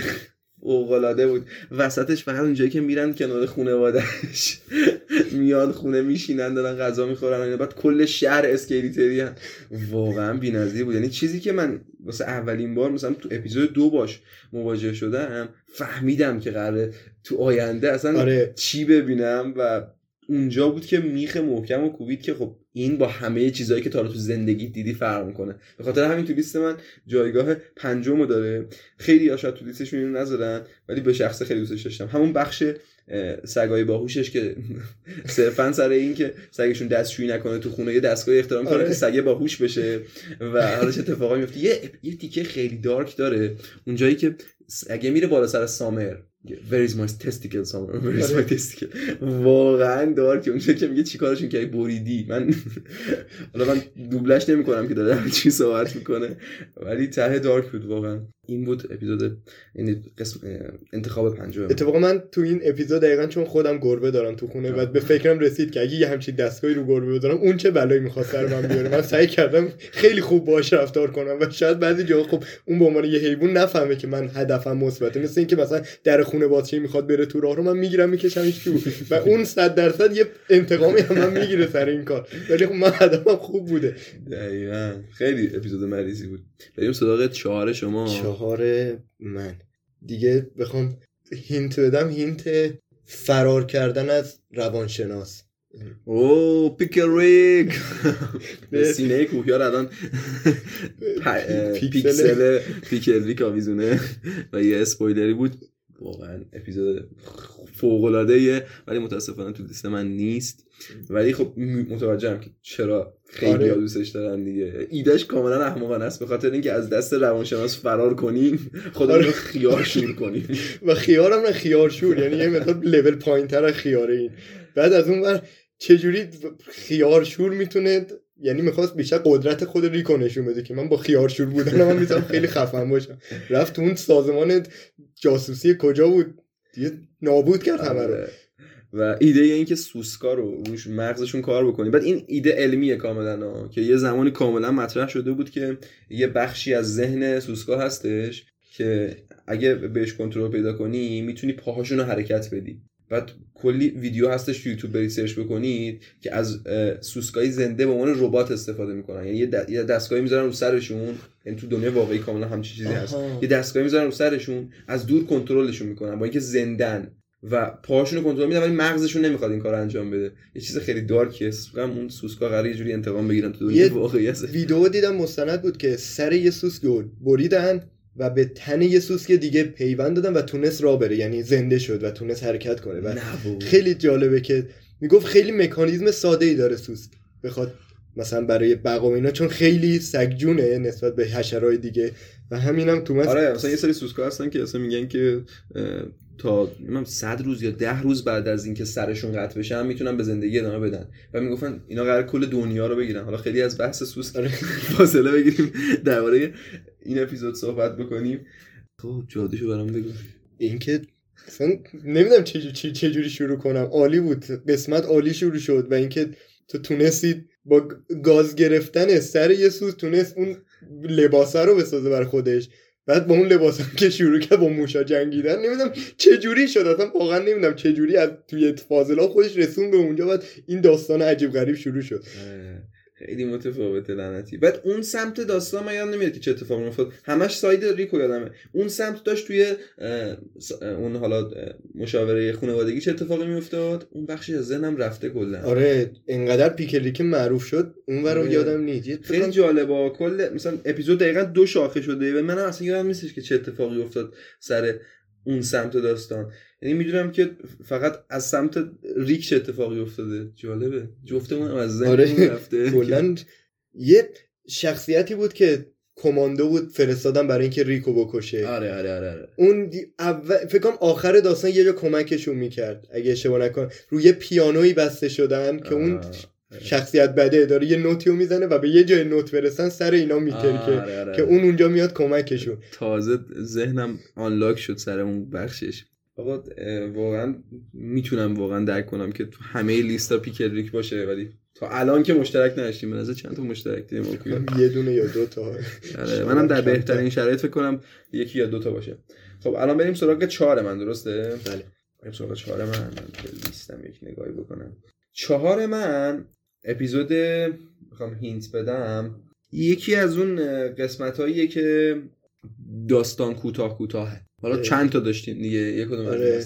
فوق‌العاده بود. وسطش فقط اونجایی که میرن کنار خونوادهش میان خونه میشینن دارن غذا می‌خورن. بعد کل شهر Scary Terry هم واقعا بی‌نظیر بود. یعنی چیزی که من واسه اولین بار مثلا تو اپیزود دو باش مواجه شدم فهمیدم که قراره تو آینده اصلا آره. چی ببینم و اونجا بود که میخ محکم و کوبید که خب این با همه چیزهایی که تا حالا تو زندگی دیدی فرق می‌کنه. به خاطر همین تو لیست من جایگاه پنجم رو داره. خیلی ها شاید تو لیستشون اینو نذارن ولی به شخصه خیلی دوستش داشتم. همون بخش سگای باهوشش که صرفا سر این که سگشون دستشویی نکنه تو خونه یه دستگاه اختراع می‌کنه آره. که سگه باهوش بشه و حالا چه اتفاقایی میفته یه یه تیکه خیلی دارک داره. اونجایی که سگه میره بالا سر سامر. Where is my testicle Summer Where is my آره. testicle? واقعا دارک اونجا که میگه چیکارشون کردی بریدی. من حالا من دوبلش نمی‌کنم که داره همه چی صحبت می‌کنه. ولی ته دارک بود واقعا. این بود اپیزود این قسم انتخاب پنجم اتفاقا من تو این اپیزود دقیقا چون خودم گربه دارم تو خونه و به فکرم رسید که اگه یه همچین دستگاهی رو گربه بذارم اون چه بلایی می‌خواست سر من بیاره؟ من سعی کردم خیلی خوب باهاش رفتار کنم و شاید بعضی جاها خب اون به عنوان یه حیوان نفهمه که من هدفم مثبته مثل اینکه مثلا در خونه بازشه می‌خواد بره تو راه رو من می‌گیرم میکشمش تو. و اون صد درصد یه انتقامی هم من می‌گیره سر این کار. ولی خب من هدفم خوب بوده. دقیقا. خیلی اپیزود مریضی بود. بریم سراغ چهار شما. چهار من. دیگه بخوام hint بدم. hint فرار کردن از روانشناس. او Pickle Rick به- سینه کوهیار الان. پیکسل. Pickle Rick آویزونه. و یه اسپویلری بود. واقعا اپیزود فوق العاده ولی متاسفانه تو لیست من نیست. ولی خب متوجهم که چرا خیلی آره. دوستش دارن دیگه. ایدهش کاملا احمقانه است به خاطر اینکه از دست روانشناس فرار کنیم خودمون رو آره. خیار شور کنیم. و خیارم نه خیار شور. یعنی یه مقدار لول پایین تر از خیاره این. بعد از اون بر چجوری خیار شور می‌تونه یعنی می‌خواست بیشتر قدرت خود ریکو نشون بده که من با خیار شور بودن من می‌تونم خیلی خفن باشم رفت اون سازمان جاسوسی کجا بود دیگه نابود کرد همه رو آره. و ایده این که سوسکا رو روش مغزشون کار بکنی بعد این ایده علمیه کاملا ها. که یه زمانی کاملا مطرح شده بود که یه بخشی از ذهن سوسکا هستش که اگه بهش کنترل پیدا کنی می‌تونی پاهاشون رو حرکت بدی بعد کلی ویدیو هستش تو یوتیوب برید سرچ بکنید که از سوسکای زنده به عنوان ربات استفاده می‌کنن. یعنی یه, دستگاهی می‌ذارن رو سرشون. یعنی تو دنیا واقعی کاملا همچین چیزی هست. آها. یه دستگاهی می‌ذارن رو سرشون از دور کنترلشون می‌کنن با اینکه زندن و پاهاشون رو کنترل میدن ولی مغزشون نمی‌خواد این کار رو انجام بده. یه چیز خیلی دارکیه فکرم اون سوسکا قراره یه جوری انتقام بگیرن تو دنیا واقعی. هست ویدیو دیدم مستند بود که سر یه سوسک بریدن. و به تن یه سوسک دیگه پیوند دادن و تونست را بره یعنی زنده شد و تونست حرکت کنه. و. خیلی جالبه که می‌گفت خیلی مکانیزم ساده ای داره سوسک بخواد مثلا برای بقا اینا چون خیلی سگجونه نسبت به حشرهای دیگه. و همینم تو مثلا آره مثلا یه سری سوسکا هستن که اصلا میگن که تا نمی‌دونم 100 روز یا 10 روز بعد از اینکه سرشون قطع بشه هم می‌تونن به زندگی ادامه بدن. و می‌گفتن اینا قرار کل دنیا رو بگیرن. حالا خیلی از بحث سوسک آره. فاصله بگیریم. درباره این اپیزود صحبت بکنیم. خب جادوشو برام بگو. اینکه اصلا نمی‌دونم چه چه چجوری شروع کنم. عالی بود. قسمت عالی شروع شد و اینکه تو تونستی با گاز گرفتن سر یه سوز تونست اون لباسه رو بسازه بر خودش. بعد با اون لباس هم که شروع کرد با موشا جنگیدن نمی‌دونم چه جوری شد اصلا واقعا نمی‌دونم چه جوری از توی فاضلات خودش رسون به اونجا بعد این داستان عجیب غریب شروع شد. خیلی متفاوته لعنتی. بعد اون سمت داستان من یادم نمیاد که چه اتفاقی افتاد. همش ساید ریکو یادمه. اون سمت داشت توی اون حالا مشاوره خانوادگی چه اتفاقی میافتاد؟ اون بخشی از ذهنم رفته کلا. آره انقدر پیکلیک معروف شد اون رو آره. یادم نیست. خیلی جالبه. کل مثلا اپیزود دقیقا دو شاخه شده و من اصلا یادم نیستش که چه اتفاقی افتاد سر اون سمت داستان. یعنی می‌دونم که فقط از سمت ریک چه اتفاقی افتاده؟ جالبه. جفتمون از ذهنمون آره. رفته. کلا یه شخصیتی بود که کماندو بود فرستادن برای اینکه ریکو بکشه. آره آره آره, آره. اون دی... اول... فکر کنم آخر داستان یه جا کمکشون می‌کرد اگه اشتباه نکنم. روی پیانویی بسته شدن که اون شخصیت بده داره یه نوتیو می‌زنه و به یه جای نوت برسن سر اینا میترکه آره، آره. که اون اونجا میاد کمکشون. تازه ذهنم آنلاک شد سر اون بخشش. آقا واقعا می‌تونم واقعا درک کنم که تو همه لیستا پیکل ریک باشه ولی تا الان که مشترک نداشتیم. به نظر چند تا مشترک داریم. یه دونه یا دو تا. آره منم در بهترین شرایط فکر کنم یکی یا دوتا باشه. خب الان بریم سراغ چهار من درسته؟ بله. بریم سراغ چهار من. من لیستم یک نگاهی بکنم. چهار من اپیزود می‌خوام هینت بدم. یکی از اون قسمت هاییه که داستان کوتاه کوتاهه حالا اه. چند تا داشتیم دیگه؟ یک کدوم آره.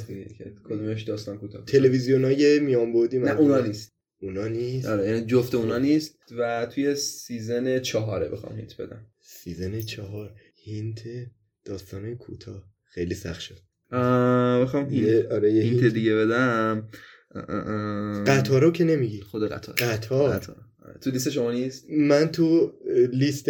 کدومش داستان کوتاه تلویزیون های میان بعدی نه اونا نیست. اونا نیست. آره یعنی جفت اونا نیست. و توی season چهاره بخوام hint بدم. season چهار. hint داستانه کوتاه. خیلی سخت شد. آه، بخوام hint آره hint. دیگه بدم. قطارو که نمیگی. خود قطار. قطار. قطار. آره. تو لیست شما نیست؟ من تو لیست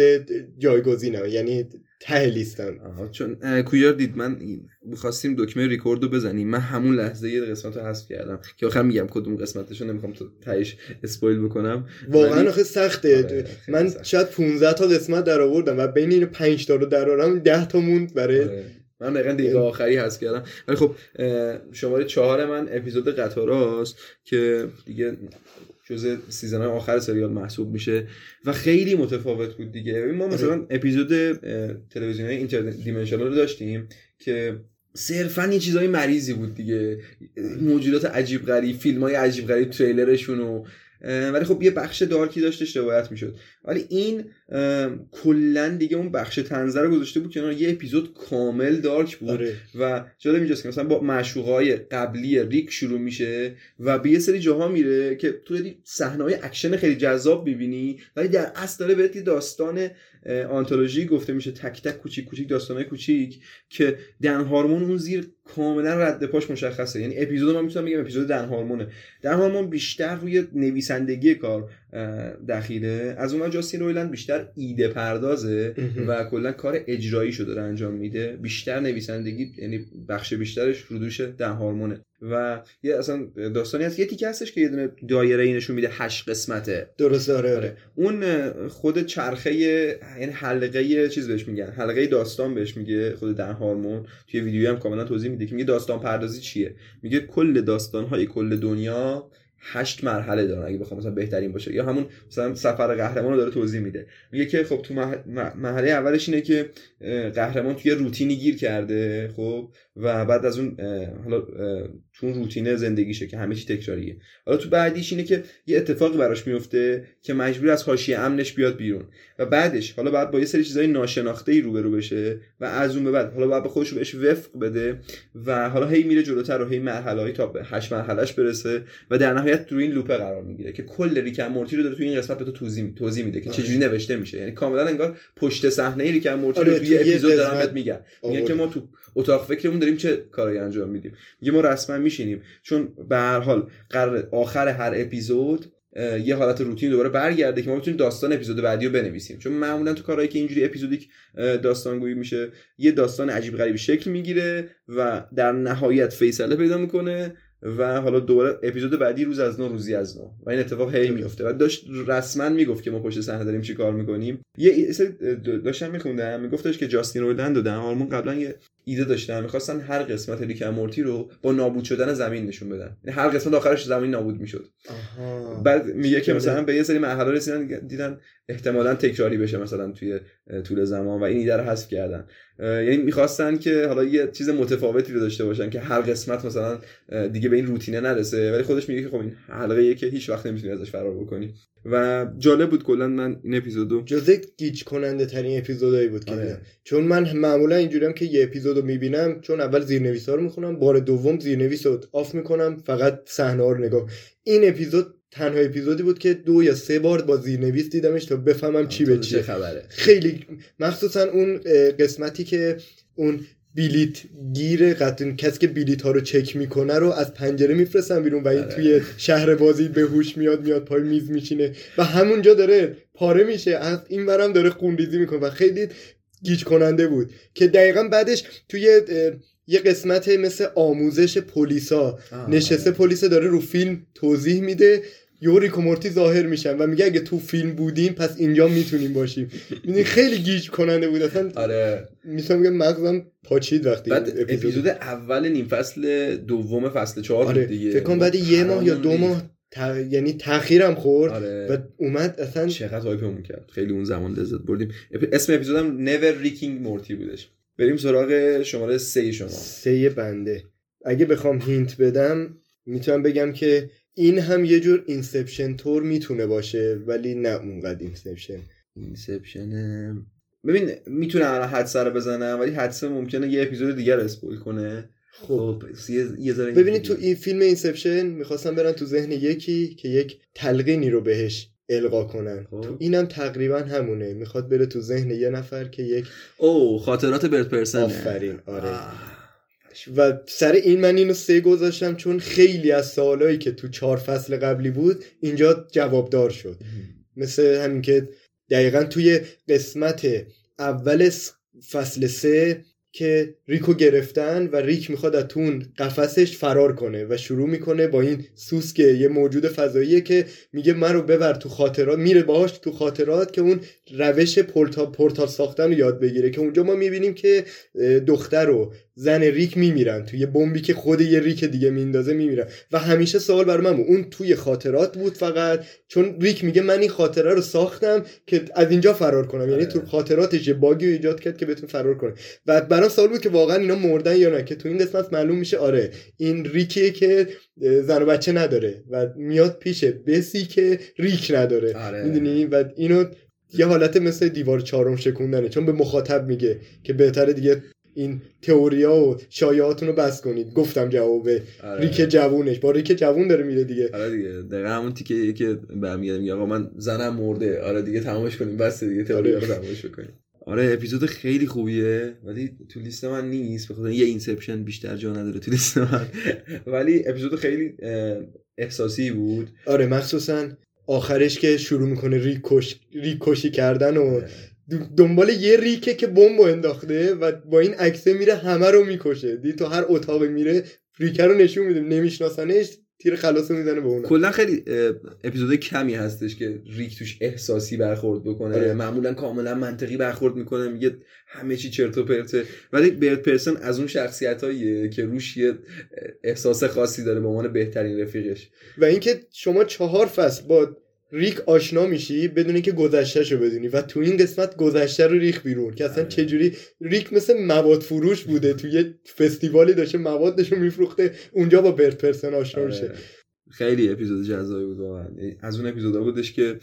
جایگزینم یعنی ته لیستم. آها چون کوهیار دید من می‌خواستیم دکمه ریکورد رو بزنیم. من همون لحظه یه قسمت رو حذف کردم. که آخر میگم کدوم قسمتش نمی‌خوام تو تهش spoil بکنم. واقعا ولی- آخه سخته. آره، من سخت. شاید 15 تا قسمت در آوردم و بین این 5 تا رو در آوردم 10 تا موند برای آره. من دقیقا دقیقا آخری هست کردم. ولی خب شماره چهار من اپیزود قطاراست که دیگه جز season آخر سریال محسوب میشه و خیلی متفاوت بود دیگه. ما مثلا اپیزود اه، تلویزیون interdimensional رو داشتیم که صرفا یه چیزای مریضی بود دیگه. موجودات عجیب غریب فیلم های عجیب غریب تریلرشون و ولی خب یه بخش dark ی داشتش روایت می‌شد. ولی این کلا دیگه اون بخش طنزه رو گذاشته بود کنار یه اپیزود کامل dark بود. آره. و جالب اینجاست که مثلا با معشوقای قبلی ریک شروع میشه و به یه سری جاها میره که تو داری صحنه‌های اکشن خیلی جذاب می‌بینی. ولی در اصل داره بهت داستان آنتولوژی گفته میشه تک تک کوچیک کوچیک داستانهای کوچیک که دن هارمون اون زیر کاملا رد پاش مشخصه. یعنی اپیزود من می‌تونم بگم اپیزود دن هارمونه. دن هارمون بیشتر روی نویسندگی کار. دخیله. از اونها جاستین رویلند بیشتر ایده پردازه. و کلا کار اجرایی شده داره انجام میده. بیشتر نویسندگی یعنی بخش بیشترش رو دوش ده هارمونه و یه اصلا داستانی هست. یه تیکه هستش که یه دونه دایره ای نشون میده هشت قسمته. درسته آره آره. آره. اون خود چرخه یعنی حلقه چیز بهش میگن. حلقه داستان بهش میگه خود در هارمون توی ویدیویی هم کاملا توضیح میده که میگه داستان پردازی چیه. میگه کل داستان های کل دنیا هشت مرحله دارن اگه بخوام مثلا بهترین باشه. یا همون مثلا سفر قهرمان رو داره توضیح میده. میگه که خب تو مرحله اولش اینه که قهرمان توی روتینی گیر کرده خب و بعد از اون حالا تو اون روتینه زندگیشه که همه چی تکراریه. حالا تو بعدیش اینه که یه اتفاقی براش میفته که مجبور از حاشیه امنش بیاد بیرون. و بعدش حالا بعد با یه سری چیزای ناشناخته ای روبرو بشه و از اون به بعد حالا بعد به خودش بهش وفق بده و حالا هی میره جلوتر و هی مرحله تا به هشت مرحلهش برسه و در نهایت تو این لوپه قرار می‌گیره که کل ریکن مورتی رو داره تو این قسمت به تو توضیح توضیح میده که چجوری نوشته میشه. یعنی کاملا انگار پشت صحنه ریکن مورتی آره، رو تو توی اپیزود میگن میگن آورده. که ما تو اتاق فکرمون داریم چه کاری انجام میدیم. میگه ما رسما میشینیم. چون به هر حال قرار آخر هر اپیزود یه حالت روتین دوباره برگرده که ما بتونیم داستان اپیزود بعدی رو بنویسیم. چون معمولا تو کارهایی که اینجوری اپیزودیک داستانگویی میشه یه داستان عجیب غریبی شکل می‌گیره و در نهایت فیصله پیدا می‌کنه و حالا دوباره اپیزود بعدی روز از نو روزی از نو. و این اتفاق هی میفته و داشت رسما می‌گفت که ما پشت صحنه داریم چی کار می‌کنیم. یه سری داشتم میخوندم. میگفتش که جاستین رویلند و دن هارمون قبلا یه ایده داشتن. می‌خواستن هر قسمت ریک اند مورتی رو با نابود شدن زمین نشون بدن. یعنی هر قسمت آخرش زمین نابود می‌شد. بعد میگه که. مثلا به یه سری مرحله رسیدن دیدن احتمالا تکراری بشه مثلا توی طول زمان و این ایده رو حذف کردن. یعنی می‌خواستن که حالا یه چیز متفاوتی رو داشته باشن که هر قسمت مثلا دیگه به این روتینه نرسه. ولی خودش میگه که خب این حلقه که هیچ وقت نمی‌تونی ازش فرار بکنی. و جالب بود کلا من این اپیزودو جزء گیج کننده ترین اپیزودایی بود که آره. دیدم. چون من معمولا اینجوریم که یه اپیزود رو می‌بینم چون اول زیرنویس ها رو می‌خونم بار دوم زیرنویس رو off می‌کنم فقط صحنه ها رو نگاه این اپیزود تنها اپیزودی بود که دو یا سه بار با زیرنویس دیدمش تا بفهمم چی به چیه خبره خیلی مخصوصا اون قسمتی که اون بلیت گیر قطعا کسی که بلیت ها رو چک می‌کنه رو از پنجره میفرستن بیرون و این توی شهر بازی به هوش میاد میاد پای میز میشینه و همونجا داره پاره میشه. از این برم داره خونریزی می‌کنه و خیلی گیج کننده بود که دقیقا بعدش توی یه قسمت مثل آموزش پلیسا نشسته پلیس داره رو فیلم توضیح میده یهو ریک و مورتی ظاهر میشن و میگه اگه تو فیلم بودیم پس اینجا می‌تونیم باشیم. می‌دونی خیلی گیج کننده بود. اصلا آره. می‌تونم بگم مغزم پاچید وقتی بعد اپیزود اول نیم فصل دوم فصل چهار آره. دیگه. فکر کنم بعد یه ماه یا دو. ماه ت... یعنی تاخیرم خورد آره. و اومد اصلا چقدر hype مون کرد. خیلی اون زمان لذت بردیم. اپ... اسم اپیزودم Never Ricking Morty بودش. بریم سراغ شماره سه شما. سه بنده. اگه بخوام hint بدم می‌تونم بگم که این هم یه جور Inception طور می‌تونه باشه ولی نه اونقدر Inception. Inception ببین می‌تونم الان حدسه رو بزنم ولی حدسه ممکنه یه اپیزود دیگر spoil کنه. خب. خب یه ذره ببینید تو این فیلم اینسپشن می‌خواستم برن تو ذهن یکی که یک تلقینی رو بهش القا کنن. خب. تو اینم تقریبا همونه. می‌خواد بره تو ذهن یه نفر که یک او خاطرات برد پرسن آفرین. آره. و سر این من اینو سه گذاشتم چون خیلی از سوالایی که تو چهار فصل قبلی بود اینجا جوابدار شد. مثل همین که دقیقا توی قسمت اول فصل سه که ریکو گرفتن و ریک می‌خواد از تو اون قفسش فرار کنه و شروع می‌کنه با این سوسک یه موجود فضاییه که میگه من رو ببر تو خاطرات. میره باهاش تو خاطرات که اون روش porta portal ساختن رو یاد بگیره که اونجا ما می‌بینیم که دختر و زن ریک میمیرن. توی بمبی که خود یه ریک دیگه میندازه میمیرن. و همیشه سوال بر من بود. اون توی خاطرات بود فقط؟ چون ریک میگه من این خاطره رو ساختم که از اینجا فرار کنم. یعنی تو خاطراتش یه باگی رو ایجاد کرد که بتونه فرار کنه. و برام سوال بود که واقعا اینا مردن یا نه؟ که تو این قسمت معلوم میشه آره این ریکیه که زن و بچه نداره و میاد پیش بسی که ریک نداره. آره. می‌دونی؟ و اینو یه حالت مثل دیوار چهارم شکوندنه. چون به مخاطب میگه که بهتره دیگه این تئوریا و شایعاتون رو بس کنید. گفتم جوابه آره. ریک جوونش. با ریک جوون داره میره دیگه. آره دیگه. دقیقا همون تیکه که برمیگرده میگه. آقا من زنم مرده. آره دیگه تمامش کنیم. بس دیگه. تئوری رو تمامش بکنیم. آره اپیزود خیلی خوبیه. ولی تو لیست من نیست. بخاطر یه Inception بیشتر جا نداره تو لیست من. ولی اپیزود خیلی احساسی بود. آره مخصوصا آخرش که شروع می‌کنه ریک, کش... ریک کشی کردن و د- دنبال یه ریکه که بمب انداخته و با این عکسه میره همه رو می‌کشه. هی تو هر اتاقی میره ریکه رو نشون میده. نمیشناسنش تیر خلاص می‌زنه به اون کلا خیلی اپیزود کمی هستش که ریک توش احساسی برخورد بکنه. آره. معمولا کاملا منطقی برخورد می‌کنه میگه همه چی چرت و پرته. ولی برد پرسن از اون شخصیت که روش یه احساس خاصی داره به عنوان بهترین رفیقش. و اینکه شما چهار فصل با ریک آشنا میشی بدون اینکه گذشتهشو بدونی و تو این قسمت گذشته رو ریخ بیرون که اصلا چجوری ریک مثل مواد فروش بوده تو یه فستیوالی داشته موادشو میفروخته اونجا با برد پرسن آشنا میشه. آره. خیلی اپیزود جذابی بود واقعا. از اون اپیزودا بودش که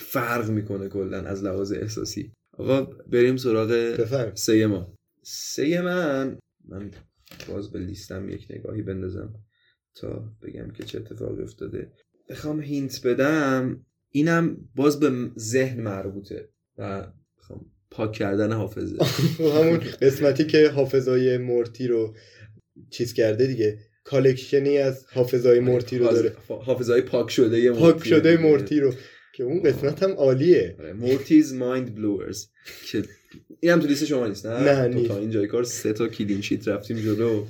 فرق می‌کنه کلا از لحاظ احساسی. آقا بریم سراغ سه ما. سه من من باز به لیستم یک نگاهی بندازم تا بگم که چه اتفاقی افتاده. بخوام hint بدم اینم باز به ذهن مربوطه و بخوام پاک کردن حافظه. و همون قسمتی که حافظای مورتی رو چیز کرده دیگه. collection ی از حافظای مورتی رو داره. حافظهای پاک شده یه پاک مورتی شده. مورتی رو. که اون قسمت هم عالیه. Morty's Mind Blowers که این هم تو لیست شما نیست نه؟ نه،. تا اینجای کار سه تا clean sheet رفتیم جلو.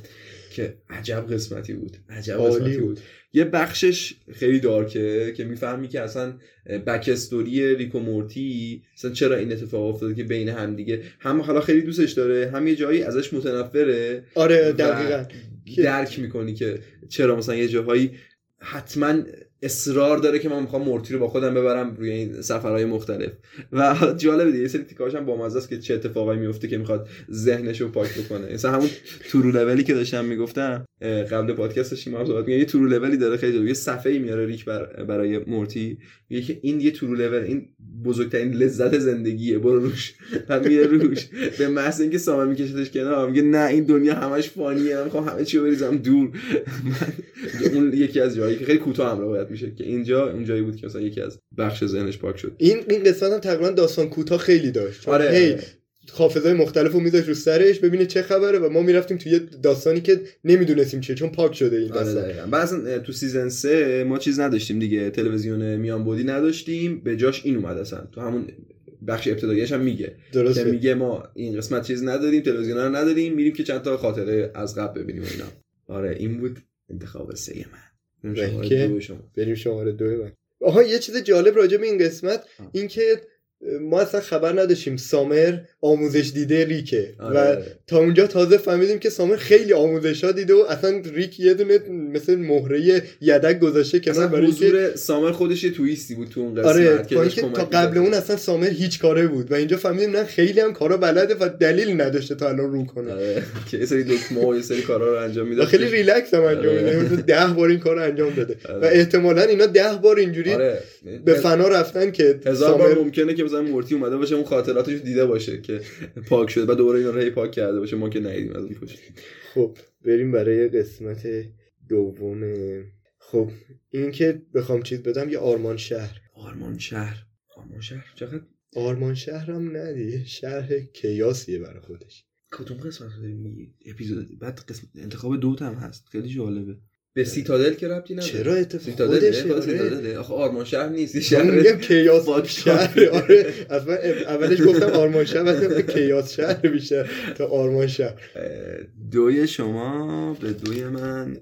که عجب قسمتی بود. عجب قسمتی بود. بود. یه بخشش خیلی dark ه که می‌فهمی که اصلا backstory ریک و مورتی اصلا چرا این اتفاق افتاده که بین هم دیگه هم حالا خیلی دوستش داره هم یه جایی ازش متنفره آره دقیقا. که- درک می‌کنی که چرا مثلا یه جاهایی حتما اصرار داره که من می‌خوام مورتی رو با خودم ببرم روی این سفرهای مختلف. و جالبه دیگه یه سری تیکاش هم با است که چه اتفاقایی میفته که می‌خواد ذهنش رو پاک بکنه. مثلا همون تورو لولی که داشتم می‌گفتم قبل پادکست داشتیم هم صحبت. یه تورو لولی داره خیلی جالب. یه صفحه میاره ریک بر برای مورتی. میگه که این یه تورو لول این بزرگترین لذت زندگیه برو روش. و میره روش. به محض اینکه سامر میکشتش کنار میگه نه این دنیا همش فانیه من همه چی رو بریزم دور. اون یکی از جایی که خیلی کوتاه هم روایت میشه که اینجا اون جایی بود که مثلا یکی از بخش ذهنش پاک شد. این این قسمت هم تقریبا داستان کوتاه خیلی داشت. آره هی حافظای مختلف رو میذاشت رو سرش ببینه چه خبره و ما می‌رفتیم توی یه داستانی که نمی‌دونستیم چیه چون پاک شده این آره داستان. اصلا تو season سه ما چیز نداشتیم دیگه تلویزیون میان بعدی نداشتیم به جاش این اومد اصلا. تو همون بخش ابتداییش هم میگه. که درسته میگه ما این قسمت چیز نداریم تلویزیون رو نداریم میریم که چند تا خاطره از قبل ببینیم اینا. آره این بود انتخاب سه من. بریم شماره. دو شما بریم شماره دو آها یه چیز جالب راجع به این قسمت آه. که ما اصلا خبر نداشتیم سامر آموزش دیده ریکه و آره. تا اونجا تازه فهمیدیم که سامر خیلی آموزش ها دیده و اصلا ریک یه دونه مثل مهره یدک گذاشته کنار اصلا برای حضور سامر خودش یه تویستی بود تو اون قسمت آره که کمک تا قبل. اون اصلا سامر هیچ کاره بود و اینجا فهمیدیم نه خیلی هم کارا بلده و دلیلی نداشته تا الان رو کنه آره که یه سری دکمه و یه سری کارا رو انجام می‌داد و خیلی ریلکس هم انجام آره. میده ده بار این کار رو انجام داده و آره. احتمالا اینا ده بار اینجوری به فنا رفتن که هزار بار ممکنه که مثلا مورتی اومده باشه اون خاطراتش دیده باشه که پاک شده. بعد دوباره اینا رو پاک کرده باشه ما که ندیدیم از اون پشت. خب بریم برای قسمت دوم. خب این که بخوام چیز بدم یه آرمان شهر. آرمان شهر. آرمان شهر؟ چقدر؟ آرمان شهرم ندیه شهر کیاسیه برای خودش. کدوم قسمت رو داری میگی؟ اپیزود بعد قسمت انتخاب دوت هم هست. خیلی جالبه. به سیتادل که ربطی نداره. چرا اتفاق خودشه خود آره. سیتادله. آخه آرمان شهر نیست شهر میگم کیاس شهر. آره اصلا اولش گفتم آرمان شهر بعد کیاس شهر بیشتر تا آرمان شهر. دوی شما به دوی من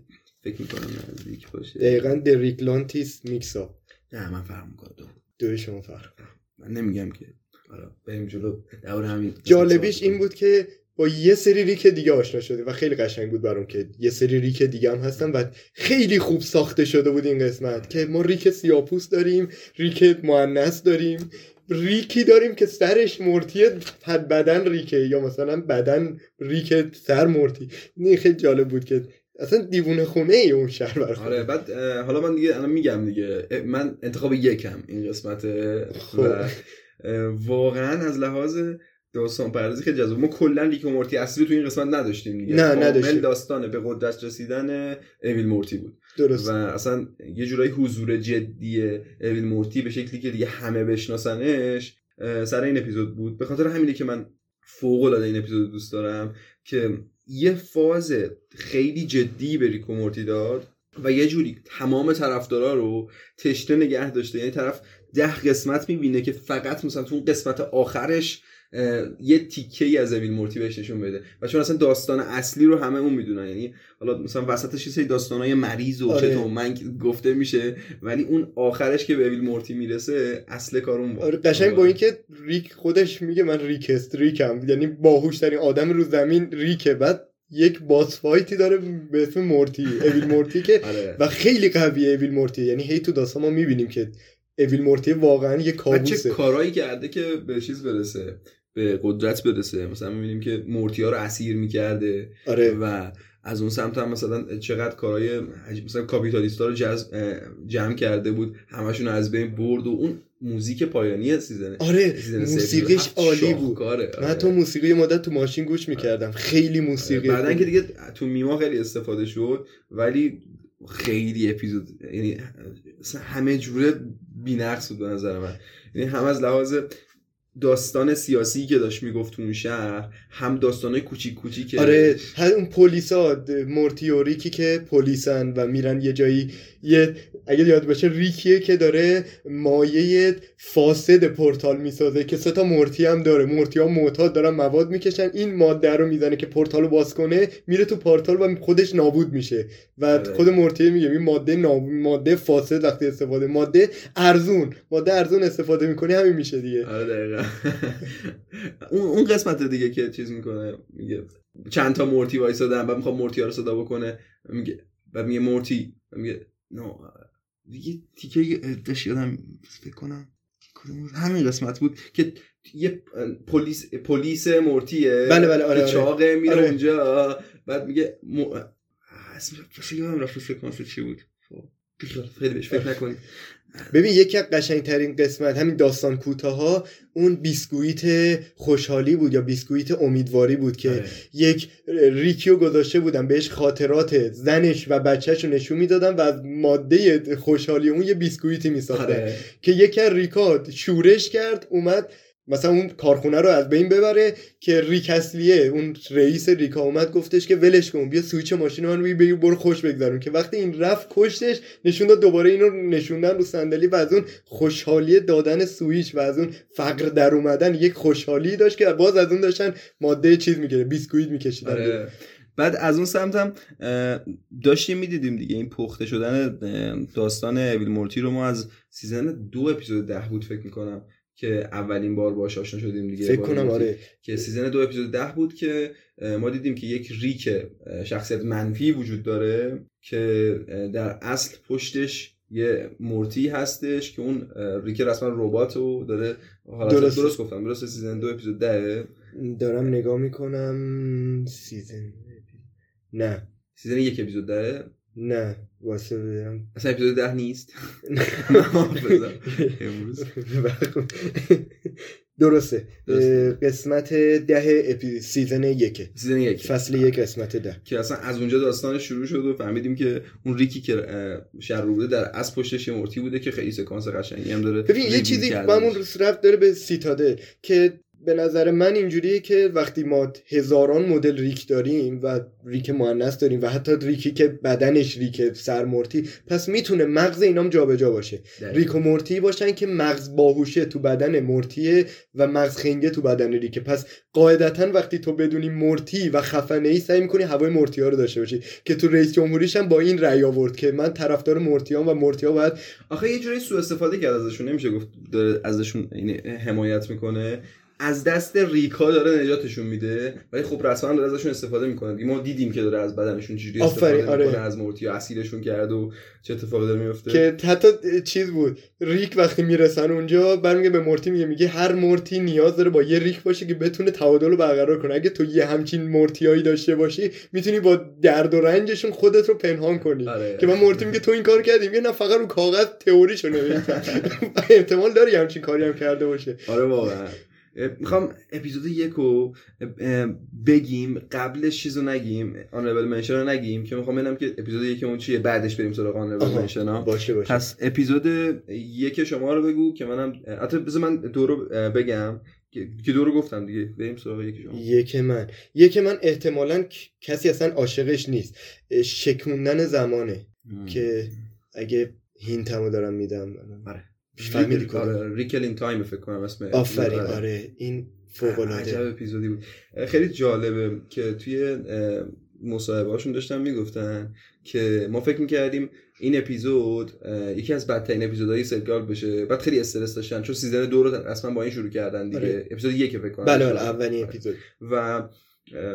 فکر می‌کنم نزدیک باشه. دقیقا دریکلانتیس میکسا نه من فرق می‌کنم. دو. دوی شما فرق. من نمیگم که. حالا بریم جلو. دور همین. جالبیش این. بود که با یه سری ریک دیگه آشنا شده و خیلی قشنگ بود برام که یه سری ریک دیگه هم هستن و خیلی خوب ساخته شده بود این قسمت که ما ریک سیاپوس داریم ریک مؤنث داریم ریکی داریم که سرش مرتیه بدن ریکه یا مثلا بدن ریک سر مرتی این خیلی جالب بود که اصلا دیوونه خونه ای اون شهر برای خودم. آره بعد حالا من دیگه الان میگم دیگه من انتخاب یکم این قسمت خب. و واقعا از لحاظ داستان پردازی خیلی جذاب. ما کلا ریک و مورتی اصلی تو این قسمت نداشتیم دیگه. نه، نداشتیم. داستان به قدرت رسیدن اویل مورتی بود. درست. و اصلا یه جورایی حضور جدی اویل مورتی به شکلی که دیگه همه بشناسنش سر این اپیزود بود. به خاطر همینه که من فوق العاده این اپیزود دوست دارم که یه فاز خیلی جدی به ریک و مورتی داد و یه جوری تمام طرفدارا رو تشنه نگه داشته. یعنی طرف ده قسمت می‌بینه که فقط مثلا تو اون قسمت آخرش یه تیکه ای از Evil Morty بهش نشون بده. و چون اصلا داستان اصلی رو همه اون می‌دونن. یعنی حالا مثلا وسطش یه سری داستانای مریض و آره. چت و منگ گفته میشه ولی اون آخرش که به Evil Morty می‌رسه اصل کار اون آره قشنگ با اینکه ریک خودش میگه من Rickest Rick م. یعنی باهوش ترین آدم رو زمین ریکه. بعد یک boss fight ی داره به اسم مورتی. Evil Morty که آره. و خیلی قویه Evil Morty. یعنی هی تو داستان ما می‌بینیم که Evil Morty واقعا یه و چه کابوسه. کارایی کرده که به چیز برسه. به قدرت برسه. مثلا می‌بینیم که مورتی ها رو اسیر می‌کرده آره. و از اون سمت هم مثلا چقدر کارهای مثلا کاپیتالیستا رو جذب جمع کرده بود همشون از بین برد و اون موزیک پایانی season آره season موسیقیش عالی بود. شاهکاره. من آره. حتی موسیقی مدت تو ماشین گوش می‌کردم. خیلی موسیقی بعدن خوب. که دیگه تو میما خیلی استفاده شد ولی خیلی اپیزود یعنی همه جوره بی‌نقص بود به نظر من. یعنی هم از لحاظ داستان سیاسی که داشت می‌گفت اون شهر هم داستانای کوچیک کوچیک آره هر اون پلیسا مورتی و ریکی که پلیسن و میرن یه جایی یه اگه یاد باشه ریکیه که داره ماده فاسد پورتال می‌سازه که سه تا مورتی هم داره. مورتی ها معتاد دارن مواد می‌کشن این ماده رو می‌زنه که پورتال رو باز کنه میره تو پورتال و خودش نابود میشه. و آره. خود مورتی میگه این ماده ناب... ماده فاسد وقتی استفاده ماده ارزون ماده ارزون استفاده می‌کنی همین میشه دیگه. آره اون اون قسمت دیگه که چیز می‌کنه میگه چند تا مورتی وایسادن بعد می‌خواد مورتی ها رو صدا بکنه میگه بعد میگه مورتی میگه نو دیگه تیکه داشت یادم فکر کنم؟ همین قسمت بود که یه پلیس پلیس مورتیه بله، بله، آره، آره. چاقه میره آره. اونجا بعد میگه مو... اسم اصلا یادم رفت سکانس چی بود خب، خیلی بهش فکر نکنید ببین یکی از قشنگترین قسمت همین داستان کوتاه ها اون بیسکویت خوشحالی بود یا بیسکویت امیدواری بود که آره. یک ریکیو گذاشته بودن بهش خاطرات زنش و بچهش رو نشون می‌دادن و از ماده خوشحالی اون یه بیسکویتی میساختن آره. که یکی از ریکا شورش کرد اومد مثلا اون کارخونه رو از بین ببره که ریک اصلیه. اون رئیس ریکا اومد گفتش که ولش کن بیا سویچ ماشین من بگیر برو خوش بگذرون. که وقتی این رفت کشتش نشون داد دوباره اینو نشوندن رو صندلی و از اون خوشحالی دادن سویچ و از اون فقر در اومدن یک خوشحالی داشت که باز از اون داشتن ماده چیز می‌گیره بیسکویت میکشیدن. آره. بعد از اون سمت هم داشتیم می‌دیدیم دیگه این پخته شدن داستان Evil Morty رو. ما از season دو اپیزود ده بود فکر می‌کنم. که اولین بار باش آشنا شدیم دیگه فکر کنم. آره که season دو اپیزود ده بود که ما دیدیم که یک ریک شخصیت منفی وجود داره که در اصل پشتش یه مورتی هستش که اون ریک رسما ربات رو داره درسته. درست گفتم درست season دو اپیزود ده دارم نگاه می‌کنم season نه season یک اپیزود ده نه واسه بدم اصلا اپیزود ده نیست. امروز. درسته. قسمت ده اپی... season یکه season یک. فصل یک قسمت ده. که اصلا از اونجا داستان شروع شد و فهمیدیم که اون ریکی که شر بوده در اصل پشتش یه مورتی بوده که خیلی سکانس قشنگی هم داره ببین یه چیزی. با همون رفت داره به Citadel که به نظر من اینجوریه که وقتی ما هزاران مدل ریک داریم و ریک مؤنث داریم و حتی ریکی که بدنش ریک سرمورتی پس می‌تونه مغز اینام جابجا باشه. ریک و مورتی باشن که مغز باهوشه تو بدن مورتیه و مغز خنگه تو بدن ریکه. پس قاعدتا وقتی تو بدونی مورتی و خفنه ای سعی می‌کنی هوای مورتی ها رو داشته باشی که تو رئیس جمهوریش هم با این رأی آورد که من طرفدار مورتی و مورتی ها باید آخه یه جوری سوء استفاده کرد ازشون نمیشه گفت ازشون این حمایت می‌کنه. از دست ریکا داره نجاتشون میده. ولی خب رسما داره ازشون استفاده می‌کنه. ما دیدیم که داره از بدنشون چجوری استفاده آره. می‌کنه از مورتی اسیرشون کرد و چه اتفاقی داره میفته که حتی چیز بود ریک وقتی می‌رسن اونجا برمیگه به مورتی میگه میگه هر مورتی نیاز داره با یه ریک باشه که بتونه تعادل رو برقرار کنه. اگه تو یه همچین مورتیایی داشته باشی می‌تونی با درد و رنجشون خودت رو پنهان کنی. آره. که من مورتی میگه تو این کار کردی؟ میگه نه فقط رو کاغذ تئوریشو نوشتم. احتمال داره همچین کاری هم کرده باشه. آره واقعا. می‌خوام اپیزود یک رو بگیم قبلش چیزو نگیم آنربل منشن رو نگیم که می‌خوام ببینم که اپیزود یکمون چیه بعدش بریم سراغ آنربل. منشن ها. باشه باشه. پس اپیزود یک شما رو بگو که منم حتی بذار من دو رو بگم که دو رو گفتم دیگه. بریم سراغ یک شما. یک من. یک من احتمالا کسی اصلا عاشقش نیست. شکوندن زمانه که اگه hint مو دارم میدم. آره. ریکل کنم آره، Rickle in Time فکر کنم اسم آفرین آره. آره این فوق عجب العاده اپیزودی بود. خیلی جالبه که توی مصاحبه هاشون داشتن می‌گفتن که ما فکر می‌کردیم این اپیزود یکی از بدترین اپیزودهای سریال بشه. بعد خیلی استرس داشتن چون season دو رو اصلا با این شروع کردن دیگه. آره. اپیزود یک فکر کنم. بله بله اولین. اپیزود. و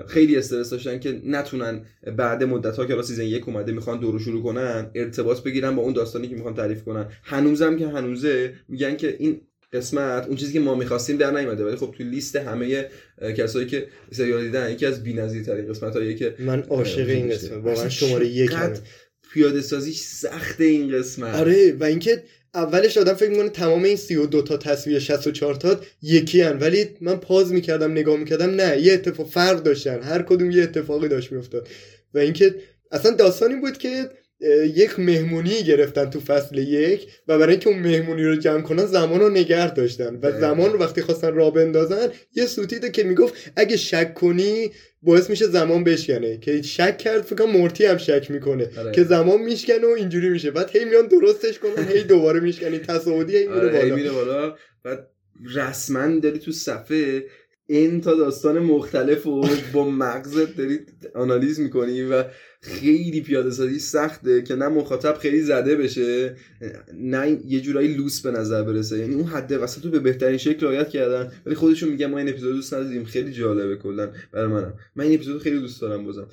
خیلی استرس داشتن که نتونن بعد مدت ها که سیزن یک اومده می‌خوان دو رو شروع کنن ارتباط بگیرن با اون داستانی که می‌خوان تعریف کنن. هنوزم که هنوزه میگن که این قسمت اون چیزی که ما می‌خواستیم در نیومده. ولی خب توی لیست همه کسایی که سریال دیدن یکی از بی‌نظیرترین قسمت هایی که من عاشق این قسمت. واقعا شماره یک پیاده سازیش سخته این قسمت. آره و اینکه اولش آدم فکر می‌کنه تمام این 32 تا تصویر 64 تا یکی هن ولی من پاز می‌کردم نگاه می‌کردم نه یه اتفاق فرق داشتن. هر کدوم یه اتفاقی داشت میافتاد. و اینکه اصلا داستانی بود که یک مهمونی گرفتن تو فصل یک و برای اینکه اون مهمونی رو جمع کنن زمان رو نگه داشتن. و. زمان رو وقتی خواستن را بندازن یه سوتیده که می‌گفت اگه شک کنی باعث میشه زمان بشکنه. که شک کرد فکر کنم مورتی هم شک می‌کنه. آره. که زمان میشکنه و اینجوری میشه. بعد هی میان درستش کنن هی دوباره میشکنی. تصاعدی هی میره آره بالا. میره بالا. بعد رسما داری تو صفحه این تا داستان مختلف و با مغزت داری آنالیز می‌کنی و خیلی پیاده سازی سخته که نه مخاطب خیلی زده بشه نه یه جورایی لوس به نظر برسه. یعنی اون حد وسط رو به بهترین شکل رعایت کردن. ولی خودشون میگن ما این اپیزود دوست نداریم. خیلی جالبه کلا برای منم. من این اپیزود خیلی دوست دارم بازم.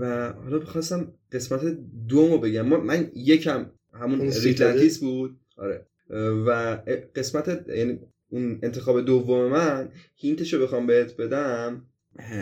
و حالا بخواستم قسمت دومو بگم. من یکم همون؟ Ricklantis بود. آره. و قسمت یعنی اون انتخاب دوم من هینتشو بخوام بهت بدم.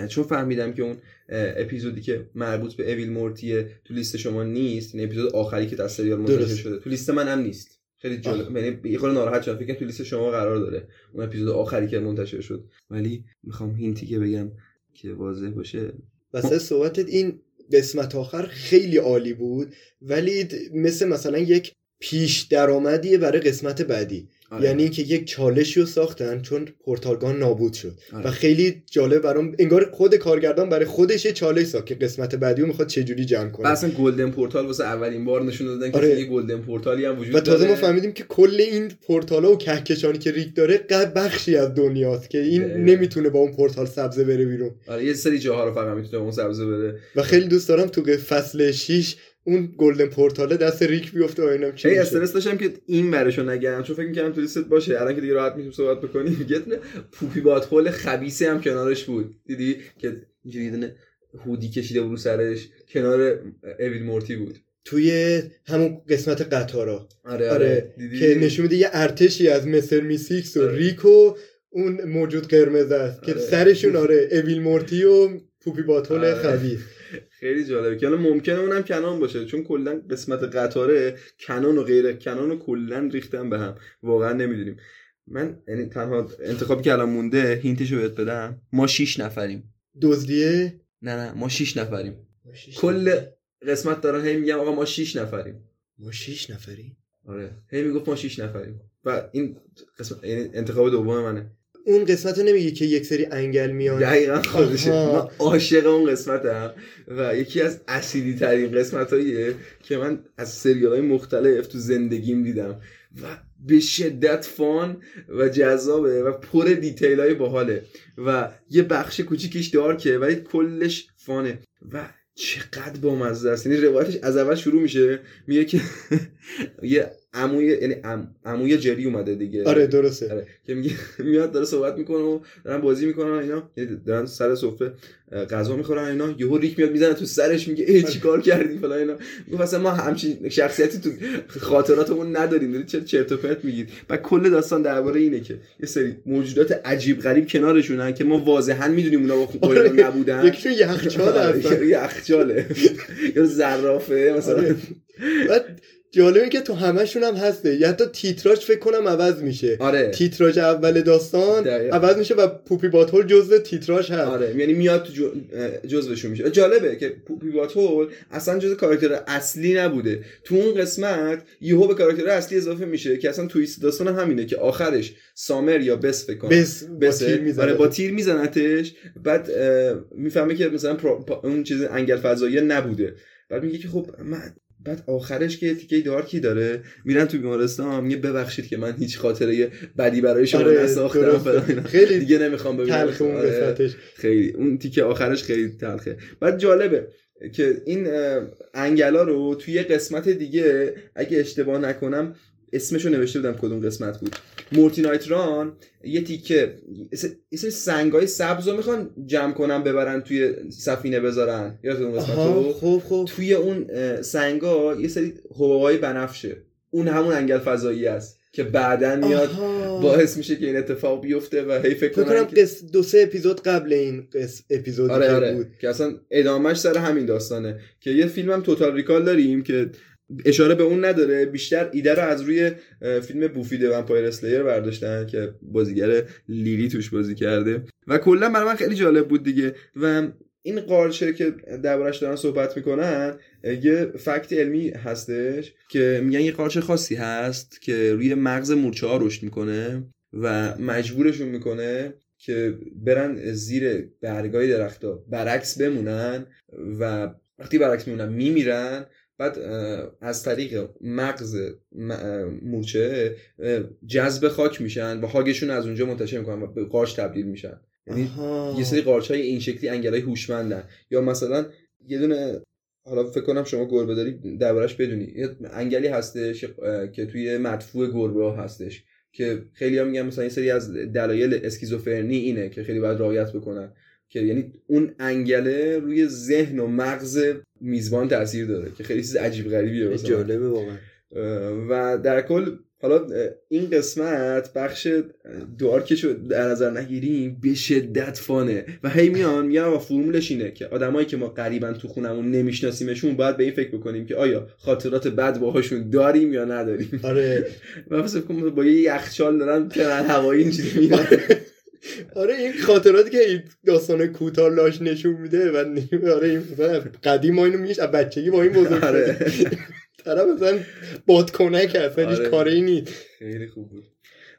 چون فهمیدم که اون اپیزودی که مربوط به اویل مورتیه تو لیست شما نیست این اپیزود آخری که در سریال منتشر. شده تو لیست من هم نیست. خیلی جالب یعنی یه خورده ناراحت شدم فکر تو لیست شما قرار داره اون اپیزود آخری که منتشر شد. ولی می‌خوام هینتی که بگم که واضح باشه. واسه صحبتت این قسمت آخر خیلی عالی بود ولی مثل مثلا یک پیش درآمدیه برای قسمت بعدی. آره. یعنی اینکه یک چالشی رو ساختن چون portal gun نابود شد آره. و خیلی جالب برام انگار خود کارگردان برای خودش یه چالش ساخت که قسمت بعدی رو می‌خواد چجوری جمعش کنه اصلا golden portal واسه اولین بار نشون دادن که آره. یه golden portal ی هم وجود و تازه داره ما فهمیدیم که کل این پورتالا و کهکشانی که ریک داره فقط بخشی از دنیاست که این دقیقاً. نمی‌تونه با اون پورتال سبزه بره بیرون آره یه سری جاها رو فقط می‌تونه اون سبزه بره و خیلی دوست دارم تو فصل 6 اون golden portal ه دست ریک بیفته و اینم چی میشه. استرس داشتم که این برشو نگم چون فکر می‌کردم تو لیست باشه. الان که دیگه راحت می‌تونیم صحبت بکنیم یه دونه Poopybutthole خبیثی هم کنارش بود. دیدی؟ که اینجوری یه دونه هودی کشیده بود سرش. کنار Evil Morty بود. توی همون قسمت قطارا. آره آره. دیدی؟ که نشون میده یه ارتشی از Mr. Meeseeks و آره. ریکو اون موجود قرمز است. که آره. سرشون آره اویل مورتی و پوپی باتول آره. خبیث. خیلی جالبه. که الان ممکنه اونم کنان باشه چون کلا قسمت قطاره کنان و غیر کنان و کلا ریختن به هم. واقعا نمی‌دونیم. من یعنی تنها انتخابی که الان مونده هینتشو بهت بدم. ما شیش نفریم. دزدیه؟ نه نه ما شیش نفریم. کل قسمت دارن هی میگم آقا ما شیش نفریم. ما شیش نفری آره. هی می‌گفت ما شیش نفریم. و این قسمت یعنی انتخاب دوم منه. اون قسمت رو نمیگی که یک سری انگل میان. دقیقا خودشه. من عاشق اون قسمتم و یکی از اصیلی ترین قسمت که من از سریال های مختلف تو زندگیم دیدم و به شدت فان و جذابه و پر دیتیل های باحاله و یه بخش کوچیکش دارکه ولی کلش فانه و چقدر بامزه است. یعنی روایتش از اول شروع میشه میگه که یه عموی یعنی عم- عموی جری اومده دیگه. آره درسته. آره. که میگه میاد داره صحبت می‌کنه و دارن بازی می‌کنن اینا. دارن سر سفره غذا می‌خورن اینا. یهو ریک میاد می‌زنه تو سرش میگه ای چیکار کردی؟ فلان اینا. میگه اصلا ما همچین شخصیتی تو خاطراتمون نداریم. دارید چه چرت و پرت میگید. و کل داستان درباره اینه که یه سری موجودات عجیب غریب کنارشونن که ما واضحا می‌دونیم اونا خوب آره. نبودن. یکیشون یخچال هستن یخچاله یا زرافه مثلا. آره. بعد جالبه که تو همشون هم هسته. یا حتی تیتراژ فکر کنم عوض میشه. آره. تیتراژ اول داستان دقیقا. عوض میشه و پوپی باتول جزء تیتراژ هست. آره. یعنی میاد تو جو- جزوشون میشه. جالبه که پوپی باتول اصلا جزء کاراکتر اصلی نبوده. تو اون قسمت یهو به کاراکتر اصلی اضافه میشه که اصلا تویست داستان همینه که آخرش سامر یا بس فکر کنم. بس با بسه. تیر می‌زنه. آره با تیر میزنتش. بعد می‌فهمه که مثلا پرا- اون چیز انگل فضایی نبوده. بعد میگه که خب من بعد آخرش که تیکه دارکی داره؟ میرن تو بیمارستان میگه ببخشید که من هیچ خاطره بدی برای شما آره، نساختم. خیلی دیگه نمی‌خوام ببینم آره. خیلی. اون تیکه آخرش خیلی تلخه. بعد جالبه که این انگلا رو توی یه قسمت دیگه اگه اشتباه نکنم اسمشو نوشته بودم کدوم قسمت بود. مورتی نایتران یه تیکه یه سری سنگای سبز رو می‌خوان جمع کنن ببرن توی سفینه بذارن. یادتون اون قسمت رو خوب خوب. توی اون سنگا یه سری حبابای بنفشه. اون همون انگل فضایی است که بعدا میاد. باعث میشه که این اتفاق بیفته و هی فکر کنم که-. دو سه اپیزود قبل این قس... اپیزودی آره که آره. بود. که اصلا ادامهش سر همین داستانه. که یه فیلم هم توتال ریکال داریم که اشاره به اون نداره بیشتر ایده رو از روی فیلم بوفی د ومپایر اسلیر برداشتن که بازیگر لیلی توش بازی کرده. و کلا برای من خیلی جالب بود دیگه. و این قارچه که دربارش دارن صحبت می‌کنن یه فکت علمی هستش که میگن یه قارچ خاصی هست که روی مغز مورچه ها رشد می‌کنه و مجبورشون می‌کنه که برن زیر برگای درختها برعکس بمونن و وقتی برعکس میمونن میمیرن بعد از طریق مغز مورچه جذب خاک میشن و خاکشون از اونجا منتشر می‌کنن و به قارچ تبدیل میشن. یعنی. یه سری قارچ های این شکلی انگلای هوشمندن. یا مثلا یه دونه حالا فکر کنم شما گربه داری دربارش بدونی. یه انگلی هستش که توی مدفوع گربه ها هستش که خیلی ها میگن مثلا یه سری از دلایل اسکیزوفرنی اینه که خیلی باید رعایت بکنن. که یعنی اون انگله روی ذهن و مغز میزبان تاثیر داره که خیلی چیز عجیب غریبیه من. جالبه واقعا. و در کل حالا این قسمت بخش دارکش رو در نظر نگیریم به شدت فانه. و هی میان میگن آقا فرمولش اینه که آدمایی که ما قریبا تو خونمون نمیشناسیمشون باید به این فکر بکنیم که آیا خاطرات بد باهاشون داریم یا نداریم. آره. و فکر کنم با یه یخچال دارن ترن هوایی اینجوری میرن آره این خاطراتی که این داستان کوتاه لاش نشون میده و آره این قدیم ما اینو میش از بچگی با این بزرگ آره. طرف مثلا بادکنک هیچ آره. کاری نیست خیلی خوب بود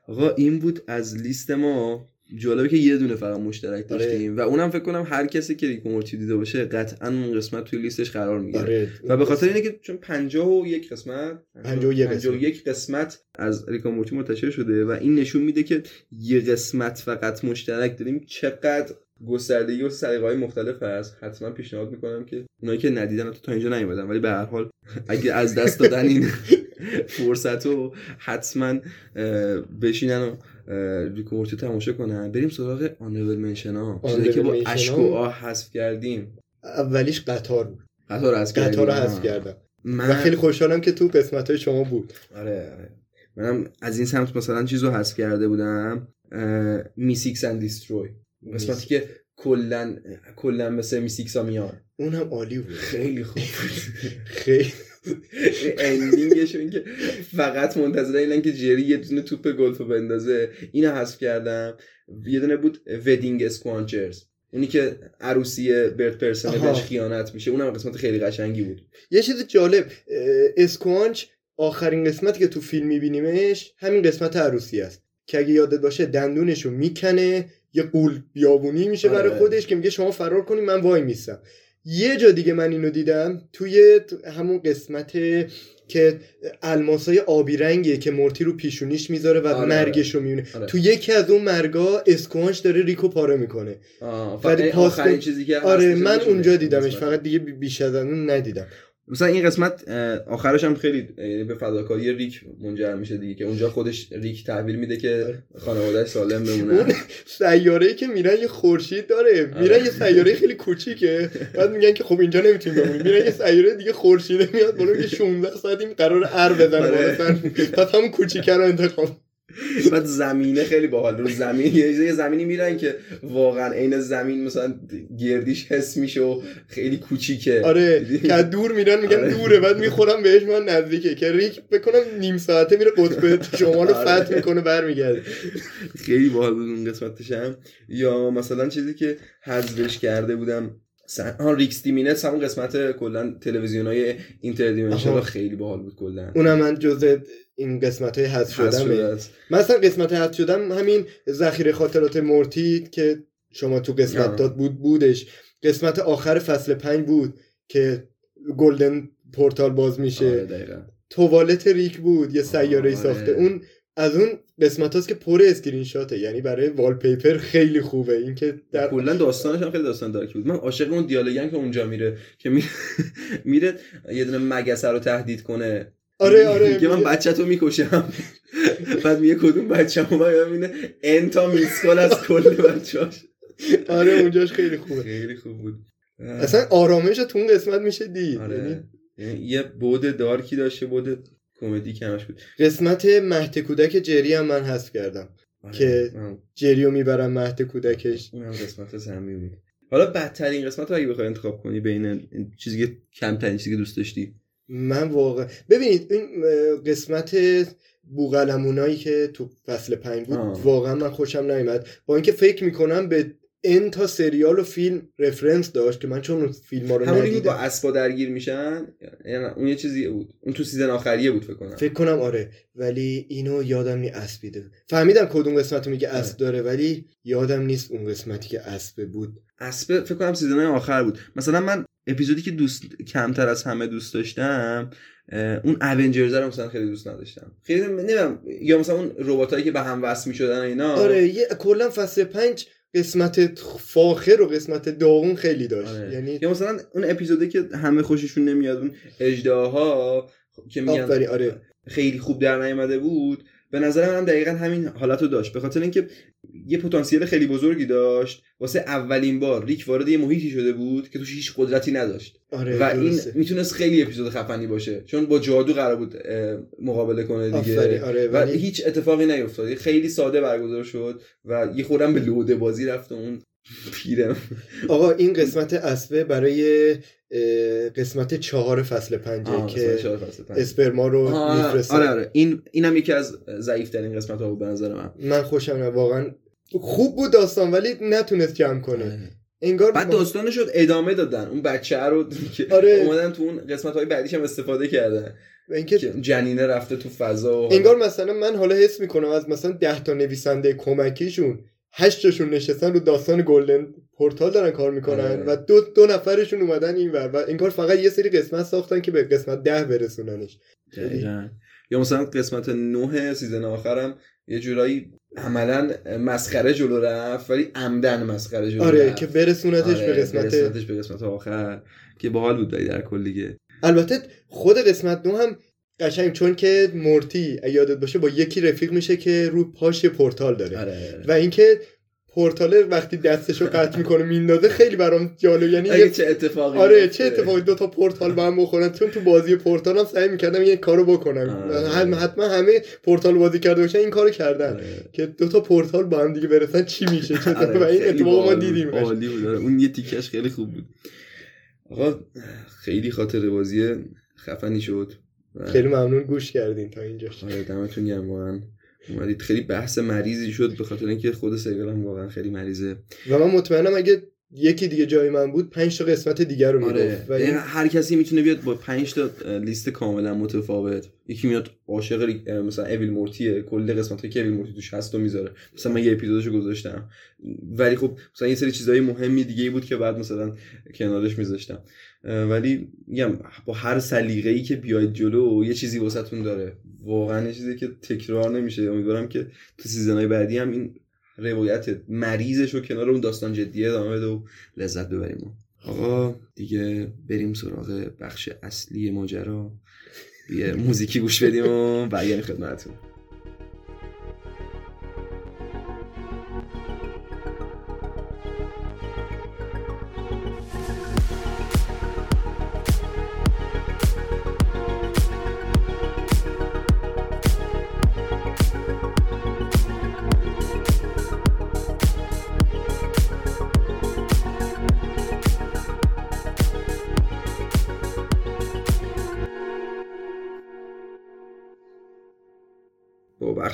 آقا این بود از لیست ما جالبه که یه دونه فقط مشترک آره. داشتیم. و اونم فکر کنم هر کسی که ریک و مورتی دیده باشه قطعا اون قسمت توی لیستش قرار می‌گیره. آره. و به خاطر اینه که چون 51 قسمت 51 قسمت. 51 قسمت از ریک مورتی منتشر شده و این نشون میده که یه قسمت فقط مشترک داریم. چقدر گستردگی و سلیقه های مختلف هست. حتما پیشنهاد می‌کنم که اونایی که ندیدن تا اینجا نیومدن. ولی به هر حال اگه از دست دادن این فرصت رو حتما بشینن و اه، ریک و مورتی تماشا کنن. بریم سراغ آنربل منشن ها. چیزایی که با اشک. و آه حذف کردیم. اولیش قطار بود. قطار حذف کردیم. قطار. حذف کردم. من و خیلی خوشحالم که تو قسمت های شما بود. آره آره. منم از این سمت مثلا چیز رو حذف کرده بودم. Meeseeks and Destroy قسمتی که کلا کلا مثل Meeseeks ها میان. اون هم عالی بود. خیلی خوب. خیلی ending ش این که فقط منتظر اینن که جری یه دونه توپ گلف رو بندازه. اینو حذف کردم. یه دونه بود Wedding Squanchers اونی که عروسی Birdperson آها. بهش خیانت میشه. اونم قسمت خیلی قشنگی بود. یه چیز جالب اسکوانچ آخرین قسمتی که تو فیلم میبینیمش همین قسمت عروسی است. که اگه یادت باشه دندونشو می‌کنه یه غول بیابونی میشه آره. برای خودش که میگه شما فرار کنی من وای میستم یه جا دیگه من اینو دیدم توی همون قسمت که الماسای آبی رنگیه که مورتی رو پیشونیش می‌ذاره و آره. مرگش رو می‌بینه آره. تو یکی از اون مرگا اسکوانچ داره ریکو پاره می‌کنه آه، فقط پاس آخرین چیزی که آره من. اونجا دیدمش. فقط دیگه بی- بیش از اون ندیدم مثلا این قسمت آخرش هم خیلی یعنی به فداکاری ریک منجر میشه دیگه که اونجا خودش ریک تحویل میده که خانوادهش سالم اون بمونه سیاره که میرن یه خورشید داره. میرن یه سیاره خیلی کوچیکه. بعد میگن که خب اینجا نمی‌تونیم بمونیم. میرن یه سیاره دیگه خورشیده میاد بالا میگه 16 ساعت این قرار ار بزنه آره. بالا سر. پس همون کوچیکه رو انتخاب. بعد زمینه خیلی باحال رو زمین یه زمینی میرن که واقعا عین زمین مثلا گردیش حس میشه و خیلی کوچیکه آره؟ که دور میرن میگن آره. دوره بعد می‌خورم بهش من نزدیکه که ریک بکنم نیم ساعته میره قطب شمال رو آره. فتح می‌کنه برمیگرده خیلی باحال بود اون قسمتش هم یا مثلا چیزی که حذفش کرده بودم سن... ها ریکس دیمینتس همون قسمت کلا تلویزیون های اینتردیمنشنال. خیلی باحال بود کلا اونم من جزء این قسمت های حذف است. مثلا قسمت حذف شدم همین ذخیره خاطرات مورتی که شما تو قسمت. داد بود بودش قسمت آخر فصل پنج بود که golden portal باز آره میشه دقیقاً. توالت ریک بود یه سیاره ای آره. ساخته اون از اون قسمت هاست که پر اسکرین شاته یعنی برای wallpaper خیلی خوبه این که در کلا داستانش هم خیلی داستان dark ی بود من عاشق اون دیالوگم که اونجا میره که میره, میره یه دونه مگسه رو تهدید کنه آره آره میگه من بچه تو می‌کشم. بعد میگه کدوم بچه هم و می‌بینه انتا میسکال از کل بچهاش آره اونجاش خیلی خوبه. خیلی خوب بود. اصلا آرامش تو اون قسمت میشه دید. یعنی آره. یعنی یه بود دارکی داشته بود کمدی کمش بود. قسمت مهد کودک جری هم من حذف کردم آره. که-. جریو می‌برم مهد کودکش. اون هم قسمت سمی بود حالا بدترین قسمت رو اگه بخوای انتخاب کنی بین چیزی که کمترین چیزی که دوست داشتی. من واقعا ببینید این قسمت بوقلمونایی که تو فصل پنج بود آه. واقعا من خوشم نیومد. با اینکه فکر می‌کنم به n تا سریال و فیلم reference داشت که من چون فیلم ها رو همونی که با ندیدم اسبا درگیر میشن یعنی اون یه چیزی بود. اون تو season آخریه بود فکر کنم. فکر کنم آره. ولی اینو یادم نی اسبیده فهمیدم کدوم قسمت میگه. اسب داره ولی یادم نیست اون قسمتی که اسب بود. اسب فکر کنم season آخر بود. مثلا من اپیزودی که دوست کمتر از همه دوست داشتم اون اونجرز رو مثلا خیلی دوست نداشتم. خیلی نمی‌دونم یا مثلا اون رباتایی که به هم وصل می‌شدن اینا. آره یه کلا فصل پنج قسمت فاخر و قسمت داغون خیلی داشت. آره. یعنی یا مثلا اون اپیزودی که همه خوششون نمیاد اون اجداها که میگن آره. خیلی خوب در نیامده بود. به نظر من دقیقا همین حالت رو داشت. به خاطر اینکه یه پتانسیل خیلی بزرگی داشت. واسه اولین بار ریک وارد یه محیطی شده بود که توش هیچ قدرتی نداشت. آره و این. می‌تونست خیلی اپیزود خفنی باشه. چون با جادو قرار بود مقابله کنه دیگه. آره و ولی هیچ اتفاقی نیفتاد. خیلی ساده برگزار شد و یه خورم به لوده بازی رفت اون پیرم. آقا این قسمت اسبه برای قسمت چهار فصل پنجه که فصل. اسپرما رو میفرسته آره آره. این اینم یکی از ضعیف ترین قسمت ها بود به نظر من. من خوشم واقعا خوب بود داستان ولی نتونست جمع کنه انگار بعد داستانش شد ادامه دادن اون بچه رو آره. اومدن تو اون قسمت های بعدیش هم استفاده کردن اینکه که جنینه رفته تو فضا و انگار مثلا من حالا حس می‌کنم از مثلا ده تا نویسنده کمکیشون هشت تاشون نشستن رو داستان golden portal دارن کار می‌کنن آره. و دو دو نفرشون اومدن این ور و انگار فقط یه سری قسمت ساختن که به قسمت ده برسوننش. یا مثلا قسمت نه season آخرم یه جورایی عملا مسخره جلو رفت ولی عمداً مسخره جلو آره رفت. که برسونتش آره، به قسمت برسونتش به قسمت آخر که باحال بود در کل دیگه. البته خود قسمت دو هم قشنگ چون که مورتی اگه یادت باشه با یکی رفیق میشه که رو پاش یه پورتال داره. آره. و اینکه پورتال وقتی دستشو قطع می‌کنه میندازه خیلی برام جالب. یعنی اگه یه- چه اتفاقی آره. چه اتفاقی؟ دو تا پورتال با هم بخورن. چون تو بازی پورتال هم سعی می‌کردم این کارو بکنم آره. هم- حتما همه پورتال بازی کرده باشن این کارو کردن. آره. که دو تا پورتال با هم دیگه برسن چی میشه؟ چه آره، و این اتفاق ما. دیدیم عالی بود. آره. اون یه تیکش خیلی خوب بود. آقا خیلی خاطر بازی خفنی شد. خیلی ممنون گوش کردین تا اینجاش آره دمتون گرم اومدید خیلی بحث مریضی شد به خاطر اینکه خود سریال هم واقعا خیلی مریضه. و من مطمئنم اگه یکی دیگه جای من بود پنج تا قسمت دیگر رو آره. و این یعنی هر کسی می‌تونه بیاد با 5 تا لیست کاملا متفاوت. یکی میاد عاشق مثلا اویل مورتیه کل قسمت که اویل مورتی توش هست و می‌ذاره. مثلا من یه اپیزودشو گذاشتم. ولی خب مثلا یه سری چیزهای مهمی دیگه بود که بعد مثلا کنارش میذاشتم. ولی میگم با هر سلیقه‌ای که بیاید جلو یه چیزی واسهتون داره. واقعا یه چیزی که تکرار نمیشه. امیدوارم که تو سیزنهای بعدی هم این روایت مریضش رو کنار اون داستان جدیه ادامه بده و لذت ببریم آقا دیگه بریم سراغ بخش اصلی ماجرا. یه موزیکی گوش بدیم و برگردیم خدمتتون.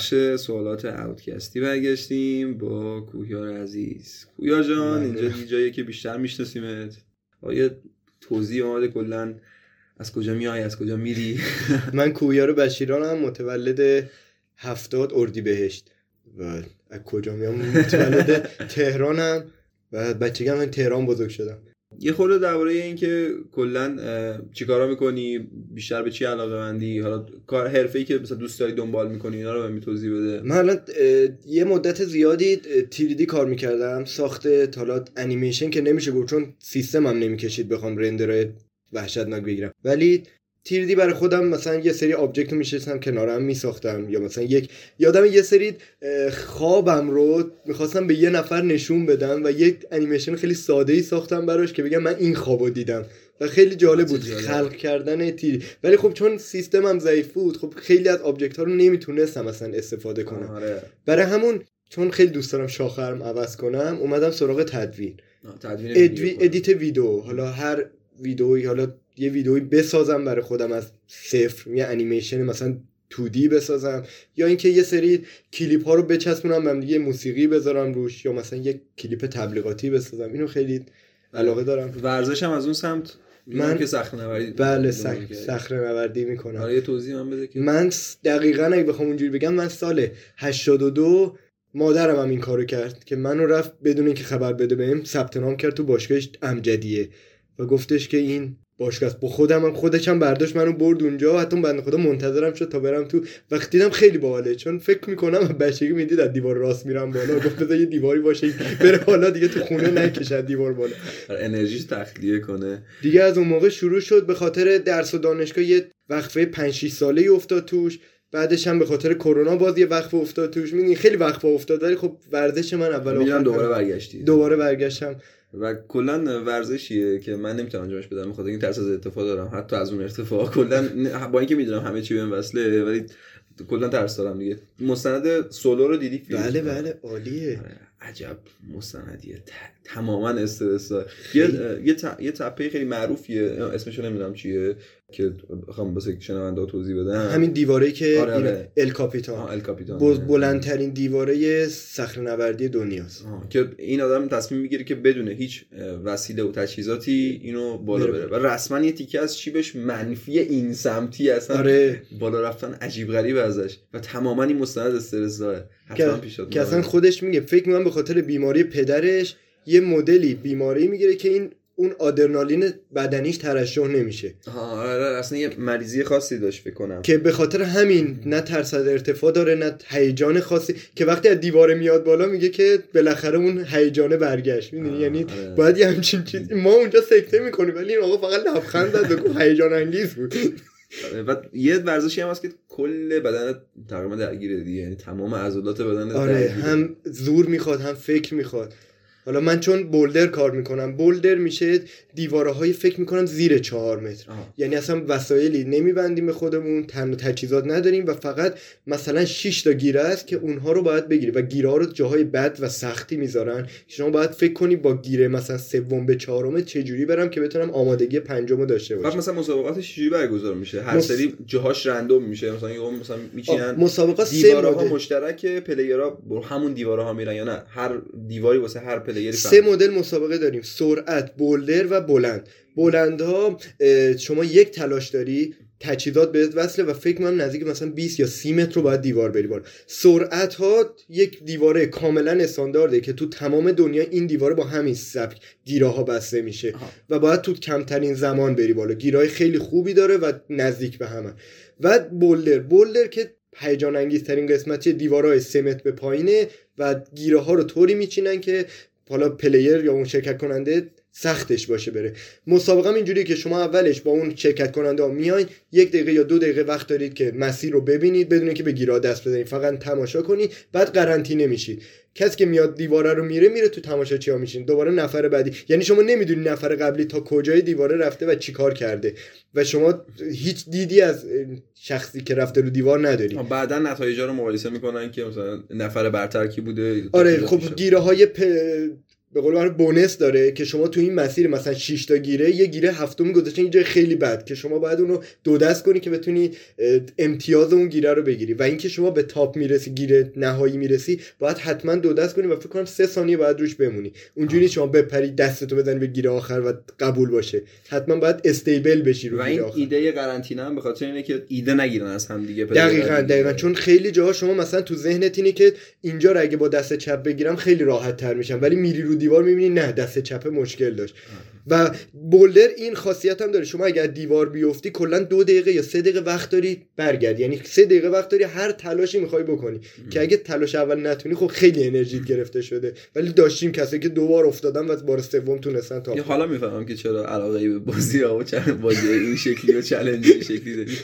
بخش سوالات اوتکستی برگشتیم با کوهیار عزیز. کوهیار جان اینجا دیگه جاییه که بیشتر میشناسیمت. آیا توضیح آماده کلا از کجا میای از کجا میری؟ من کویار بشیرانم متولد هفتاد اردی بهشت و از کجا میام متولد تهرانم. و بچگی هم تهران بزرگ شدم. یه خورده درباره این که کلا چیکارا می‌کنی بیشتر به چی علاقه مندی؟ حالا کار حرفه‌ای که مثلا دوست داری دنبال می‌کنی اینا رو بهم توضیح بده. من الان یه مدت زیادی 3D کار می‌کردم. ساخت تالات انیمیشن که نمیشه گفت چون سیستمم نمی‌کشید بخوام render های وحشتناک بگیرم. ولی 3D برای خودم مثلا یه سری object رو میشستم کنارم میساختم یا مثلا یک یادم یه سری خوابم رو می‌خواستم به یه نفر نشون بدم و یک انیمیشن خیلی ساده ای ساختم براش که بگم من این خوابو دیدم و خیلی جالب بود جالب. خلق کردن 3D ولی خب چون سیستمم ضعیف بود خب خیلی از object ها رو نمی‌تونستم مثلا استفاده کنم. آره. برای همون چون خیلی دوست دارم شاخه‌م عوض کنم اومدم سراغ تدوین. تدوین ادوی. ادیت ویدیو. حالا هر ویدئویی حالا یه ویدئویی بسازم برای خودم از صفر یه انیمیشن مثلا 2D بسازم یا اینکه یه سری کلیپ ها رو بچسبونم هم دیگه موسیقی بذارم روش یا مثلا یه کلیپ تبلیغاتی بسازم. اینو خیلی علاقه دارم. ورزش هم از اون سمت؟ من- که صخره نوردی بله. صخره نوردی می‌کنم. آره یه توضیح من بده که من دقیقا اگه بخوام اونجوری بگم من سال 82 مادرم هم این کارو کرد که منو رفت بدون اینکه خبر بده بهم ثبت نام کرد تو باشگاه امجدیه و گفتش که این باشگاه با خودم هم خودش هم برداشت منو برد اونجا. و حتی بنده خدا منتظرم شد تا برم تو وقتی دیدم خیلی باحاله. چون فکر می‌کنم بچگی می‌دید از دیوار راست میرم بالا. گفت بذار یه دیواری باشه. بره بالا دیگه تو خونه نکشد دیوار بالا. آره، انرژیش تخلیه کنه. دیگه از اون موقع شروع شد به خاطر درس و دانشگاه یه وقفه 5 6 ساله ای افتاد توش. بعدش هم به خاطر کرونا باز یه وقفه افتاد توش. می‌دونی خیلی وقفه افتاد ولی خب ورزش من اول دوباره. برگشتی. دوباره برگشتم. و کلا ورزشیه که من نمی‌تونم انجامش بدم بخاطر اینکه ترس از ارتفاع دارم. حتی از اون ارتفاع کلا با اینکه می‌دونم همه چی بهم وصله ولی کلا ترس دارم دیگه. مستند سولو رو دیدی؟ فیلم؟ بله بله عالیه. آره، عجب مستندیه. تماما استرس. یه یه ت- یه تپه خیلی معروفیه. اسمشو نمی‌دونم چیه. که بخوام واسه شنونده توضیح بدم. همین دیواره که آره، آره. ال کاپیتان ال کاپیتان بلندترین دیواره صخره نوردی دنیاست که این آدم تصمیم می‌گیره که بدون هیچ وسیله و تجهیزاتی اینو بالا بره. بره و رسما یه تیکه از شیبش منفی این سمتی اصلا. آره. بالا رفتن عجیب غریب ازش. و تماما این مستند استرس داره. حتما پیش که اصلا خودش میگه فکر می‌کنم به خاطر بیماری پدرش یه مدلی بیماری می‌گیره که این اون آدرنالین بدنیش ترشح نمیشه. آره اصلا یه مریضی خاصی داشت فکر کنم. که به خاطر همین نه ترس از ارتفاع داره نه هیجان خاصی. که وقتی از دیواره میاد بالا میگه که بالاخره اون هیجانه برگشت. می‌دونی؟ آه، یعنی آره. باید یه همچین چیزی ما اونجا سکته می‌کنیم ولی این آقا فقط لبخند زد و هیجان انگیز بود. و یه ورزشی هم هست که کل بدن تقریبا درگیره دیگه. یعنی تمام عضلات بدن آره درگیره. هم زور می‌خواد هم فکر می‌خواد. حالا من چون بولدر کار می‌کنم بولدر میشه دیواره های فکر می‌کنم زیر چهار متر. آه. یعنی اصلا وسایلی نمیبندیم به خودمون تن و تجهیزات نداریم و فقط مثلا 6 تا گیره است که اونها رو باید بگیری و گیره ها رو جاهای بد و سختی می‌ذارن شما باید فکر کنی با گیره مثلا سوم به چهارم چجوری برم که بتونم آمادگی پنجم رو داشته بعد باشم. مثلا مسابقاتش چجوری برگزار میشه؟ هر مس- سری جاهاش رندوم میشه مثلا یه قوم مثلا میچینن مسابقات سه مشترک پلیرها همون دیواره ها میرن یا نه؟ هر دیواری واسه هر پلیری سه مدل مسابقه داریم. سرعت بولدر و بلند. بلند ها شما یک تلاش داری تجهیزات بهت وصله و فکر کنم نزدیک مثلا 20 یا 30 متر رو باید دیوار بری بالا. سرعت ها یک دیواره کاملا استاندارده که تو تمام دنیا این دیواره با همین سبک گیره ها بسته میشه. و باید تو کمترین زمان بری بالا. گیرهای خیلی خوبی داره و نزدیک به همه. و بولدر. بولدر که هیجان انگیزترین قسمتی دیوارهای سه متر به پایینه و گیره ها رو طوری میچینن که حالا پلیر یا اون شرکت کننده سختش باشه بره. مسابقه اینجوریه که شما اولش با اون شرکت کننده ها میاین یک دقیقه یا دو دقیقه وقت دارید که مسیر رو ببینید بدون که به گیرا دست بزنید. فقط تماشا کنید بعد قرنطینه میشید کسی که میاد دیواره رو میره میره تو تماشاچی ها میشین؟ دوباره نفر بعدی. یعنی شما نمی‌دونی نفر قبلی تا کجای دیواره رفته و چیکار کرده. و شما هیچ دیدی از شخصی که رفته رو دیوار نداری. بعدا نتایج رو مقایسه می‌کنن که مثلا نفر برتر کی بوده؟ آره خب. گیره های پ... به قول من بونس داره که شما تو این مسیر مثلا 6 تا گیره یه گیره هفتم گذاشتن یه جای خیلی بد که شما باید اونو دو دست کنی که بتونی امتیاز اون گیره رو بگیری. و اینکه شما به تاپ می‌رسی گیره نهایی می‌رسی باید حتما دو دست کنی و فکر کنم سه ثانیه باید روش بمونی. اونجوری شما بپری دستتو بزنی به گیره آخر و قبول باشه. حتما باید استیبل بشی رو و این آخر. ایده قرنطینه هم به خاطر اینه که ایده نگیرن از هم دیگه دقیقا. دقیقا. چون خیلی جاها شما مثلا تو ذهنت اینه که اینجا رو اگه با دست چپ بگیرم خیلی راحت تر میشم. ولی میری رو دیوار می‌بینی نه دست چپ مشکل داشت. و بولدر این خاصیت هم داره. شما اگر دیوار بیفتی کلا دو دقیقه یا سه دقیقه وقت داری برگرد. یعنی سه دقیقه وقت داری هر تلاشی می‌خوای بکنی. که اگه تلاش اول نتونی خب خیلی انرژیت گرفته شده. ولی داشتیم کسایی که دو بار افتادن و از بار سوم تونستن تا حالا می‌فهمم که چرا علاقه ای به بازی ها و چند بازی این شکلی و این شکلی داری.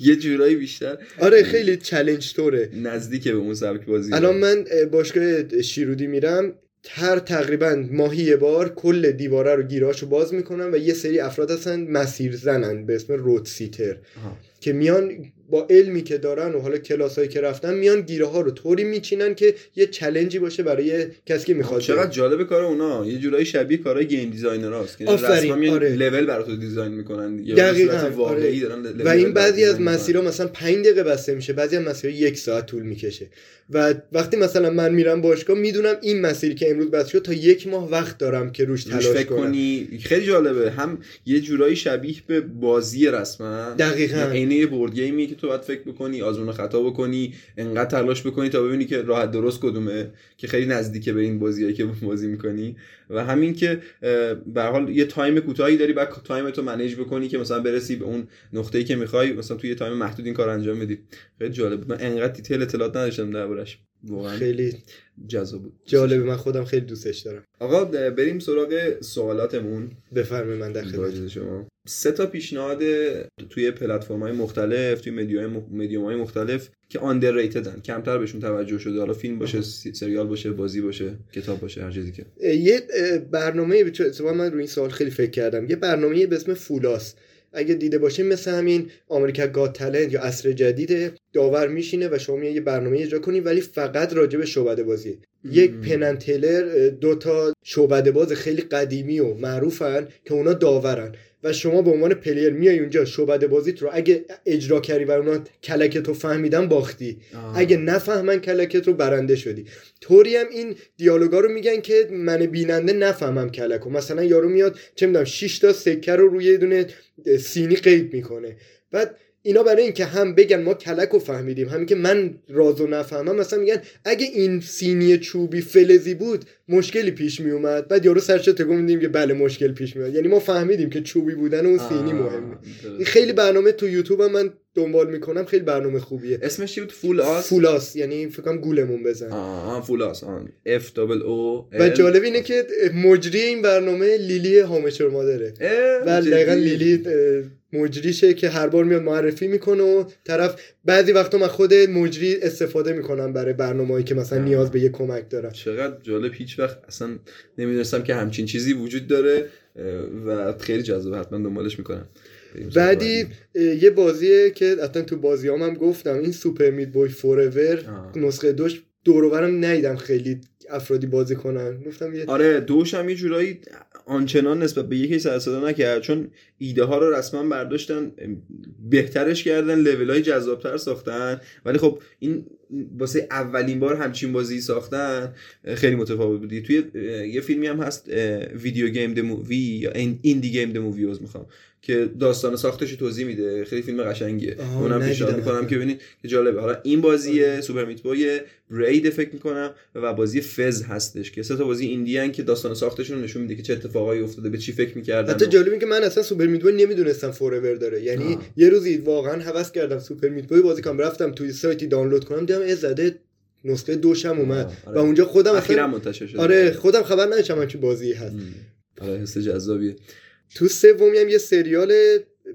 یه جورایی بیشتر آره خیلی challenge طوره. نزدیک به اون سبک بازی الان من اه، باشگاه شیرودی میرم. هر تقریبا ماهی یه بار کل دیواره رو گیراشو باز می‌کنن و یه سری افراد هستن مسیر زنن به اسم route setter آها. که میان با علمی که دارن و حالا کلاسایی که رفتن میان گیره ها رو طوری میچینن که یه challenge ی باشه برای کسی که می‌خواد چقدر جالب کار اونا یه جورایی شبیه کارهای game designer هست که رسما میان آره. لول برات design می‌کنن دیگه دقیقاً، واقعی آره. دارن و این بعضی از. مسیرها مثلا 5 دقیقه بسته میشه بعضی از مسیرها یک ساعت طول می‌کشه و وقتی مثلا من میرم باشگاه می‌دونم این مسیری که امروز بسته شد تا یک ماه وقت دارم که روش تلاش فکر کنم کنی خیلی جالبه هم یه جورایی شبیه به بازی رسما دقیقاً. عینه یه board game ی که تو باید فکر بکنی آزمون خطا بکنی انقدر تلاش بکنی تا ببینی که راه درست کدومه که خیلی نزدیکه به این بازیایی که بازی می‌کنی. و همین که به حال یه time کوتاهی داری بعد time تو manage بکنی که مثلا برسی به اون نقطه‌ای که می‌خوای مثلا توی یه time محدود این کار انجام بدی. خیلی جالب بود. من انقدر detail اطلاعات نداشتم دربارش واقعا. خیلی جذاب بود. جالبه من خودم خیلی دوستش دارم. آقا بریم سراغ سوالاتمون. بفرمایید من در خدمت شما. سه تا پیشنهاد توی پلتفرم های مختلف توی مدیوم های مختلف که آندرریتدن کمتر بهشون توجه شده. حالا فیلم باشه سریال باشه بازی باشه کتاب باشه هر چیزی که. یه برنامه به من روی این سوال خیلی فکر کردم. یه برنامه به اسم فولاس. اگه دیده باشین مثل همین آمریکا گات تالنت یا عصر جدید داور میشینه و شما یه برنامه اجرا کنی ولی فقط راجع به شعبده بازی. یک پنن تیلر دو تا شعبده باز خیلی قدیمی و معروفن که اونا داورن. و شما به عنوان player میای اونجا شعبده بازیت رو اگه اجرا کردی و اونا کلکت رو فهمیدن باختی. اگه نفهمن کلکت رو برنده شدی. طوری هم این دیالوگا رو میگن که من بیننده نفهمم کلک رو مثلا یارو میاد چه می‌دونم 6 تا سکه رو روی یه دونه سینی قید می‌کنه. بعد اینا برای اینکه هم بگن ما کلک رو فهمیدیم همین که من رازو نفهمم مثلا میگن اگه این سینی چوبی فلزی بود مشکلی پیش می اومد بعد یارو سرش تکون میدیم که بله مشکل پیش میاد یعنی ما فهمیدیم که چوبی بودن اون سینی مهمه. این خیلی برنامه تو یوتیوب هم من دنبال می‌کنم خیلی برنامه خوبیه. اسمش چی بود؟ فول آس؟ فولاس یعنی فکر کنم گولمون بزن آه فول آس آه. F دابل او و جالب اینه که مجری این برنامه لیلی هامچر مادره بله دقیقا لیلی مجریشه که هر بار میاد معرفی می‌کنه و طرف بعضی وقتا من خود مجری استفاده می‌کنم برای برنامه‌ای که مثلا نیاز به یه کمک دارم چقدر جالب هیچ وقت اصلا نمی‌دونستم که همچین چیزی وجود داره و خیلی جذاب حتما دنبالش می‌کنم. بعدی یه بازیه که اصلا تو بازیام هم گفتم این سوپر میت بوی فوراور. نسخه دوش دوروبرم ندیدم خیلی افرادی بازی کنن. گفتم یه آره دوش هم یه جورایی آنچنان نسبت به یکی سر صدا نکرد چون ایده ها رو رسما برداشتن بهترش کردن لول های جذابتر ساختن. ولی خب این واسه اولین بار همچین بازی ساختن خیلی متفاوت بودی توی یه فیلمی هم هست Video Game The Movie یا این- Indie Game The Movie می‌خوام. که داستان ساختش توضیح میده. خیلی فیلم قشنگیه. اونم پیشنهاد. می‌کنم که ببینید که جالبه. حالا این بازی Super Meat Boy Braid فکر می‌کنم و بازی Fez هستش که سه تا بازی indie که داستان ساختشون نشون میده که چه اتفاقایی افتاده به چی فکر می‌کردن حتی جالب این که من اصلا Super Meat Boy نمی‌دونستم Forever داره. یعنی آه. یه روزی واقعا هوس کردم Super Meat Boy بازی کنم رفتم توی سایتی دانلود کنم دیدم ای زده نسخه دوشم اومد. آره. و اونجا خودم اخیرا منتشر شده. آره خودم خبر نداشتم همچین بازی هست. آره حس جذابیه. تو سومی هم یه سریال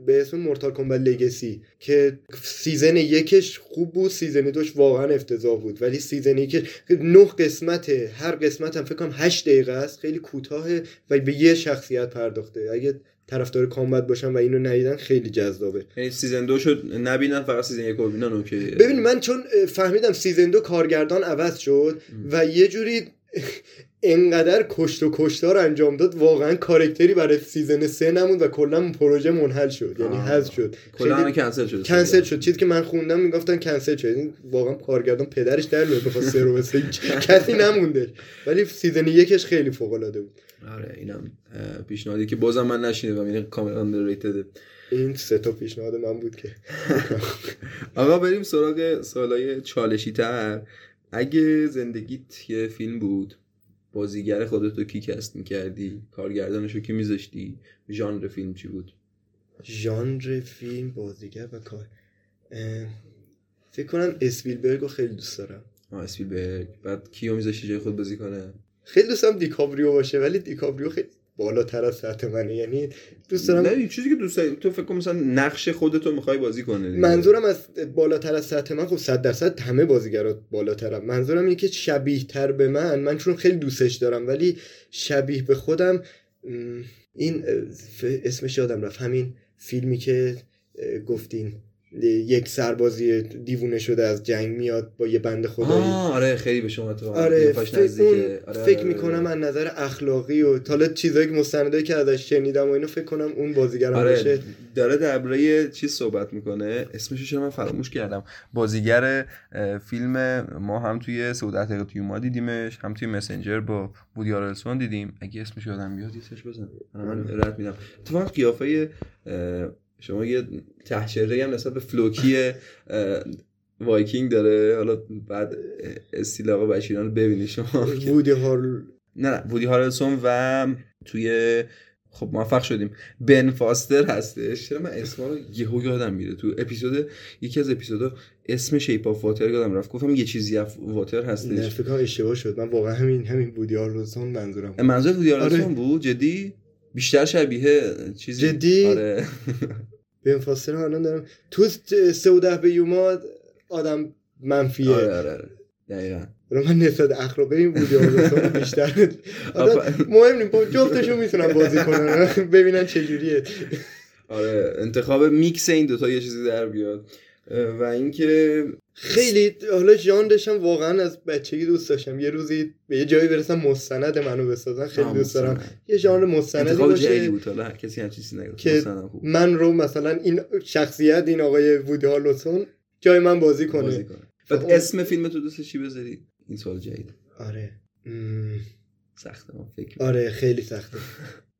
به اسم Mortal Kombat Legacy که season یکش خوب بود season دوش واقعا افتضاح بود. ولی season یکش نه قسمته هر قسمت هم فکر کنم 8 دقیقه است خیلی کوتاهه و به یه شخصیت پرداخته. اگه طرفدار Kombat باشن و اینو ندیدن خیلی جذابه. یعنی season دو شد نبینن فقط season یک رو ببینن okay. ببین من چون فهمیدم season دو کارگردان عوض شد و یه جوری انقدر کشت و کشتار انجام داد واقعا character ی برای season سه نموند و کلا پروژه منحل شد یعنی. حذف شد. کلا کنسل شده کنسل شد. چیزی که من خوندم می‌گفتن کنسل شد. این واقعا کارگردان پدرش در میاد بخواد سه رو کسی نمونده ولی season یکش خیلی فوق العاده بود. آره اینم پیشنهادی که بازم من نشینه و این کاملا underrated. این سه تا پیشنهاد من بود که. آقا بریم سراغ سوالای چالشی تر اگه زندگیت یه فیلم بود بازیگر خودتو کی cast می‌کردی؟ کارگردانشو کی میذاشتی؟ ژانر فیلم چی بود؟ ژانر فیلم بازیگر و کار. اه، فکر کنم اسپیلبرگ رو خیلی دوست دارم. آه اسپیلبرگ. بعد کیو میذاشتی جای خود بازی کنه؟ خیلی دوست دارم دی‌کاپریو باشه ولی دی‌کاپریو خیلی بالاتر از سطح منه یعنی دوست دارم نه چیزی که دوست داری. تو فکر کن مثلا نقش خودتو می‌خوای بازی دیگه. منظورم از بالاتر از سطح من خب صد درصد همه بازیگرا بالاترم منظورم اینه که شبیه تر به من من چون خیلی دوستش دارم ولی شبیه به خودم این اسمش یادم رفت. همین فیلمی که گفتین. یک سربازی دیوونه شده از جنگ میاد با یه بند خدایی. آره خیلی به شما تو آره قیافش فکر, نزدیکه. اون آره، فکر آره، می‌کنم آره. از نظر اخلاقی و حالا چیزایی که مستندایی که ازش شنیدم و اینو فکر کنم اون بازیگرم باشه. آره داره درباره چیز صحبت می‌کنه. اسمش رو من فراموش کردم. بازیگر فیلم ما هم توی سعودت دقیقه توی ما دیدیمش هم توی مسنجر با بودی آرلسون دیدیم. اگه اسمش یادم بیاد یه سرچ بزن من رد میدم. تو قیافه شما یه تحشره هم نسبت به فلوکی وایکینگ داره. حالا بعد استیل آقا بشیران رو ببینید شما. وودی هارل. نه نه وودی هارلسون و توی خب موفق شدیم. بن فاستر هستش. چرا من اسما رو یهو یادم میره. تو اپیزود یکی از اپیزودا اسم شیپ آف واتر یادم رفت. گفتم یه چیزی اف واتر نه هستش فکر کنم اشتباه شد. من واقعا همین همین وودی هارلسون منظورم. منظور وودی هارلسون آره. بود؟ جدی؟ بیشتر شبیه چیزی. جدی؟ آره. بن فاستر الان دارم. تو سه و ده به یوما آدم منفیه. آره آره آره. دقیقاً. رو من نسبت اخلاقی این هارلسون بیشتر. مهم با جفتشون می‌تونم بازی کنن. ببینن چجوریه. آره انتخاب میکس این دوتا یه چیزی در بیاد. و اینکه خیلی حالا ژانرش هم واقعا از بچگی دوست داشتم. یه روزی به یه جایی برسم مستند منو بسازن. خیلی دوست دارم. یه ژانر مستندی باشه بود. حالا هر کسی هم چیزی نگفت که خوب. من رو مثلا این شخصیت این آقای وودی هارلسون جای من بازی کنه. بازی کنه. خب بعد اون- اسم فیلم تو دوست چی بذاری؟ این سوال جدید. آره. مم. سخته من فکر آره خیلی سخته.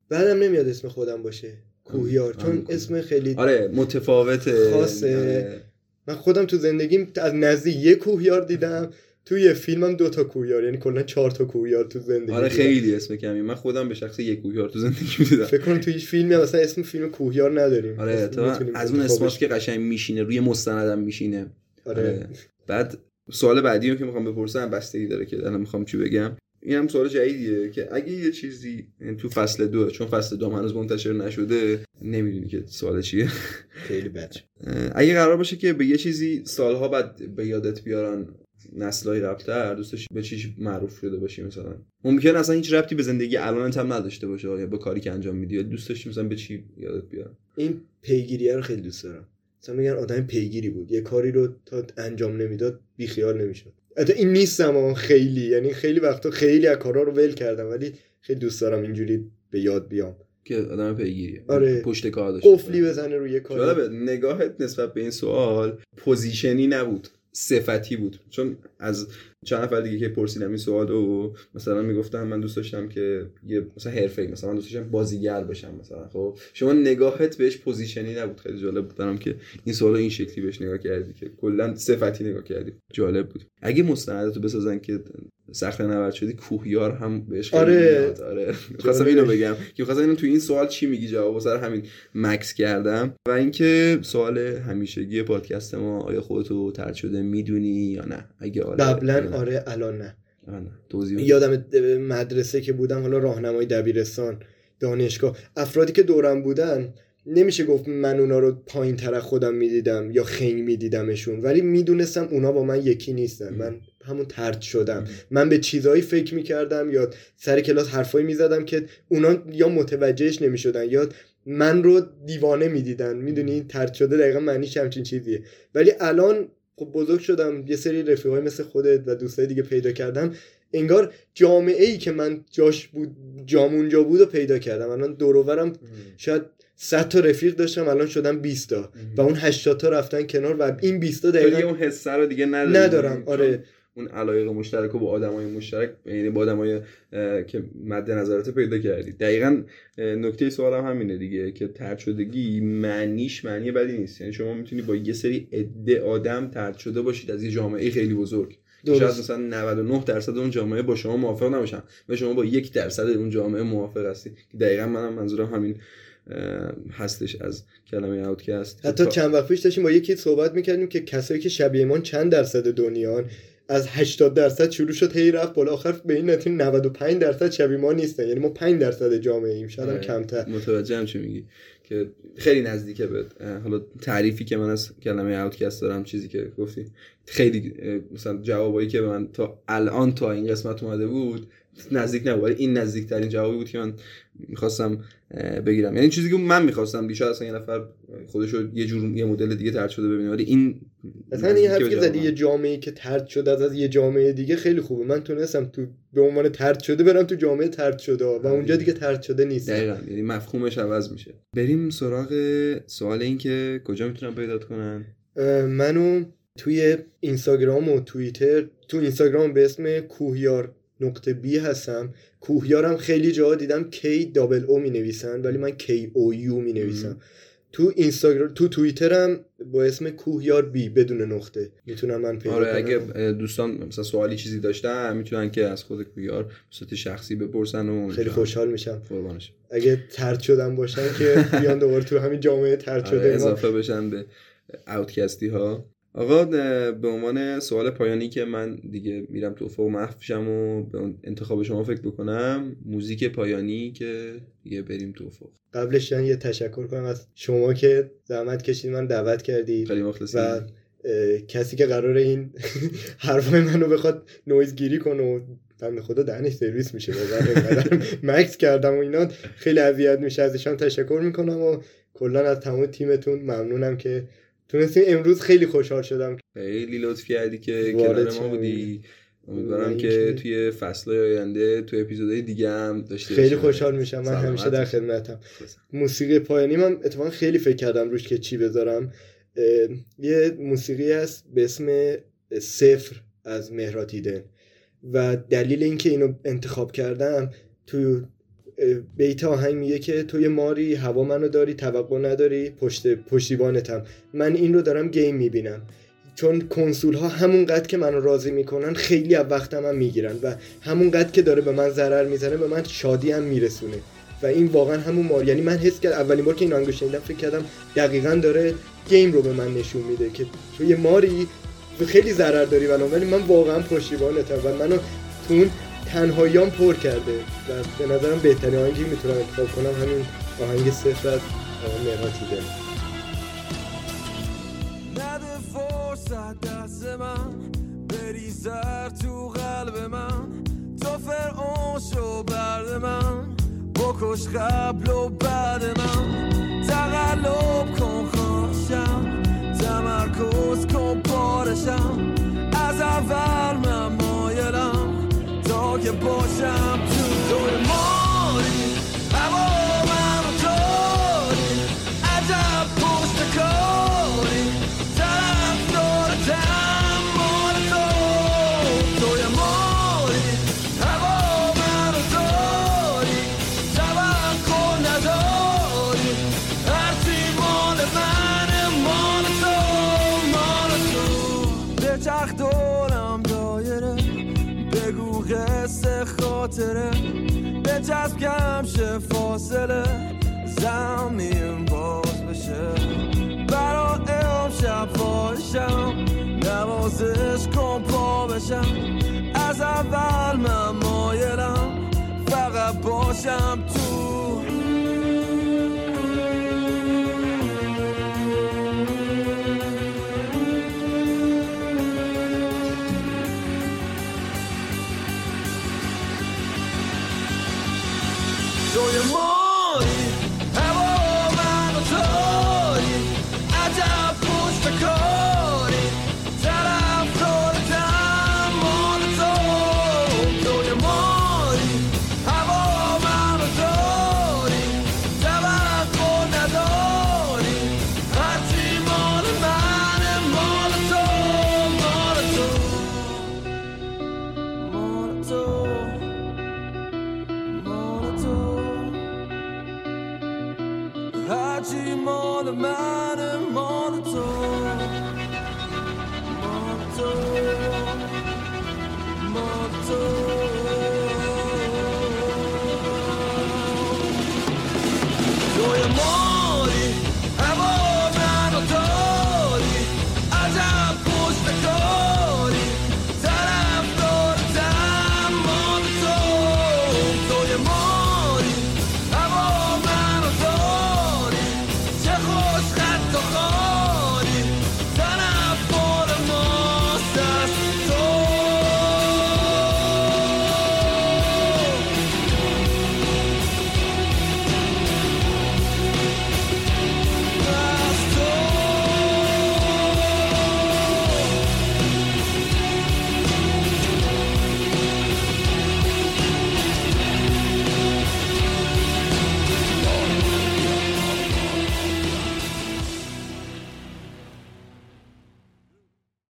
بعدم نمیاد اسم خودم باشه. کوهیار. آره، چون کوهیار. اسم خیلی آره متفاوته. خاصه. آره. من خودم تو زندگیم از نزدیک یه کوهیار دیدم توی یه فیلمم دو تا کوهیار یعنی کلا چهار تا کوهیار تو زندگی آره. خیلی اسم کمی. من خودم به شخص یک کوهیار تو زندگی دیدم فکر کنم توی هیچ فیلمی مثلا اسم فیلم کوهیار نداریم. آره تا از اون اسماش که قشنگ میشینه روی مستندم میشینه. آره. آره. بعد سوال بعدی رو که می‌خوام بپرسم بستگی داره که الان می‌خوام چی بگم. این هم سوال جدیدیه که اگه یه چیزی تو فصل دو چون فصل دو هنوز منتشر نشده نمی‌دونی که سوال چیه. خیلی بد. اگه قرار باشه که به یه چیزی سالها بعد به یادت بیارن نسلهای قبلتر دوست داشتی به چیش معروف شده باشی مثلا. ممکن اصلا هیچ ربطی به زندگی الانت هم نداشته باشه یا به کاری که انجام میدی یا دوست داشتی مثلا به چی یادت بیارن. این پیگیریه رو خیلی دوست دارم. مثلا میگن آدم پیگیری بود. یه کاری رو تا انجام نمی‌داد بیخیال نمی‌شد. حتی این نیستم اما خیلی. یعنی خیلی وقتا خیلی از کارا رو ول کردم ولی خیلی دوست دارم اینجوری به یاد بیام. که آدم پیگیریه آره. پشت کار داشته قفلی بزنه روی کار. جالبه نگاهت نسبت به این سوال position ی نبود. صفتی بود. چون از چند نفر دیگه که پرسیدم این سوال و مثلا می‌گفتم من دوست داشتم که یه مثلا حرفه مثلا من دوست داشتم بازیگر بشم مثلا خب؟ شما نگاهت بهش position ی نبود. خیلی جالب بود. که این سوال این شکلی بهش نگاه کردی که کلا صفتی نگاه کردی. جالب بود. اگه مستندتو بسازن که سخت نورد شدی کوهیار هم بهش آره. آره. خواستم اینو بگم. که خواستم اینو تو این سوال چی میگی جواب سر همین مکس کردم. و اینکه سوال همیشگی پادکست ما آیا خودتو ترد شده می‌دونی یا نه؟ اگه آره قبلا. آره الان نه. نه. توضیح. یادم مدرسه که بودم حالا راهنمای دبیرستان دانشگاه. افرادی که دورم بودن نمیشه گفت من اونا رو پایین تر از خودم می‌دیدم یا خنگ میدیدمشون. ولی می‌دونستم اونا با من یکی نیستن. من همون ترد شدم. من به چیزایی فکر می‌کردم یا سر کلاس حرفایی می‌زدم که اونا یا متوجهش نمی‌شدن یا من رو دیوانه می‌دیدن. می‌دونی؟ ترد شده دقیقا معنیش همچین چیزیه. ولی الان خب بزرگ شدم. یه سری رفیقای مثل خودت و دوستای دیگه پیدا کردم. انگار جامعه ای که من جاش بود جام اونجا بود و پیدا کردم. الان دوروورم شاید 100 تا رفیق داشتم. الان شدم 20 تا. و اون 80 تا رفتن کنار و این 20 تا دقیقا اون حسه رو دیگه ندارم. چون آره اون علایق مشترک رو با آدمای مشترک یعنی با آدمای که مد نظرت پیدا کردی. دقیقا نکته سوالم همینه دیگه که ترد شدگی معنیش معنی بدی نیست. یعنی شما می‌تونی با یه سری عده آدم ترد شده باشید از یه جامعه خیلی بزرگ. که شاید مثلا 99 درصد اون جامعه با شما موافق نباشن و شما با یک درصد اون جامعه موافق هستی. که دقیقا منم منظورم همین هستش از کلمه اوتکست حتی چند وقت پیش داشتیم با یکی صحبت می‌کردیم که کسایی که شبیه ما چند درصد دنیان از 80 درصد شروع شد هی رفت بالا. آخر به این نتیجه 95 درصد شبیه ما نیستن یعنی ما 5 درصد جامعه ایم. شاید هم آره. کمتر. متوجهم چی میگی. که خیلی نزدیکه به حالا تعریفی که من از کلمه اوتکست دارم چیزی که گفتی. خیلی مثلا جوابایی که به من تا الان تا این قسمت اومده بود نزدیک نبود. ولی این نزدیک ترین جوابی بود که من می‌خواستم بگیرم. یعنی چیزی که من می‌خواستم دیگه اصلا یه نفر خودش رو یه جور یه مدل دیگه ترد شده ببینه. ولی این مثلا این حرفی که زدی یه. جامعه که ترد شده از, از یه جامعه دیگه خیلی خوبه. من تونستم تو به عنوان ترد شده برم تو جامعه ترد شده و اونجا دیگه ترد شده نیست. دقیقا. یعنی مفهومش عوض میشه. بریم سراغ سوال این که کجا می‌تونم پیدات کنن؟ منو توی اینستاگرام و توییتر تو اینستاگرام به اسم کوهیار نقطه بی هستم. کوهیارم خیلی جاها دیدم K دابل او می نویسن ولی من K او یو می نویسم تو اینستاگرام تو توییترم با اسم کوهیار بی بدون نقطه. می‌تونم من پیدا آره اگه دوستان مثلا سوالی چیزی داشتن می‌تونن که از خود کویار به صورت شخصی بپرسن و خیلی خوشحال میشم. قربانش. اگه ترد شدن باشن که بیان دوباره تو همین جامعه ترد آره شده ما اضافه بشن به اوتکستی ها آقا به عنوان سوال پایانی که من دیگه میرم تو افق محو شم و به انتخاب شما فکر بکنم موزیک پایانی که دیگه بریم تو افق. قبلش یه تشکر کنم از شما که زحمت کشید من دعوت کردید خیلی مخلصیم. و کسی که قرار این حرفای منو بخواد نویزگیری کنه و بنده خدا دهنش سرویس میشه مکس کردم و اینا خیلی اذیت میشه ازشان تشکر می‌کنم و کلا از تمام تیمتون ممنونم که تونستیم امروز خیلی خوشحال شدم. خیلی لطف کردی که کنار ما. بودی. امیدوارم که توی فصل آینده توی اپیزودهای دیگه هم داشته خیلی. خوشحال میشم. من همیشه در. خدمتم. موسیقی پایانی من اتفاقا خیلی فکر کردم روش که چی بذارم. یه موسیقی هست به اسم صفر از مهراتیدن و دلیل اینکه اینو انتخاب کردم تو بیت آهنگ میگه که توی ماری هوا منو داری توقع نداری پشت پشتیبانتم. من این رو دارم گیم می‌بینم. چون کنسول ها همونقدر که منو راضی می‌کنن خیلی از وقتم هم می‌گیرن و همونقدر که داره به من ضرر می‌زنه به من شادی هم میرسونه. و این واقعا همون مار یعنی من حس کرد اولین بار که این آهنگو شنیدم فکر کردم دقیقا داره گیم رو به من نشون میده که تو یه ماری خیلی ضرر داری ولی من واقعا پشتیبانتم و منو تو تنهاییام پر کرده و به نظرم بهترین آهنگی می‌تونم انتخاب کنم همین آهنگ صفر از آقای مهراتیده نده فرصت دست من بریزر تو قلب من. تو فرعون شو برد من بکش قبل و بعد من. تقلب کن خواهشم تمرکز کن پارشم از اول من مایلم. که باشم تو توی ماری. چسب کم شه فاصله؟ زمین باز بشه. برا امشب پایشم نوازش کن پا بشم. از اول من مایلم فقط باشم تو